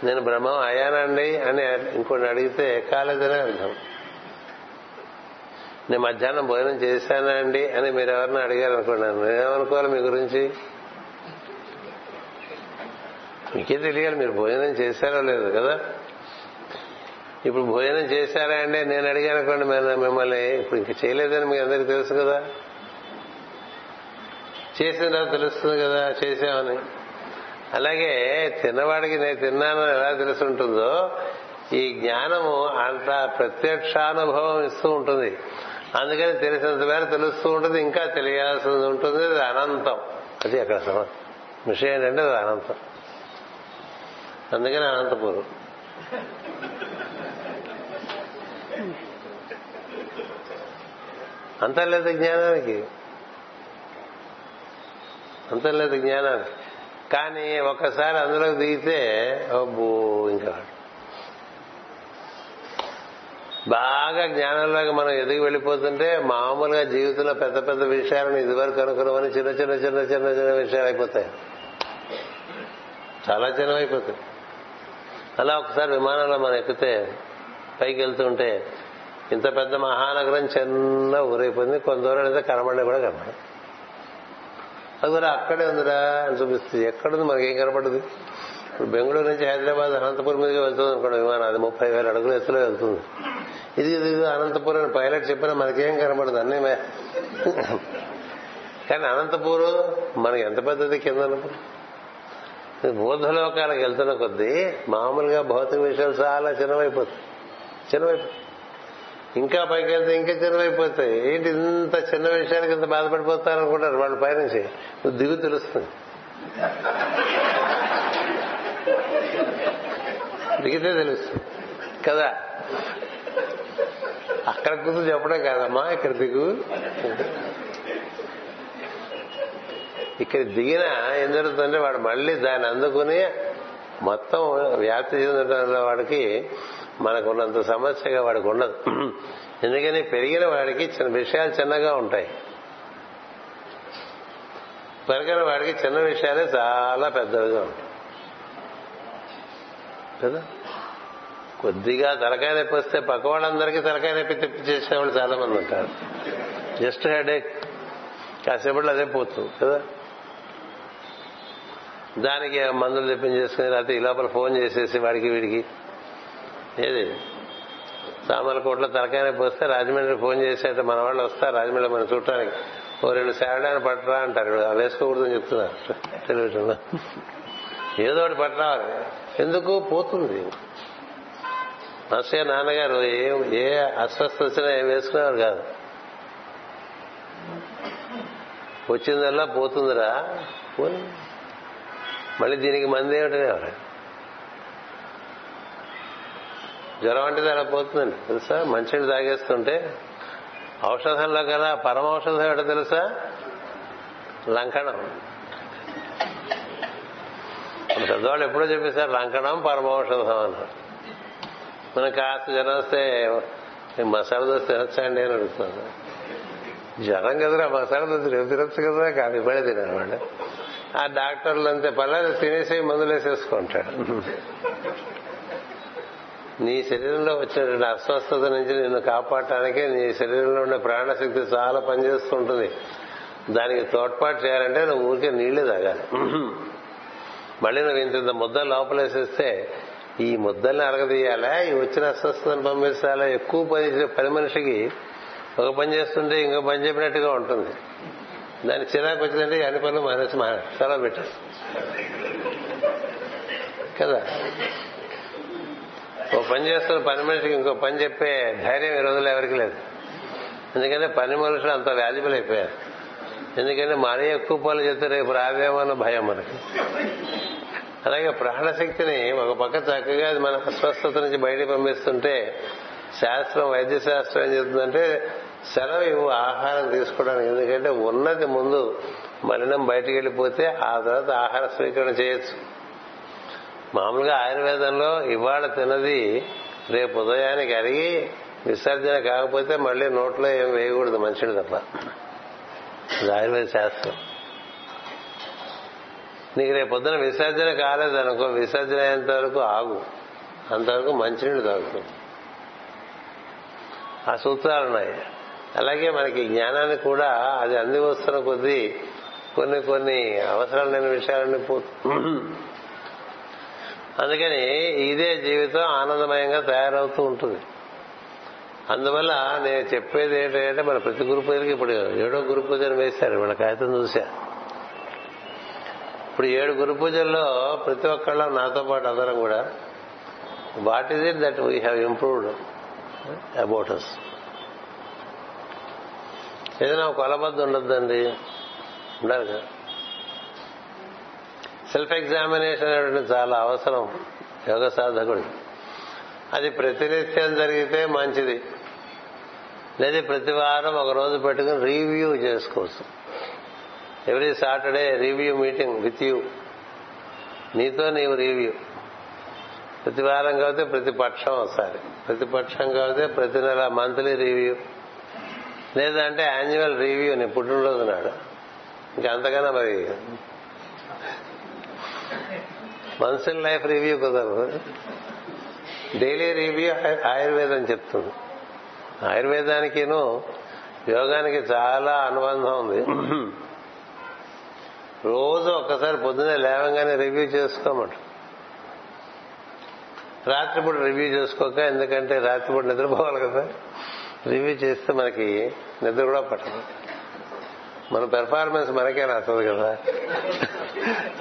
నేను బ్రహ్మం అయ్యానండి అని ఇంకోటి అడిగితే కాలేదనే అర్థం. నేను మధ్యాహ్నం భోజనం చేశానా అండి అని మీరు ఎవరిని అడిగారు అనుకున్నాను నేనేమనుకోవాలి మీ గురించి? మీకే తెలియాలి మీరు భోజనం చేశారో లేదు కదా? ఇప్పుడు భోజనం చేశారా అండి? నేను అడిగాను అనుకోండి మిమ్మల్ని ఇప్పుడు ఇంక చేయలేదని మీ అందరికీ తెలుసు కదా? చేసిన తర్వాత తెలుస్తుంది కదా చేసామని అలాగే తిన్నవాడికి నేను తిన్నానని ఎలా తెలుసుంటుందో ఈ జ్ఞానము అంత ప్రత్యక్షానుభవం ఇస్తూ ఉంటుంది. అందుకని తెలిసినంత మేర తెలుస్తూ ఉంటుంది ఇంకా తెలియాల్సింది ఉంటుంది అది అనంతం. అది అక్కడ సమ విషయం ఏంటంటే అది అనంతం. అందుకని అనంతపురం. అంతర్లేదు జ్ఞానానికి. అంతర్లేదు జ్ఞానానికి. కానీ ఒక్కసారి అందులోకి దిగితే అబ్బో ఇంకా. బాగా జ్ఞానంలోకి మనం ఎదిగి వెళ్ళిపోతుంటే మామూలుగా జీవితంలో పెద్ద పెద్ద విషయాలను ఇదివరకు అనుకున్నామని చిన్న చిన్న చిన్న చిన్న చిన్న విషయాలు అయిపోతాయి. చాలా చిన్నవైపోతాయి అలా ఒకసారి విమానంలో మనం ఎక్కితే పైకి వెళ్తుంటే ఇంత పెద్ద మహానగరం చిన్న ఊరైపోయింది. కొంత దూరం అయితే కనబడే కూడా కనబడదు అది కూడా అక్కడే ఉందిరా అని చూపిస్తుంది. ఎక్కడుంది మనకేం కనపడదు. ఇప్పుడు బెంగళూరు నుంచి హైదరాబాద్ అనంతపురం మీదకి వెళ్తుంది అనుకోండి. విమానం అది ముప్పై వేల అడుగుల ఎత్తులో వెళ్తుంది. ఇది ఇది అనంతపురం పైలట్ చెప్పినా మనకేం కనబడదు అన్నీ కానీ అనంతపురం మనకి ఎంత పెద్దది కింద బోధలోకాలకు వెళ్తున్న కొద్దీ మామూలుగా భౌతిక విషయాలు చాలా చిన్నవైపోతుంది చిన్నవైపు ఇంకా పైకి వెళ్తే ఇంకా చిన్నవైపోతాయి. ఏంటి ఇంత చిన్న విషయానికి ఇంత బాధపడిపోతారు అనుకుంటారు వాళ్ళ పైనుంచి. దిగు తెలుస్తుంది. దిగితే తెలుస్తుంది. కదా? అక్కడ కూర్చొని చెప్పడం కాదమ్మా ఇక్కడ దిగు. ఇక్కడ దిగిన ఏం జరుగుతుందంటే వాడు మళ్ళీ దాన్ని అందుకుని మొత్తం వ్యాప్తి చెందడంలో వాడికి మనకున్నంత సమస్యగా వాడికి ఉండదు ఎందుకని పెరిగిన వాడికి చిన్న విషయాలు చిన్నగా ఉంటాయి. పెరిగిన వాడికి చిన్న విషయాలే చాలా పెద్దవిగా ఉంటాయి. కదా? కొద్దిగా తలకాయ నొప్పి వస్తే పక్క వాళ్ళందరికీ తలకాయ నొప్పి తెప్పి చేసేవాళ్ళు చాలా మంది ఉంటారు. జస్ట్ హెడేక్ కాసేపట్లో అదే పోతుంది కదా? దానికి మందులు తెప్పించేసుకుని లేకపోతే ఈ లోపల ఫోన్ చేసేసి వాడికి వీడికి ఏది? సామర్లకోట్లో తలకాయ నొప్పి వస్తే రాజమండ్రి ఫోన్ చేసేట మన వాళ్ళు వస్తారు రాజమండ్రి మన చూడటానికి. ఓ రెండు శారడాన్ని పట్టరా అంటారు. అవి వేసుకోకూడదని చెప్తున్నారు. టెలివిజన్లో. ఏదో ఒకటి పట్టరావాలి. ఎందుకు? పోతుంది. మాస్టర్ నాన్నగారు ఏ ఏ అస్వస్థ వచ్చినా ఏం వేసుకునేవారు కాదు. వచ్చిందల్లా పోతుందిరా. మళ్ళీ దీనికి మంది ఏమిటనేవారు జ్వరం అంటే అలా పోతుందండి తెలుసా? మంచినీళ్ళు తాగేస్తుంటే ఔషధంలో కదా? పరమౌషధం ఏమిటో తెలుసా? లంకణం. పెద్దవాళ్ళు ఎప్పుడో చెప్పేశారు లంకణం పరమౌషధం అన్నారు. మనం కాస్త జ్వరం వస్తే మసాలా దోశ తినచ్చండి అని అడుగుతున్నాను జ్వరం కదరా మసాలా దోశ రేపు తినొచ్చు కదా? కాదు ఇప్పుడే తినమాట ఆ డాక్టర్లు అంతే పర్లేదు తినేసి మందులు వేసేసుకుంటాడు నీ శరీరంలో వచ్చినటువంటి అస్వస్థత నుంచి నిన్ను కాపాడటానికి నీ శరీరంలో ఉండే ప్రాణశక్తి చాలా పనిచేస్తుంటుంది. దానికి తోడ్పాటు చేయాలంటే నువ్వు ఊరికే నీళ్ళు తాగాలి. మళ్ళీ నువ్వు ఇంత ముద్ద లోపలేసేస్తే ఈ ముద్దల్ని అరగదీయాలా? ఈ వచ్చిన అస్వస్థతను పంపించాలా? ఎక్కువ పని చేసే పని మనిషికి ఒక పని చేస్తుంటే ఇంకో పని చెప్పినట్టుగా ఉంటుంది. దాని చిరాకు వచ్చిందంటే అన్ని పనులు మానేసి మా సెలవు పెట్టారు కదా? ఓ పని చేస్తున్న పని మనిషికి ఇంకో పని చెప్పే ధైర్యం ఈ రోజుల్లో ఎవరికి లేదు. ఎందుకంటే పని మనుషులు అంత వాల్యుబుల్ అయిపోయారు. ఎందుకంటే మరీ ఎక్కువ పనులు చెప్తే రేపు రావేమో భయం మనకి. అలాగే ప్రాణశక్తిని ఒక పక్క చక్కగా అది మన అస్వస్థత నుంచి బయటికి పంపిస్తుంటే శాస్త్రం వైద్య శాస్త్రం ఏం చెప్తుందంటే సెలవు ఇవ్వు ఆహారం తీసుకోవడానికి. ఎందుకంటే ఉన్నది ముందు మలినం బయటికి వెళ్ళిపోతే ఆ తర్వాత ఆహార స్వీకరణ చేయొచ్చు. మామూలుగా ఆయుర్వేదంలో ఇవాళ తిన్నది రేపు ఉదయానికి అరిగి విసర్జన కాకపోతే మళ్ళీ నోట్లో ఏం వేయకూడదు మంచిది తప్ప. అది ఆయుర్వేద శాస్త్రం. నీకు రేపు పొద్దున విసర్జన కాలేదనుకో విసర్జన అయ్యేంత వరకు ఆగు. అంతవరకు మంచినీళ్ళు తాగుతాం ఆ సూత్రాలు ఉన్నాయి. అలాగే మనకి జ్ఞానాన్ని కూడా అది అంది వస్తున్న కొద్దీ కొన్ని కొన్ని అవసరాలు లేని విషయాలన్నీ పోతు అందుకని ఇదే జీవితం ఆనందమయంగా తయారవుతూ ఉంటుంది. అందువల్ల నేను చెప్పేది ఏంటంటే మన ప్రతి గురు పూజలకి ఇప్పుడు ఏడో గురు పూజను వేశారు మన కాగితం చూశా ఇప్పుడు ఏడు గురు పూజల్లో ప్రతి ఒక్కళ్ళ నాతో పాటు అందరం కూడా what is it that we have improved about us ఏదైనా ఒక ఉండద్దండి. ఉండాలి కదా? సెల్ఫ్ ఎగ్జామినేషన్ అనేటువంటి చాలా అవసరం యోగ సాధకుడు. అది ప్రతినిత్యం జరిగితే మంచిది. లేదా ప్రతి వారం ఒక రోజు పెట్టుకుని రివ్యూ చేసుకోవచ్చు. Every Saturday review meeting with you. నీతో నీవు రివ్యూ. ప్రతి వారం కాకపోతే ప్రతి పక్షం ఒకసారి. ప్రతి పక్షం కాకపోతే ప్రతి నెల మంత్లీ రివ్యూ. లేదంటే యాన్యువల్ రివ్యూ నీ పుట్టినరోజు నాడు. ఇంకా అంతకన్నా మరి వన్స్ ఇన్ లైఫ్ రివ్యూ కుదరదు. డైలీ రివ్యూ ఆయుర్వేదం చెప్తుంది. ఆయుర్వేదానికిను యోగానికి చాలా అనుబంధం ఉంది. రోజు ఒక్కసారి పొద్దున్నే లేవంగానే రివ్యూ చేసుకోమంట. రాత్రిపూట రివ్యూ చేసుకోక ఎందుకంటే రాత్రిపూట నిద్రపోవాలి కదా. రివ్యూ చేస్తే మనకి నిద్ర కూడా పట్టదు. మన పెర్ఫార్మెన్స్ మనకే నచ్చదు కదా.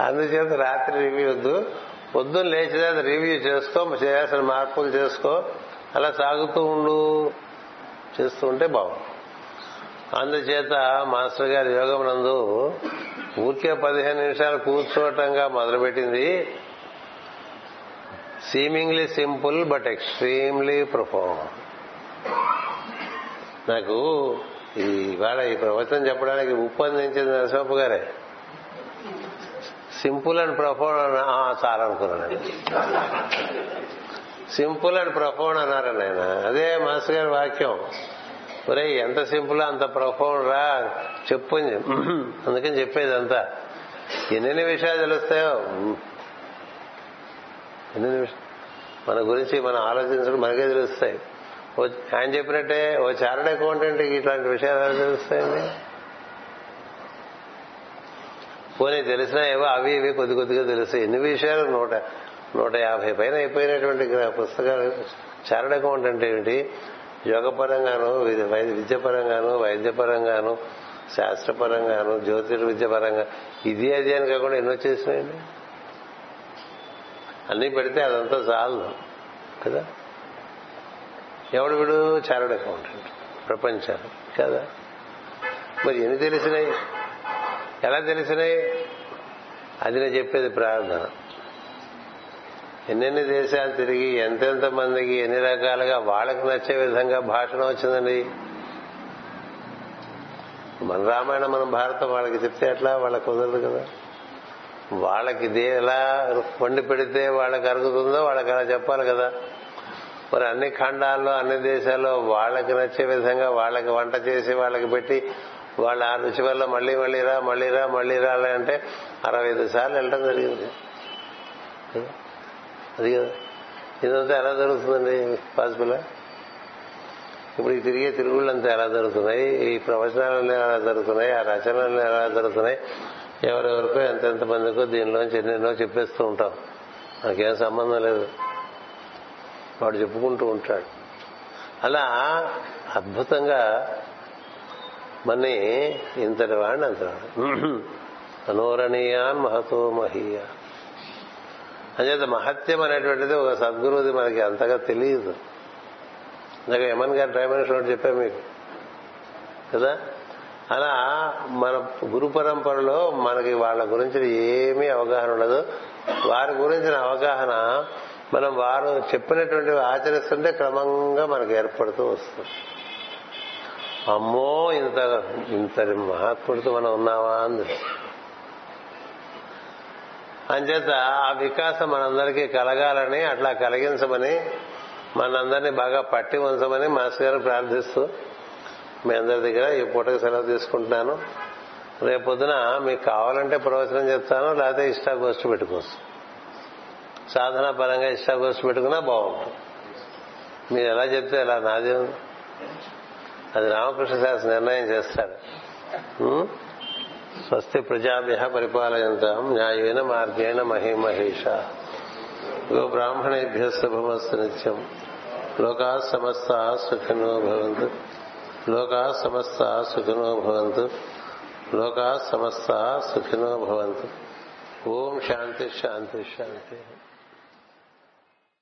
అందుచేత రాత్రి రివ్యూ వద్దు. పొద్దున్న లేచితే రివ్యూ చేసుకో చేయాల్సిన మార్పులు చేసుకో. అలా సాగుతూ ఉండు. చేస్తూ ఉంటే బాగుంది అందుచేత మాస్టర్ గారి యోగం నందు ఊరికే పదిహేను నిమిషాలు కూర్చోవటంగా మొదలుపెట్టింది seemingly simple but extremely profound నాకు ఇవాళ ఈ ప్రవచనం చెప్పడానికి ఉప్పందించింది నరసింహప్ప గారే. సింపుల్ అండ్ ప్రఫోన్ చాలా అనుకున్నాను సింపుల్ అండ్ ప్రఫోన్ అన్నారని ఆయన అదే మాస్టర్ గారి వాక్యం. ఒరే ఎంత సింపుల్ అంత ప్రఫోన్ రా. చెప్పు అందుకని చెప్పేది అంతా. ఎన్నెన్ని విషయాలు తెలుస్తాయో? ఎన్ని మన గురించి మనం ఆలోచించడం మనకే తెలుస్తాయి. ఆయన చెప్పినట్టే ఓ చార్డ్ అకౌంటెంట్ ఇట్లాంటి విషయాలు ఎలా తెలుస్తాయండి? పోనీ తెలిసినా ఏవో అవి ఇవి కొద్ది కొద్దిగా తెలుస్తాయి. ఎన్ని విషయాలు? నూట నూట యాభై పైన అయిపోయినటువంటి పుస్తకాలు. చార్డ్ అకౌంట్ అంటే ఏమిటి? యోగపరంగాను విద్యపరంగాను వైద్యపరంగాను శాస్త్రపరంగాను జ్యోతిర్విద్య పరంగా ఇది అది అని కాకుండా ఎన్నో చేసినాయండి? అన్నీ పెడితే అదంతా చాలు కదా? ఎవడు వీడు? చారుడు అకౌంటెంట్. ప్రపంచాలు కదా? మరి ఎన్ని తెలిసినాయి? ఎలా తెలిసినాయి? అది నేను చెప్పేది ప్రార్థన. ఎన్నెన్ని దేశాలు తిరిగి ఎంతెంత మందికి ఎన్ని రకాలుగా వాళ్ళకి నచ్చే విధంగా భాషణ వచ్చిందండి? మన రామాయణం మన భారతం వాళ్ళకి చెప్తే ఎట్లా? వాళ్ళకి కుదరదు కదా. వాళ్ళకి ఇది ఎలా వండి పెడితే వాళ్ళకి అరుగుతుందో వాళ్ళకి అలా చెప్పాలి కదా. మరి అన్ని ఖండాల్లో అన్ని దేశాల్లో వాళ్ళకి నచ్చే విధంగా వాళ్ళకి వంట చేసి వాళ్ళకి పెట్టి వాళ్ళ ఆ రుచి వల్ల మళ్ళీ మళ్ళీ రా మళ్ళీ రా మళ్ళీ రాలే అంటే అరవై ఐదు సార్లు వెళ్ళడం జరిగింది. అది కదా. ఇదంతా ఎలా జరుగుతుందండి పాసిబుల్? ఇప్పుడు ఈ తిరిగే తిరుగుళ్ళు అంతా ఎలా జరుగుతున్నాయి? ఈ ప్రవచనాలన్నీ ఎలా జరుగుతున్నాయి? ఆ రచనలు ఎలా జరుగుతున్నాయి? ఎవరెవరికో ఎంతెంత మందికో దీనిలోంచి ఎన్నెన్నో చెప్పేస్తూ ఉంటాం. నాకేం సంబంధం లేదు. వాడు చెప్పుకుంటూ ఉంటాడు. అలా అద్భుతంగా మన్ని ఇంతటి వాడిని అంతవాడు మనోరణీయాన్ మహతో మహీయ. అంచేత మహత్యం అనేటువంటిది ఒక సద్గురువుది మనకి అంతగా తెలియదు. ఇందాక యమన్ గారు డ్రైవర్ ఒకటి చెప్పాను మీకు. కదా? అలా మన గురు పరంపరలో మనకి వాళ్ళ గురించి ఏమీ అవగాహన ఉండదు. వారి గురించిన అవగాహన మనం వారు చెప్పినటువంటి ఆచరిస్తుంటే క్రమంగా మనకు ఏర్పడుతూ వస్తుంది. అమ్మో ఇంత ఇంతటి మహాత్ముడితో మనం ఉన్నావా అంది అంచేత ఆ వికాసం మనందరికీ కలగాలని అట్లా కలిగించమని మనందరినీ బాగా పట్టి ఉంచమని మాస్టర్ గారు ప్రార్థిస్తూ మీ అందరి దగ్గర ఈ పూటకు సెలవు తీసుకుంటున్నాను. రేపొద్దున మీకు కావాలంటే ప్రవచనం చెప్తాను లేకపోతే ఇష్టాగోష్ఠి పెట్టుకోవచ్చు. సాధన పరంగా ఇష్టాగోస్ పెట్టుకున్నా బాగుంటుంది. మీరు ఎలా చెప్తే ఎలా నాదే అది రామకృష్ణ శాస్త్రి నిర్ణయం చేస్తాడు. స్వస్తి ప్రజాభ్య పరిపాలయంతం న్యాయేన మార్గేణ మహిమహేష. గో బ్రాహ్మణేభ్య శుభమస్తు నిత్యం. లోకా సమస్త సుఖినో భవంతు. లోకా సమస్త సుఖినో భవంతు. లోకా సమస్త సుఖినో భవంతు. ఓం శాంతి శాంతి శాంతి.